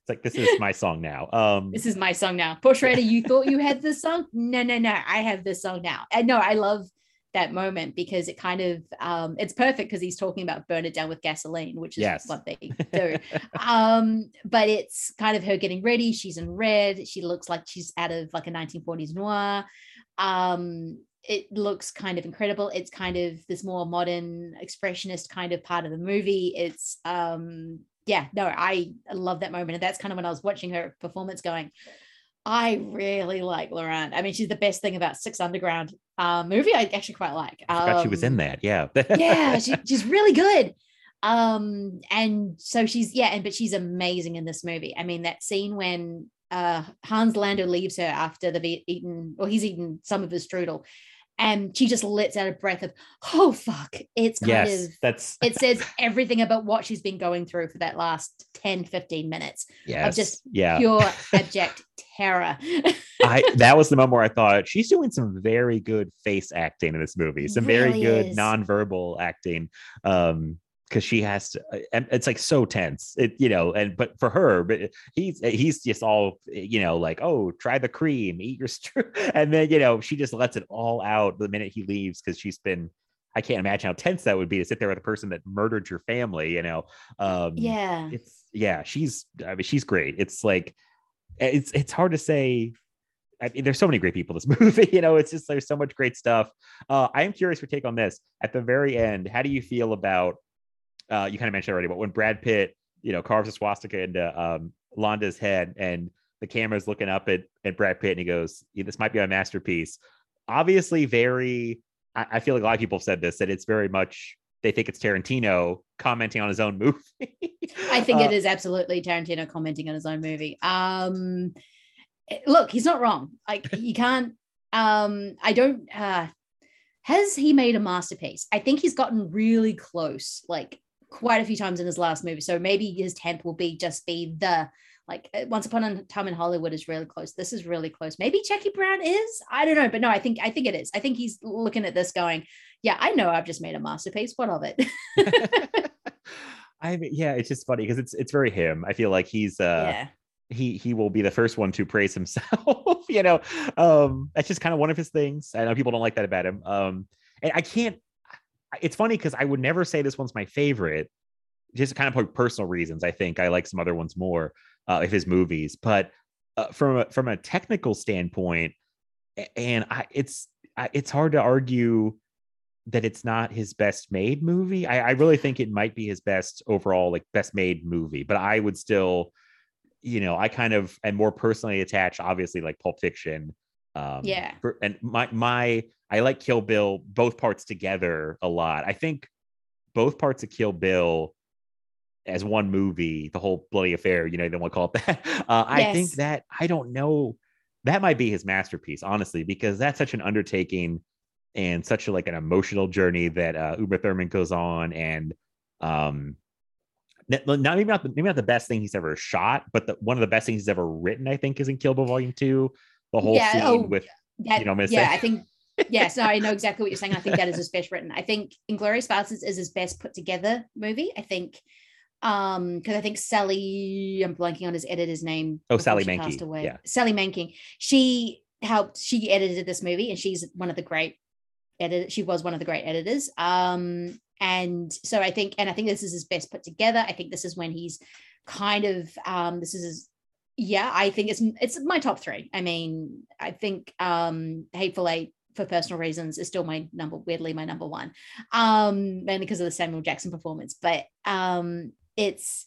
it's like this is my song now. Um this is my song now. Push you thought you had this song? No, no, no. I have this song now. And no, I love that moment because it kind of um it's perfect because he's talking about burn it down with gasoline, which is Yes. what they do. um, but it's kind of her getting ready. She's in red. She looks like she's out of like a 1940s noir. Um, it looks kind of incredible. It's kind of this more modern expressionist kind of part of the movie. It's um, yeah, no, I love that moment. And that's kind of when I was watching her performance going, I really like Laurent. I mean, she's the best thing about Six Underground uh, movie. I actually quite like. I forgot she was in Um, that. Yeah. [laughs] yeah she, she's really good um and so she's yeah and but she's amazing in this movie i mean that scene when uh hans landa leaves her after they've eaten or he's eaten some of his strudel and she just lets out a breath of oh fuck it's kind yes. of That's it says everything about what she's been going through for that last 10 15 minutes yes. just yeah. pure [laughs] abject terror I [laughs] that was the moment where I thought she's doing some very good face acting in this movie, some very good is. nonverbal acting. Um, because she has to, uh, and it's like so tense, it you know, and but for her, but he's he's just all you know, like oh, try the cream, eat your stru, [laughs] and then you know she just lets it all out the minute he leaves because she's been. I can't imagine how tense that would be to sit there with a person that murdered your family, you know. Um, yeah it's yeah she's i mean she's great it's like it's it's hard to say I mean, there's so many great people in this [laughs] movie you know it's just there's so much great stuff uh i am curious your take on this at the very end how do you feel about uh you kind of mentioned already but when brad pitt you know carves a swastika into um landa's head and the camera's looking up at, at brad pitt and he goes "Yeah, this might be my masterpiece obviously very I, I feel like a lot of people have said this that it's very much they think it's Tarantino commenting on his own movie. I think Uh, it is absolutely Tarantino commenting on his own movie. Um, eh, look, he's not wrong. Like you can't. Um, I don't. Uh, has he made a masterpiece? I think he's gotten really close, like quite a few times in his last movie. So maybe his tenth will be just be the like uh, Once Upon a Time in Hollywood is really close. This is really close. Maybe Jackie Brown is. I don't know, but no, I think I think it is. I think he's looking at this going, yeah, I know I've just made a masterpiece. What of it? [laughs] [laughs] I mean, yeah, it's just funny because it's it's very him. I feel like he's uh yeah. he he will be the first one to praise himself. [laughs] you know, um, that's just kind of one of his things. I know people don't like that about him. Um, and I can't. It's funny because I would never say this one's my favorite, just kind of for personal reasons. I think I like some other ones more uh, of his movies, but uh, from a, from a technical standpoint, and I, it's I, it's hard to argue that it's not his best made movie. I, I really think it might be his best overall, like best made movie. But I would still, you know, I kind of am more personally attached, obviously, like Pulp Fiction. Um, Yeah. for- and my my I like Kill Bill both parts together a lot. I think both parts of Kill Bill as one movie, the whole bloody affair, you know, they want to call it that. [laughs] Uh, I think that I don't know. That might be his masterpiece, honestly, because that's such an undertaking and such a, like an emotional journey that uh, Uma Thurman goes on, and um, not maybe not the, maybe not the best thing he's ever shot, but the, one of the best things he's ever written, I think, is in Kill Bill Volume Two. The whole Yeah, scene oh, with That, You know yeah, say? I think yes, no, I know exactly what you're saying. I think that is his best written. I think Inglourious Basterds is his best put together movie. I think um because I think Sally, I'm blanking on his editor's name. Oh, Sally passed away. yeah. Sally Menke. She helped, she edited this movie and she's one of the great editors. She was one of the great editors. Um, and so I think, and I think this is his best put together. I think this is when he's kind of um this is his yeah, I think it's it's my top three. I mean, I think um Hateful Eight for personal reasons is still my number weirdly my number one. Um mainly because of the Samuel Jackson performance. But um it's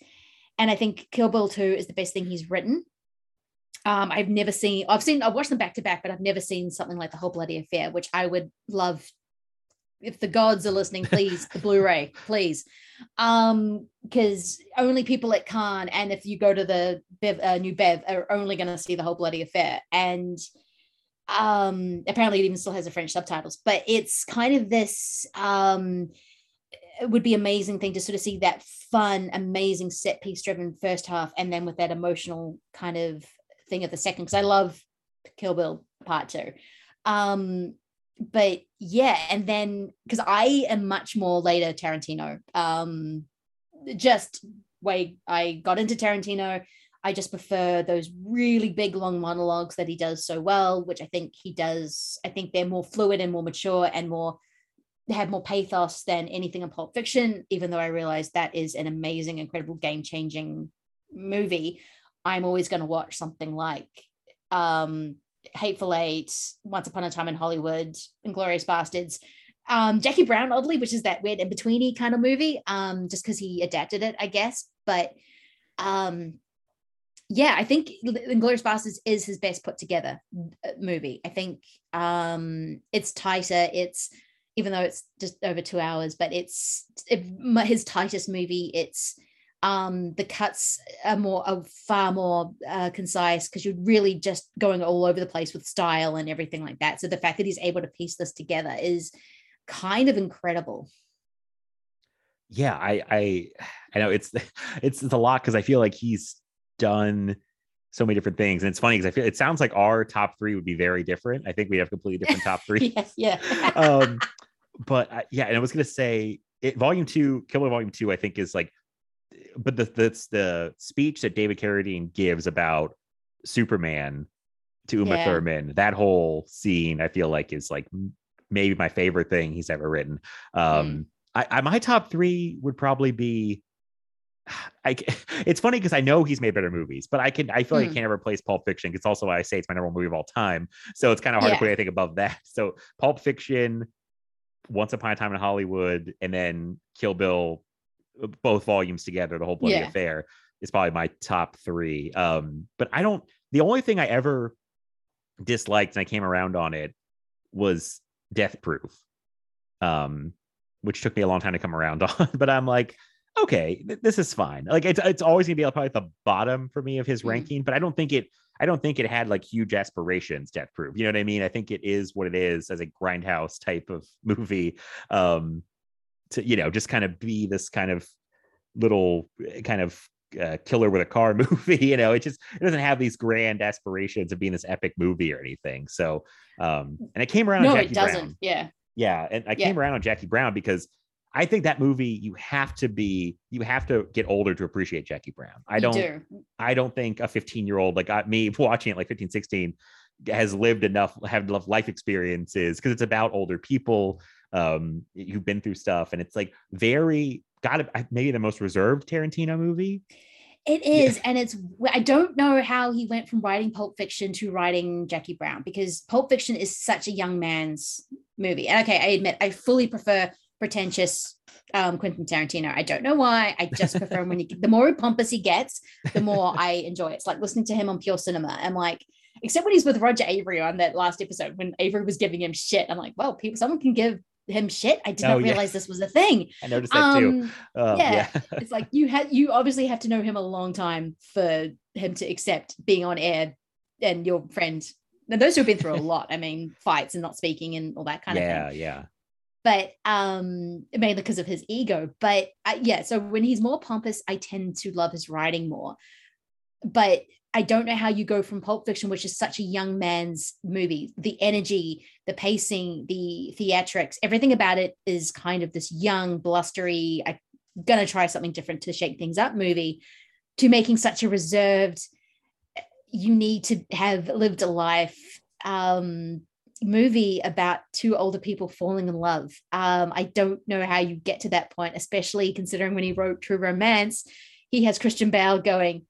and I think Kill Bill 2 is the best thing he's written. Um, I've never seen I've seen I've watched them back to back, but I've never seen something like the whole bloody affair, which I would love if the gods are listening, [laughs] please, the Blu-ray, please. Um, because only people at Cannes and if you go to the Bev, uh, new Bev are only going to see the whole bloody affair. And um, apparently it even still has the French subtitles, but it's kind of this um it would be amazing thing to sort of see that fun, amazing set piece driven first half, and then with that emotional kind of thing at the second. Because I love Kill Bill Part Two, um, but yeah, and then because I am much more later Tarantino, um, just way I got into Tarantino. I just prefer those really big long monologues that he does so well, which I think he does. I think they're more fluid and more mature and more have more pathos than anything in Pulp Fiction, even though I realize that is an amazing, incredible, game changing movie. I'm always going to watch something like um, Hateful Eight, Once Upon a Time in Hollywood, Inglourious Basterds, um, Jackie Brown, oddly, which is that weird in betweeny kind of movie, um, just because he adapted it, I guess. But um, yeah, I think Inglourious Basterds is his best put together uh, movie. I think um, it's tighter. It's even though it's just over two hours, but it's it, his tightest movie. It's um the cuts are more are far more uh, concise because you're really just going all over the place with style and everything like that. So the fact that he's able to piece this together is kind of incredible. yeah i i [sighs] i know it's [laughs] it's, it's a lot because i feel like he's done so many different things. And it's funny because i feel it sounds like our top three would be very different. I think we have completely different top three. [laughs] Yes, yeah. [laughs] um but uh, yeah and i was gonna say it volume two killer volume two i think is like but the the, the speech that david carradine gives about superman to uma Yeah. thurman. That whole scene i feel like is like maybe my favorite thing he's ever written. Um I, I my top three would probably be [sighs] I, [laughs] it's funny because I know he's made better movies, but I can I feel like I Mm. can't ever replace Pulp Fiction. It's also why I say it's my number one movie of all time. So it's kind of hard Yeah. to put anything above that. So Pulp Fiction, Once Upon a Time in Hollywood, and then Kill Bill, both volumes together, the whole bloody Yeah. affair is probably my top three. Um, but I don't. The only thing I ever disliked, and I came around on it, was Death Proof. Um, which took me a long time to come around [laughs] on. But I'm like, okay, th- this is fine. Like it's it's always gonna be probably at the bottom for me of his Mhm. ranking, but I don't think it. I don't think it had like huge aspirations. Death Proof, you know what I mean? I think it is what it is as a grindhouse type of [laughs] movie. Um, to you know, just kind of be this kind of little uh, kind of uh, killer with a car [laughs] movie. You know, it just it doesn't have these grand aspirations of being this epic movie or anything. So, um, and I came around. no, it doesn't. Brown. Yeah. Yeah, and I Yeah. came around on Jackie Brown because I think that movie you have to be you have to get older to appreciate Jackie Brown. I don't do. I don't think a 15 year old like uh, me [laughs] watching it like 15 16 has lived enough have enough life experiences because it's about older people um who've been through stuff and it's like very got maybe the most reserved Tarantino movie. It is, and it's. I don't know how he went from writing Pulp Fiction to writing Jackie Brown because Pulp Fiction is such a young man's movie. And okay, I admit I fully prefer pretentious um, Quentin Tarantino. I don't know why. I just prefer him when he. The more pompous he gets, the more [laughs] I enjoy it. It's like listening to him on Pure Cinema. I'm like, except when he's with Roger Avary on that last episode when Avary was giving him shit. I'm like, well, people, someone can give him shit. I did Oh, not yeah. realize this was a thing. I noticed that too. Um, Um, yeah. yeah. [laughs] it's like you had you obviously have to know him a long time for him to accept being on air and your friend now those who've been through a lot i mean fights and not speaking and all that kind of thing. yeah, yeah. But um mainly because of his ego but yeah so when he's more pompous i tend to love his writing more. But I don't know how you go from Pulp Fiction, which is such a young man's movie, the energy, the pacing, the theatrics, everything about it is kind of this young, blustery, I'm gonna try something different to shake things up movie, to making such a reserved, you need to have lived a life um movie about two older people falling in love. Um, I don't know how you get to that point, especially considering when he wrote True Romance, he has Christian Bale going,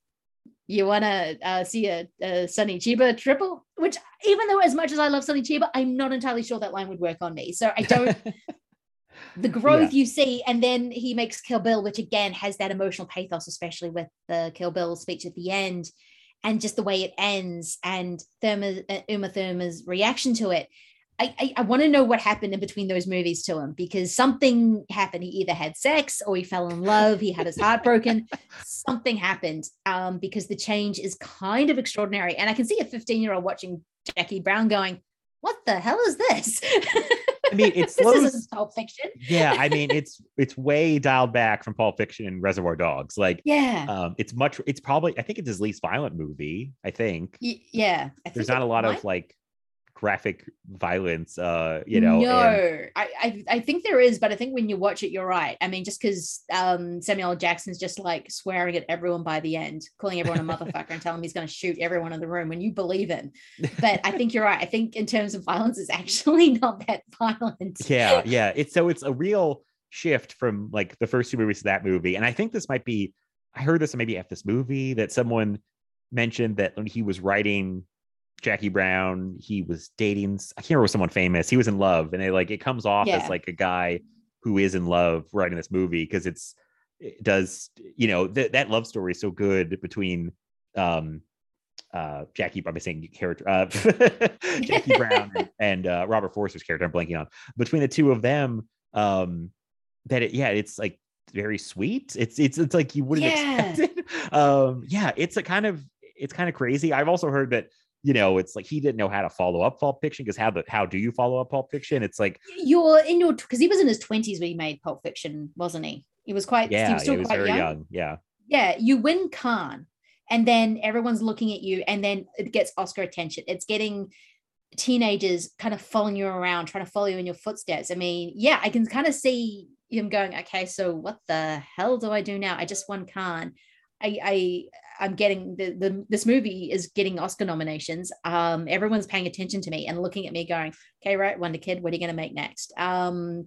you want to uh, see a, a Sonny Chiba triple? Which, even though as much as I love Sonny Chiba, I'm not entirely sure that line would work on me. So I don't. [laughs] the growth you see, and then he makes Kill Bill, which again has that emotional pathos, especially with the Kill Bill speech at the end, and just the way it ends, and Thurma, uh, Uma Thurman's reaction to it. I, I, I want to know what happened in between those movies to him because something happened. He either had sex or he fell in love. He had his heart broken. [laughs] something happened um, because the change is kind of extraordinary. And I can see a 15 year old watching Jackie Brown going, What the hell is this? [laughs] I mean, it's [laughs] this slows- Pulp Fiction. yeah, I mean, [laughs] it's it's way dialed back from Pulp Fiction and Reservoir Dogs. Like, Yeah. um, it's much. It's probably. I think it's his least violent movie. I think Y- yeah. I there's think not a lot might- of like graphic violence. Uh, you know. no, and- I, I I think there is, but I think when you watch it, you're right. I mean, just because um, Samuel Jackson's just like swearing at everyone by the end, calling everyone a motherfucker, and telling him he's going to shoot everyone in the room, when you believe him. But I think you're right. I think in terms of violence, it's actually [laughs] not that violent. yeah, yeah. It's so it's a real shift from like the first two movies to that movie, and I think this might be. I heard this maybe at this movie that someone mentioned that when he was writing Jackie Brown, he was dating. I can't remember someone famous. He was in love, and it like it comes off Yeah. as like a guy who is in love writing this movie because it's it does you know th- that love story is so good between um uh Jackie I'm saying character uh [laughs] Jackie Brown and, [laughs] and uh Robert Forster's character I'm blanking on between the two of them um that it yeah it's like very sweet it's it's it's like you wouldn't Yeah. expect it [laughs] um yeah it's a kind of it's kind of crazy I've also heard that you know it's like he didn't know how to follow up Pulp Fiction because how the how do you follow up Pulp Fiction it's like You're in your because he was in his 20s when he made Pulp Fiction, wasn't he? He was quite he yeah was still it was quite very young. young yeah yeah, you win Cannes, and then everyone's looking at you, and then it gets Oscar attention. It's getting teenagers kind of following you around, trying to follow you in your footsteps. I mean, yeah, I can kind of see him going, okay, so what the hell do I do now? I just won Cannes. I, I I'm getting the, the this movie is getting Oscar nominations. Um, everyone's paying attention to me and looking at me, going, "Okay, right, Wonder Kid, what are you going to make next?" Um,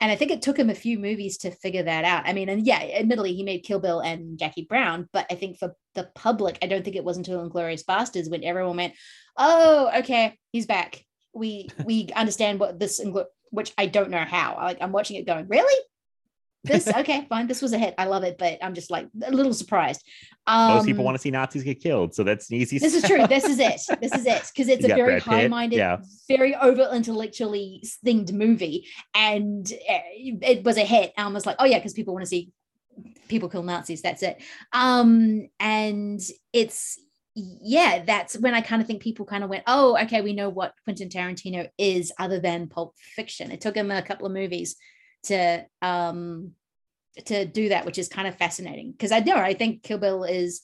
and I think it took him a few movies to figure that out. I mean, and yeah, admittedly, he made Kill Bill and Jackie Brown, but I think for the public, I don't think it was until Inglourious Basterds when everyone went, "Oh, okay, he's back. We we understand what this, Inglo-" which I don't know how. Like I'm watching it going, really? This okay, fine. This was a hit. I love it, but I'm just like a little surprised. Um, Most people want to see Nazis get killed, so that's easy. This is true. This is it. [laughs] This is it because it's You a very high-minded, yeah. very over intellectually themed movie, and uh, it was a hit. I was like, oh yeah, because people want to see people kill Nazis. That's it. Um, and it's yeah, that's when I kind of think people kind of went, oh, okay, we know what Quentin Tarantino is other than Pulp Fiction. It took him a couple of movies to um to do that, which is kind of fascinating because I know I think Kill Bill is,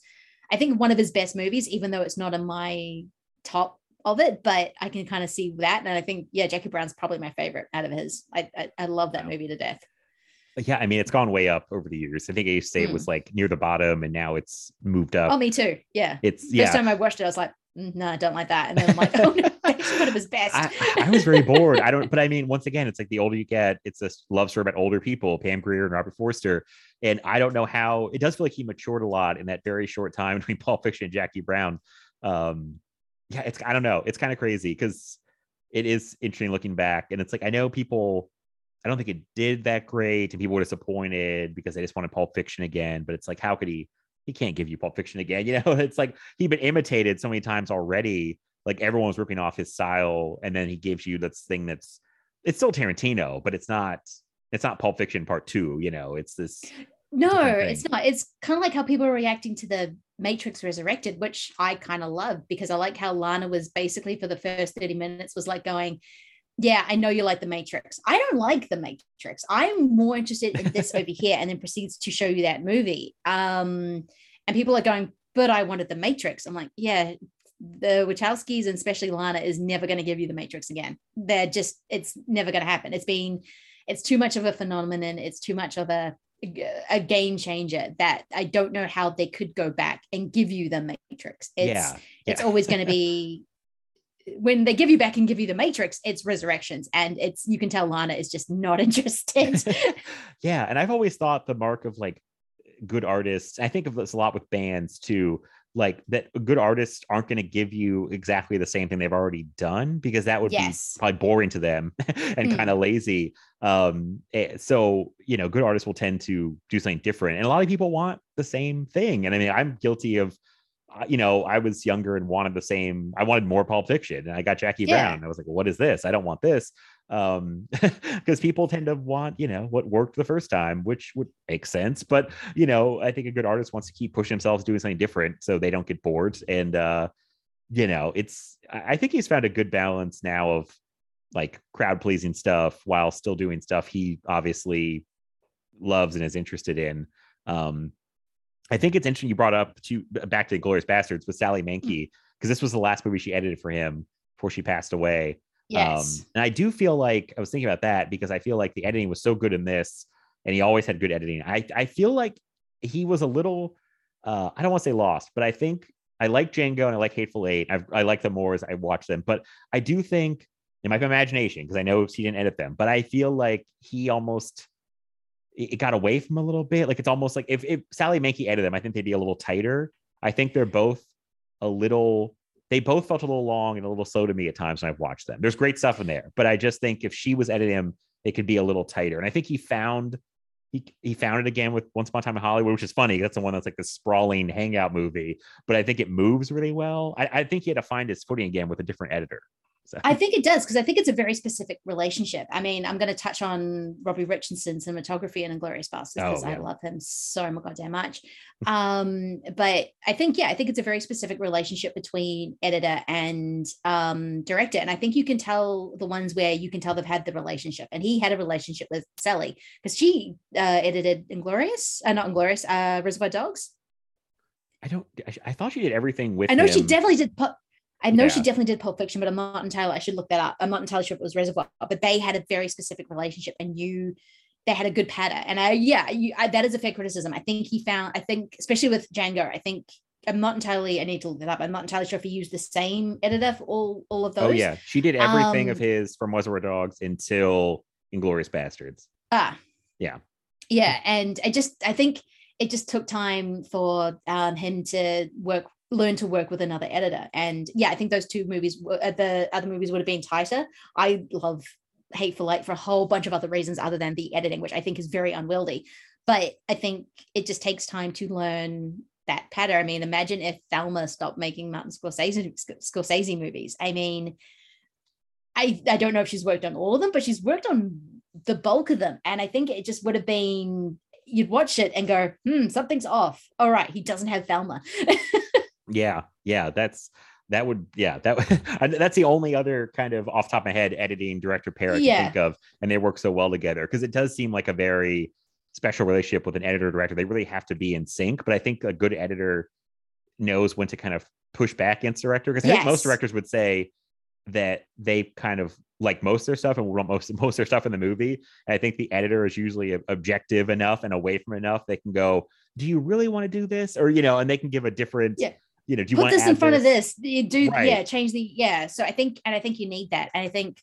I think one of his best movies, even though it's not in my top of it, but I can kind of see that, and I think yeah, Jackie Brown's probably my favorite out of his. I I, I love that Wow. movie to death. Yeah, I mean, it's gone way up over the years. I think I used to say it Mm. was like near the bottom, and now it's moved up. Oh, me too. Yeah. it's First time I watched it, I was like, "Mm, no, I don't like that, and then I'm like, oh no, actually one of his best. I, I was very bored. I don't, but I mean, once again, it's like the older you get, it's a love story about older people, Pam Grier and Robert Forster. And I don't know how it does feel like he matured a lot in that very short time [laughs] between Pulp Fiction and Jackie Brown. Um, yeah, it's I don't know, it's kind of crazy because it is interesting looking back, and it's like I know people. I don't think it did that great, and people were disappointed because they just wanted Pulp Fiction again. But it's like, how could he? He can't give you Pulp Fiction again. You [laughs] know, it's like he'd been imitated so many times already like everyone was ripping off his style and then he gives you this thing that's it's still tarantino but it's not it's not pulp fiction part two you know it's this No, it's not. It's kind of like how people are reacting to the Matrix Resurrected, which I kind of love because I like how Lana was basically for the first 30 minutes was like going, Yeah, I know you like the Matrix. I don't like the Matrix. I'm more interested in this over [laughs] here, and then proceeds to show you that movie. Um, and people are going, But I wanted the Matrix. I'm like, Yeah, the Wachowskis and especially Lana is never going to give you the Matrix again. They're just, it's never going to happen. It's been, it's too much of a phenomenon. It's too much of a a game changer that I don't know how they could go back and give you the Matrix. It's yeah it's always going to be [laughs] [laughs] when they give you back and give you the Matrix, it's resurrections, and it's you can tell Lana is just not [laughs] interested. [laughs] yeah and i've always thought the mark of like good artists i think of this a lot with bands too like that good artists aren't going to give you exactly the same thing they've already done because that would Yes. be probably boring to them [laughs] and Mm. kind of lazy um eh, so you know good artists will tend to do something different and a lot of people want the same thing and i mean i'm guilty of you know i was younger and wanted the same i wanted more pulp fiction and i got jackie Yeah. brown i was like well, what is this? I don't want this. Um [laughs] because people tend to want you know what worked the first time which would make sense but you know i think a good artist wants to keep pushing themselves doing something different so they don't get bored and uh you know it's i I think he's found a good balance now of like crowd pleasing stuff while still doing stuff he obviously loves and is interested in. Um i think it's interesting you brought up to back to glorious bastards with sally menke because this was the last movie she edited for him before she passed away yes. um, and I do feel like I was thinking about that because I feel like the editing was so good in this, and he always had good editing. I I feel like he was a little, uh, I don't want to say lost, but I think I like Django and I like Hateful Eight. I I like them more as I watch them, but I do think it might be imagination because I know he didn't edit them, but I feel like he almost it got away from a little bit. Like it's almost like if, if Sally Menke edited them, I think they'd be a little tighter. I think they're both a little they both felt a little long and a little slow to me at times when I've watched them. There's great stuff in there, but I just think if she was editing them, they could be a little tighter. And I think he found he he found it again with Once Upon a Time in Hollywood, which is funny. That's the one that's like this sprawling hangout movie, but I think it moves really well. I, I think he had to find his footing again with a different editor. So I think it does because I think it's a very specific relationship. I mean, I'm going to touch on Robbie Richardson's cinematography in Inglourious Basterds because Oh, I love him so goddamn much. [laughs] Um, but I think, yeah, I think it's a very specific relationship between editor and um, director. And I think you can tell the ones where you can tell they've had the relationship. And he had a relationship with Sally because she uh, edited Inglourious, uh, not Inglourious, uh, Reservoir Dogs. I don't. I, I thought she did everything with. I know she definitely did. Pulp, I know she definitely did Pulp Fiction, but I'm not entirely. I should look that up. I'm not entirely sure if it was Reservoir, but they had a very specific relationship, and you, they had a good patter. And I, yeah, you, I, that is a fair criticism. I think he found. I think, especially with Django, I think I'm not entirely. I need to look that up. I'm not entirely sure if he used the same editor for all all of those. Oh yeah, she did everything of Um, his from Reservoir Dogs until Inglourious Basterds. Ah. Yeah. Yeah. And I just I think it just took time for um, him to work learn to work with another editor. And yeah, I think those two movies uh, the other movies would have been tighter. I love Hateful Eight for a whole bunch of other reasons other than the editing, which I think is very unwieldy. But I think it just takes time to learn that pattern. I mean, imagine if Thelma stopped making Martin Scorsese Scorsese movies. I mean, I I don't know if she's worked on all of them, but she's worked on the bulk of them, and I think it just would have been you'd watch it and go, hmm, something's off. All right, he doesn't have Thelma. [laughs] yeah, yeah, that's that would yeah that [laughs] that's the only other kind of off top of my head editing director pair I can Yeah. think of, and they work so well together because it does seem like a very special relationship with an editor director. They really have to be in sync, but I think a good editor knows when to kind of push back against director because I think most directors would say that they kind of like most of their stuff and want most [laughs] most of their stuff in the movie. And I think the editor is usually objective enough and away from enough. They can go, "Do you really want to do this?" Or you know, and they can give a different. Yeah. You know, do you Put this in front of this. You do, Right. yeah, change the yeah. So I think, and I think you need that. And I think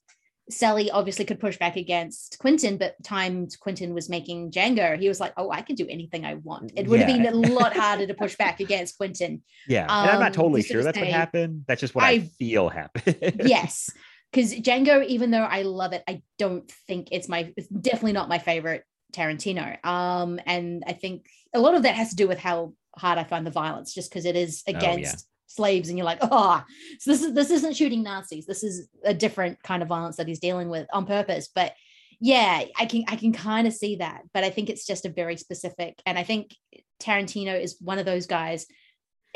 Sally obviously could push back against Quentin, but times Quentin was making Django, he was like, "Oh, I can do anything I want." It would have been a lot harder to push back against Quentin. Yeah, and I'm not Um, totally sure that's what happened. That's just what I, I- feel happened. [laughs] yes because django even though i love it i don't think it's my it's definitely not my favorite tarantino um and i think a lot of that has to do with how hard i find the violence just because it is Oh, yeah. against slaves and you're like oh so this is this isn't shooting nazis this is a different kind of violence that he's dealing with on purpose but yeah i can i can kind of see that but i think it's just a very specific and i think tarantino is one of those guys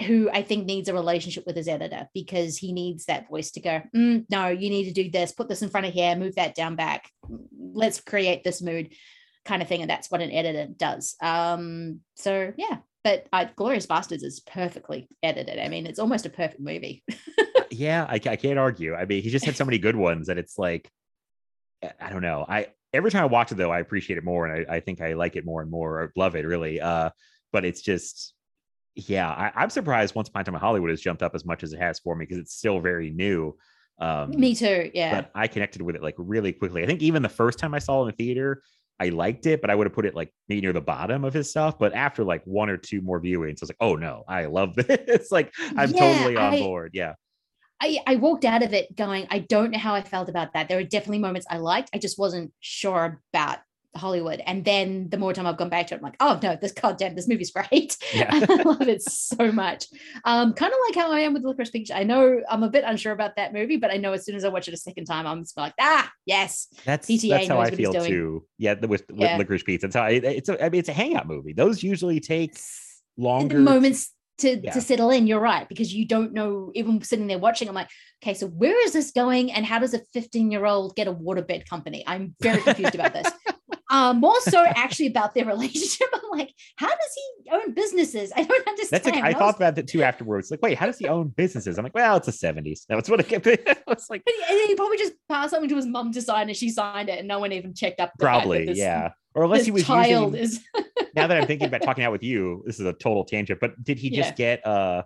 who I think needs a relationship with his editor because he needs that voice to go, "Mm, no, you need to do this, put this in front of here, move that down back, let's create this mood kind of thing. And that's what an editor does. Um, so yeah, but uh, Glorious Bastards is perfectly edited. I mean, it's almost a perfect movie. [laughs] yeah, I, I can't argue. I mean, he just had so many good ones that it's like, I- don't know. I every time I watch it though, I appreciate it more, and I, I think I like it more and more. I love it really. Uh, but it's just, yeah, I, I'm surprised Once Upon a Time in Hollywood has jumped up as much as it has for me because it's still very new. Um, Me too. Yeah. but I connected with it like really quickly. I think even the first time I saw it in the theater, I liked it, but I would have put it like maybe near the bottom of his stuff. But after like one or two more viewings, I was like, oh no, I love [laughs] this. like I'm Yeah, totally on I- board. Yeah. I, I walked out of it going, I don't know how I felt about that. There were definitely moments I liked. I just wasn't sure about Hollywood. And then the more time I've gone back to it, I'm like, oh no, this goddamn, this movie's great. Yeah. [laughs] I love it so much. Um, kind of like how I am with Licorice Pizza. I know I'm a bit unsure about that movie, but I know as soon as I watch it a second time, I'm just like, ah, yes. That's PTA that's how I feel too. Yeah, with, with Yeah. licorice pizza. It's how it, it's a, I mean it's a hangout movie. Those usually take The longer moments to, Yeah. to settle in, you're right, because you don't know, even sitting there watching, I'm like, okay, so where is this going? And how does a 15 year old get a waterbed company? I'm very confused about this. [laughs] Um, more so actually about their [laughs] relationship. I'm like, how does he own businesses? I don't understand. That's like I was- thought about that too afterwards. Like, wait, how does he own businesses? I'm like, well, it's the 70s. That's what it kept. [laughs] It's like And he- probably just passed something to his mom to sign, and she signed it, and no one even checked up. the probably, this- yeah. Or unless he was child using, is [laughs] now that I'm thinking about talking out with you, this is a total tangent, but did he just get uh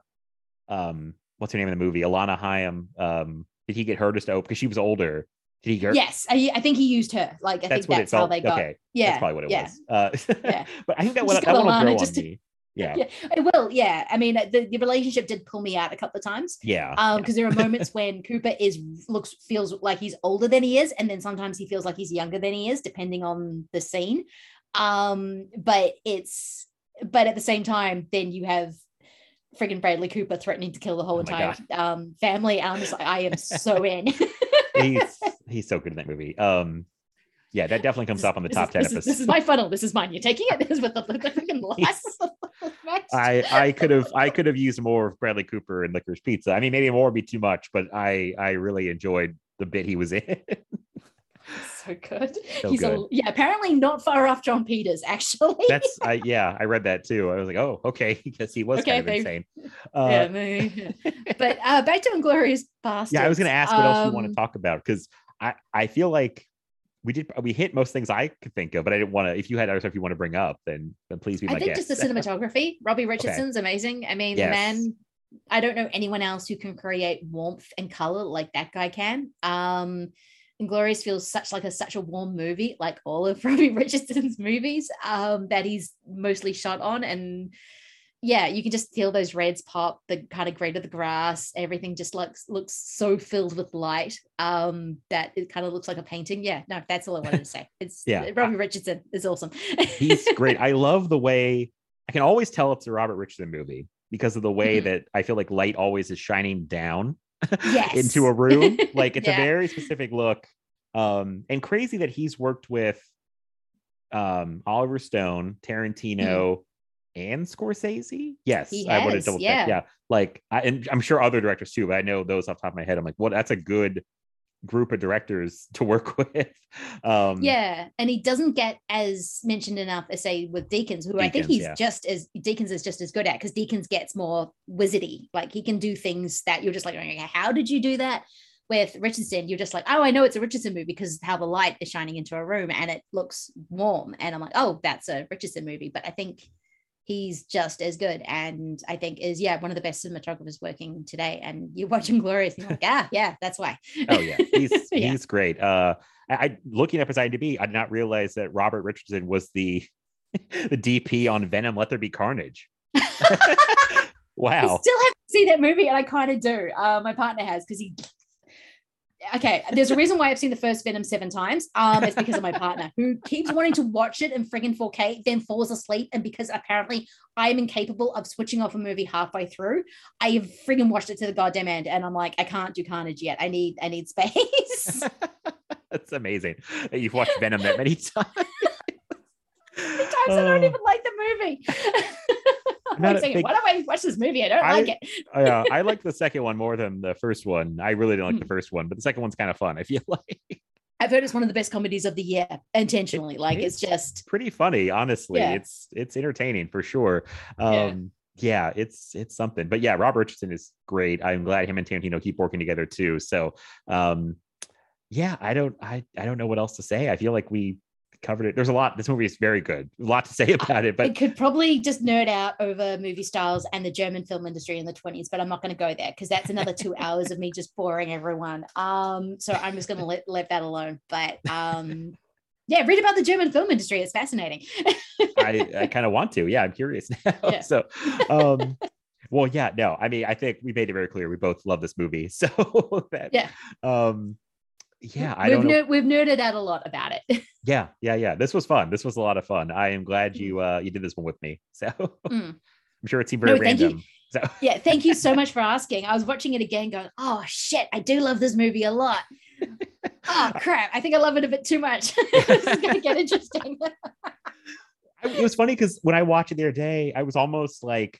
um what's her name in the movie? Alana Haim. Um, did he get her just to open because she was older? Did he yes. I, I think he used her. Like I that's think that's how they got. Okay, Yeah, that's probably what it yeah. was. Uh [laughs] Yeah. but I think that Just will that will grow on to- me. Yeah. [laughs] Yeah, it will. Yeah, I mean, the, the relationship did pull me out a couple of times. Yeah. um yeah. because there are [laughs] moments when cooper is looks feels like he's older than he is and then sometimes he feels like he's younger than he is depending on the scene um but it's but at the same time then you have friggin bradley cooper threatening to kill the whole Oh entire um family and i'm just like i am so in he's he's so good in that movie. Um yeah, that definitely comes up on the top is- 10 this is, this is my funnel this is mine you're taking it [laughs] this is with the, the freaking lights I I could have I could have used more of Bradley Cooper and Licorice Pizza. I mean, maybe more would be too much, but I I really enjoyed the bit he was in. [laughs] [laughs] so good So he's a yeah apparently not far off jon peters [laughs] actually That's I yeah, I read that too. I was like, oh, okay, [laughs] because he was Okay, kind of they- insane. yeah, Uh, maybe. but uh, back to Inglourious Basterds. yeah, I was going to ask what else you want to Um, talk about because I I feel like we did we hit most things I could think of, but I didn't want to. If you had other stuff you want to bring up, then then please be my I think guest. just the cinematography. Robbie Richardson's amazing. I mean, Yes. the man. I don't know anyone else who can create warmth and color like that guy can. Um, Inglourious feels such like a such a warm movie, like all of [laughs] Robbie Richardson's movies um, that he's mostly shot on, and yeah, you can just feel those reds pop, the kind of green of the grass, everything just looks looks so filled with light um, that it kind of looks like a painting. Yeah, no, that's all I wanted to say. [laughs] It's Yeah. Robbie Richardson is awesome. [laughs] He's great. I love the way I can always tell it's a Robert Richardson movie because of the way Mhm. that I feel like light always is shining down [laughs] yes. into a room. [laughs] Like it's Yeah. a very specific look. Um, and crazy that he's worked with um Oliver Stone, Tarantino, and Scorsese. Yes. He I want to has, double check. yeah. Yeah, like I, and I'm sure other directors too, but I know those off the top of my head. I'm like, well, that's a good group of directors [laughs] to work with. Um, Yeah, and he doesn't get as mentioned enough as say with Deakins, who I think he's yeah. just as Deakins is just as good at because Deakins gets more wizardy. Like he can do things that you're just like, "Okay, how did you do that? With Richardson, you're just like, oh, I know it's a Richardson movie because how the light is shining into a room and it looks warm, and I'm like, oh, that's a Richardson movie. But I think he's just as good, and I think is yeah one of the best cinematographers working today. And you're watching Glorious, and you're like, [laughs] ah, yeah, that's why. Oh yeah, he's [laughs] Yeah. he's great. Uh, I, I looking up his IMDb, I did not realize that Robert Richardson was the [laughs] the DP on Venom. Let there be carnage. wow. I still haven't seen that movie, and I kind of do. Uh, my partner has because he. Okay, there's a reason why I've seen the first Venom seven times. Um, it's because of my partner who keeps wanting to watch it in friggin' 4K, then falls asleep, and because apparently I am incapable of switching off a movie halfway through, I have friggin' watched it to the goddamn end, and I'm like, I can't do Carnage yet. I need, I need space. [laughs] That's amazing that you've watched Venom that many [laughs] times. [laughs] Sometimes I don't Oh. even like the movie. [laughs] I'm not like saying, big- why do I watch this movie? I don't I- like it. uh, I like [laughs] the second one more than the first one. I really didn't like the Mm. first one, but the second one's kind of fun. I feel [laughs] like I've heard it's one of the best comedies of the year, intentionally. Like it's just pretty funny, honestly. Yeah. It's it's entertaining for sure. Yeah. Um yeah, it's it's something. But yeah, Rob Richardson is great. I'm glad him and Tarantino keep working together too. So um yeah, I don't I I don't know what else to say. I feel like we covered it. There's a lot. This movie is very good. A lot to [laughs] say about it, I but could probably just nerd out over movie styles and the German film industry in the 20s, but I'm not going to go there because that's another two [laughs] hours of me just boring everyone. Um, so I'm just going to let, let that alone. But um, yeah, read about the German film industry. It's fascinating. [laughs] I, I kind of want to. Yeah, I'm curious now. Yeah. So um well, yeah, no, I mean, I think we made it very clear we both love this movie. So that Yeah. um yeah, I we've, don't ner- we've nerded out a lot about it. [laughs] Yeah, yeah, yeah. This was fun. This was a lot of fun. I am glad you uh you did this one with me. [laughs] So Mm. I'm sure it seemed very No, thank you. random. So [laughs] yeah, thank you so much for asking. I was watching it again going, oh shit, I do love this movie a lot. oh crap, I think I love it a bit too much. this is going to get interesting. It was funny because when I watched it the other day, I was almost like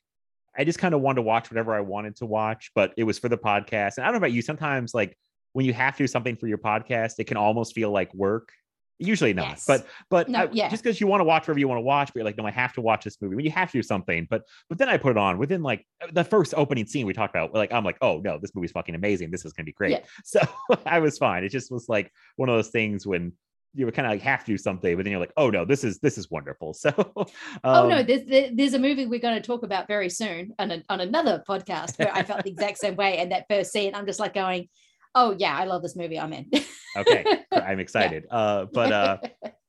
I just kind of wanted to watch whatever I wanted to watch, but it was for the podcast. And I don't know about you, sometimes like when you have to do something for your podcast, it can almost feel like work. Usually not, Yes. but but No, I- yeah. just because you want to watch whatever you want to watch, but you're like, no, I have to watch this movie. When you have to do something, but but then I put it on within like the first opening scene we talked about. Like I'm like, oh no, this movie's fucking amazing. This is gonna be great. Yeah. [laughs] So I was fine. It just was like one of those things when you would kind of like have to do something, but then you're like, oh no, this is this is wonderful. [laughs] So oh no, um, there's there's a movie we're going to talk about very soon on, a, on another podcast where I felt the exact same way. And that first scene, I'm just like going, oh yeah, I love this movie. I'm in. okay [laughs] i'm excited uh [laughs] but uh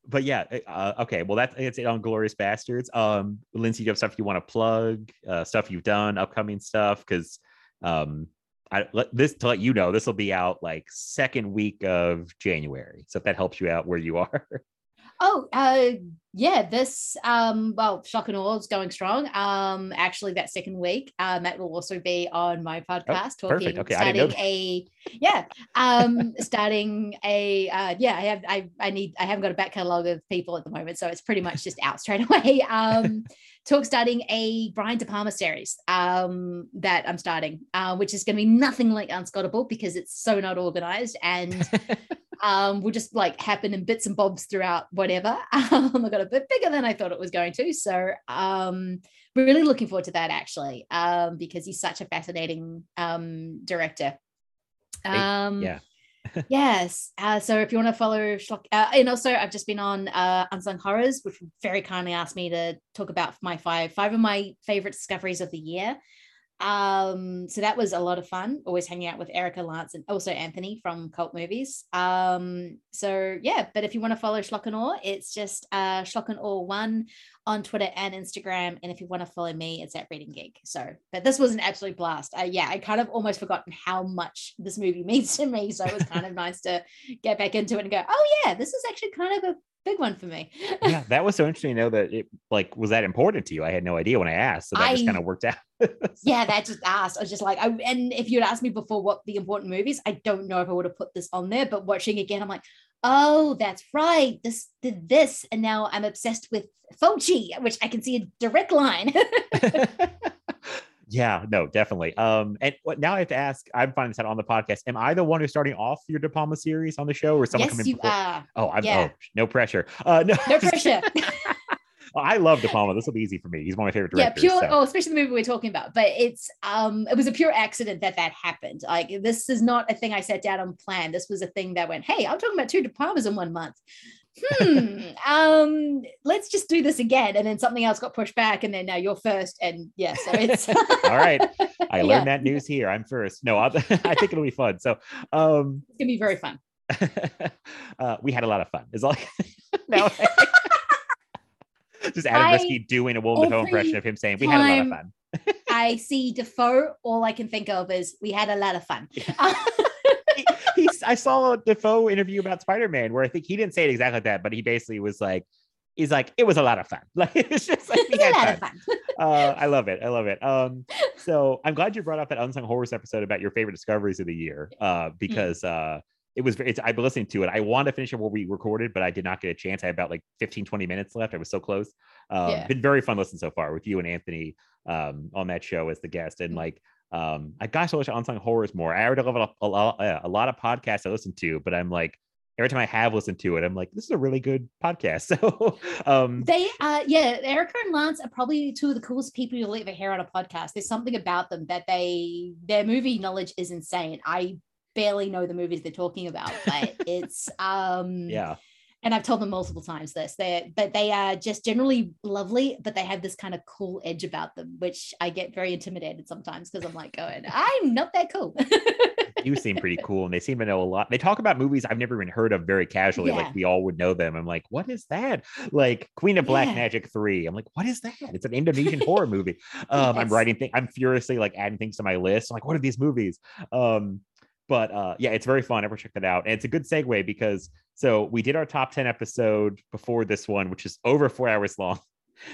but yeah uh okay well that's it's it on glorious bastards um lindsay do you have stuff you want to plug uh stuff you've done upcoming stuff because um I let this to let you know this will be out like second week of January. So if that helps you out where you [laughs] are. Oh, uh, yeah, this, um, well, Schlock and Awe is going strong. Um, actually, that second week, um, that will also be on my podcast, Oh, perfect. talking, Okay, starting a, yeah, um, starting a, uh, yeah, I have, I, I need, I haven't got a back catalog of people at the moment, so it's pretty much just out straight [laughs] away. Um, talk starting a Brian De Palma series, um, that I'm starting, uh, which is going to be nothing like Unscottable because it's so not organized and [laughs] um, will just like happen in bits and bobs throughout whatever. [laughs] Um, I got a bit bigger than I thought it was going to. So um, really looking forward to that actually, um, because he's such a fascinating um, director. Um, yeah. [laughs] yes. Uh, so if you want to follow Schlock, uh, and also I've just been on uh, Unsung Horrors, which very kindly asked me to talk about my five five of my favorite discoveries of the year. Um, so that was a lot of fun. Always hanging out with Erica Lance and also Anthony from Cult Movies. Um, so yeah, but if you want to follow Schlock and Awe, it's just uh Schlock and Awe one on Twitter and Instagram. And if you want to follow me, it's at Reading Geek. So, but this was an absolute blast. Uh, yeah, I kind of almost forgotten how much this movie [laughs] means to me. So it was kind of nice to get back into it and go, oh yeah, this is actually kind of a big one for me. yeah, [laughs] that was so interesting to know that it like was that important to you. I had no idea when I asked, so that I, just kind of worked out. [laughs] yeah, that just asked. I was just like, I, and if you'd asked me before what the important movies, I don't know if I would have put this on there. But watching again, I'm like, oh, that's right. This did this, and now I'm obsessed with Fulci, which I can see a direct line. [laughs] yeah, no, definitely. Um, and now I have to ask, I'm finding this out on the podcast. Am I the one who's starting off your De Palma series on the show, or someone yes, coming? you before? are. Oh, I'm Yeah. oh, no pressure. Uh, no, No [laughs] pressure. [laughs] [laughs] I love De Palma. This will be easy for me. He's one of my favorite directors. yeah pure so. oh especially the movie we're talking about but it's um it was a pure accident that that happened like this is not a thing i sat down and planned this was a thing that went hey i'm talking about two de palmas in one month hmm um let's just do this again and then something else got pushed back and then now you're first and yeah so it's [laughs] All right. I [laughs] learned Yeah. that news here. I'm first. No, I'll, [laughs] I think it'll be fun. So, um, it's gonna be very fun uh, we had a lot of fun. Is all. now, just Adam Risky doing a Willem Dafoe impression of him saying, "We had a lot of fun." i see dafoe all i can think of is we had a lot of fun he's, I saw a Dafoe interview about Spider Man where I think he didn't say it exactly like that, but he basically was like, "He's like, it was a lot of fun. [laughs] Like it's just like we It was a lot fun." of fun [laughs] uh, I love it. I love it. Um, [laughs] so I'm glad you brought up that unsung horrors episode about your favorite discoveries of the year, uh, Mm. because uh, it was. It's, I've been listening to it. I wanted to finish it where we recorded, but I did not get a chance. I had about like 15, 20 minutes left. I was so close. Um, Yeah. Been very fun listening so far with you and Anthony um, on that show as the guest, and Mm. like. Um, I gosh, I wish unsung horrors more. I already love a, a, lot- uh, a lot of podcasts I listen to, but I'm like, every time I have listened to it, I'm like, this is a really good podcast. [laughs] So, um, They, uh, yeah, Erica and Lance are probably two of the coolest people you'll ever hear on a podcast. There's something about them that they, their movie knowledge is insane. I barely know the movies they're talking about, but [laughs] it's, um, yeah, and I've told them multiple times this, they but they are just generally lovely, but they have this kind of cool edge about them, which I get very intimidated sometimes because I'm like going, I'm not that cool. you seem pretty cool and they seem to know a lot. They talk about movies I've never even heard of very casually. Yeah. Like we all would know them. I'm like, what is that? Like Queen of Black Yeah. Magic 3. I'm like, what is that? It's an Indonesian horror movie. Um, I'm writing things, I'm furiously like adding things to my list. I'm like, what are these movies? Um, but uh yeah, it's very fun. Ever check that out. And it's a good segue because so we did our top 10 episode before this one, which is over four hours long. [laughs]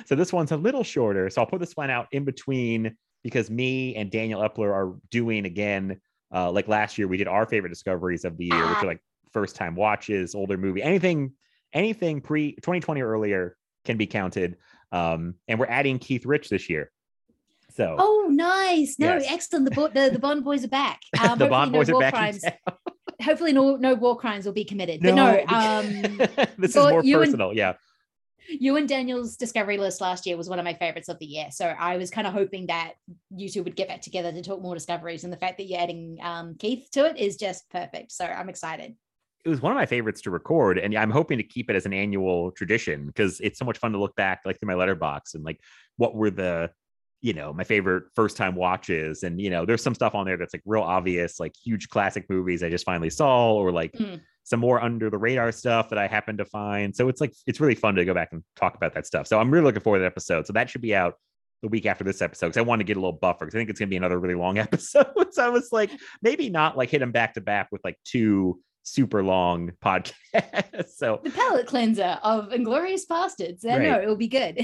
So this one's a little shorter. So I'll put this one out in between because me and Daniel Epler are doing again, uh, like last year, we did our favorite discoveries of the year, which are like first time watches, older movie, anything, anything pre 2020 or earlier can be counted. Um, and we're adding Keith Rich this year. So oh, nice. No, Yes. excellent. The, bo- the the Bond boys are back. [laughs] Um, the Bond no boys are war back. crimes. [laughs] Hopefully, no no war crimes will be committed. But no, [laughs] um, this is more you and- personal. yeah. you and Daniel's discovery list last year was one of my favorites of the year. So I was kind of hoping that you two would get back together to talk more discoveries. And the fact that you're adding um, Keith to it is just perfect. So I'm excited. it was one of my favorites to record and i'm hoping to keep it as an annual tradition because it's so much fun to look back like through my Letterboxd and like what were the you know my favorite first time watches and you know there's some stuff on there that's like real obvious like huge classic movies i just finally saw or like Mm. some more under the radar stuff that i happened to find so it's like it's really fun to go back and talk about that stuff so i'm really looking forward to that episode so that should be out the week after this episode because I want to get a little buffer because I think it's gonna be another really long [laughs] episode. so I was like, maybe not like hit them back to back with like two super long podcast. [laughs] so The palate cleanser of Inglourious Basterds. I know Right. it'll be good.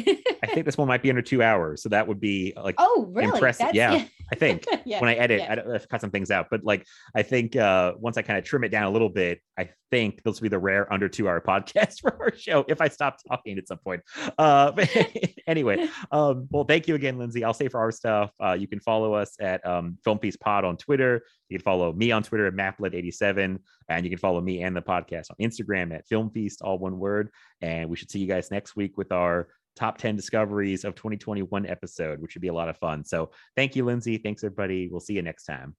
I think this one might be under two hours. So that would be like oh, really? impressive. Yeah, I think [laughs] yeah. when I edit, yeah. I don't- I've cut some things out, but like I think uh once I kind of trim it down a little bit, I think this will be the rare under two hour [laughs] podcast for our show if I stop talking at some point. Uh but [laughs] anyway, um well thank you again, Lindsay. I'll say for our stuff, uh you can follow us at um Film Feast Pod on Twitter. You can follow me on Twitter at Maplet87, and you can follow me and the podcast on Instagram at Film Feast, all one word. And we should see you guys next week with our top 10 discoveries of 2021 episode, which should be a lot of fun. So thank you, Lindsay. Thanks, everybody. We'll see you next time.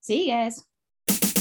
See you guys.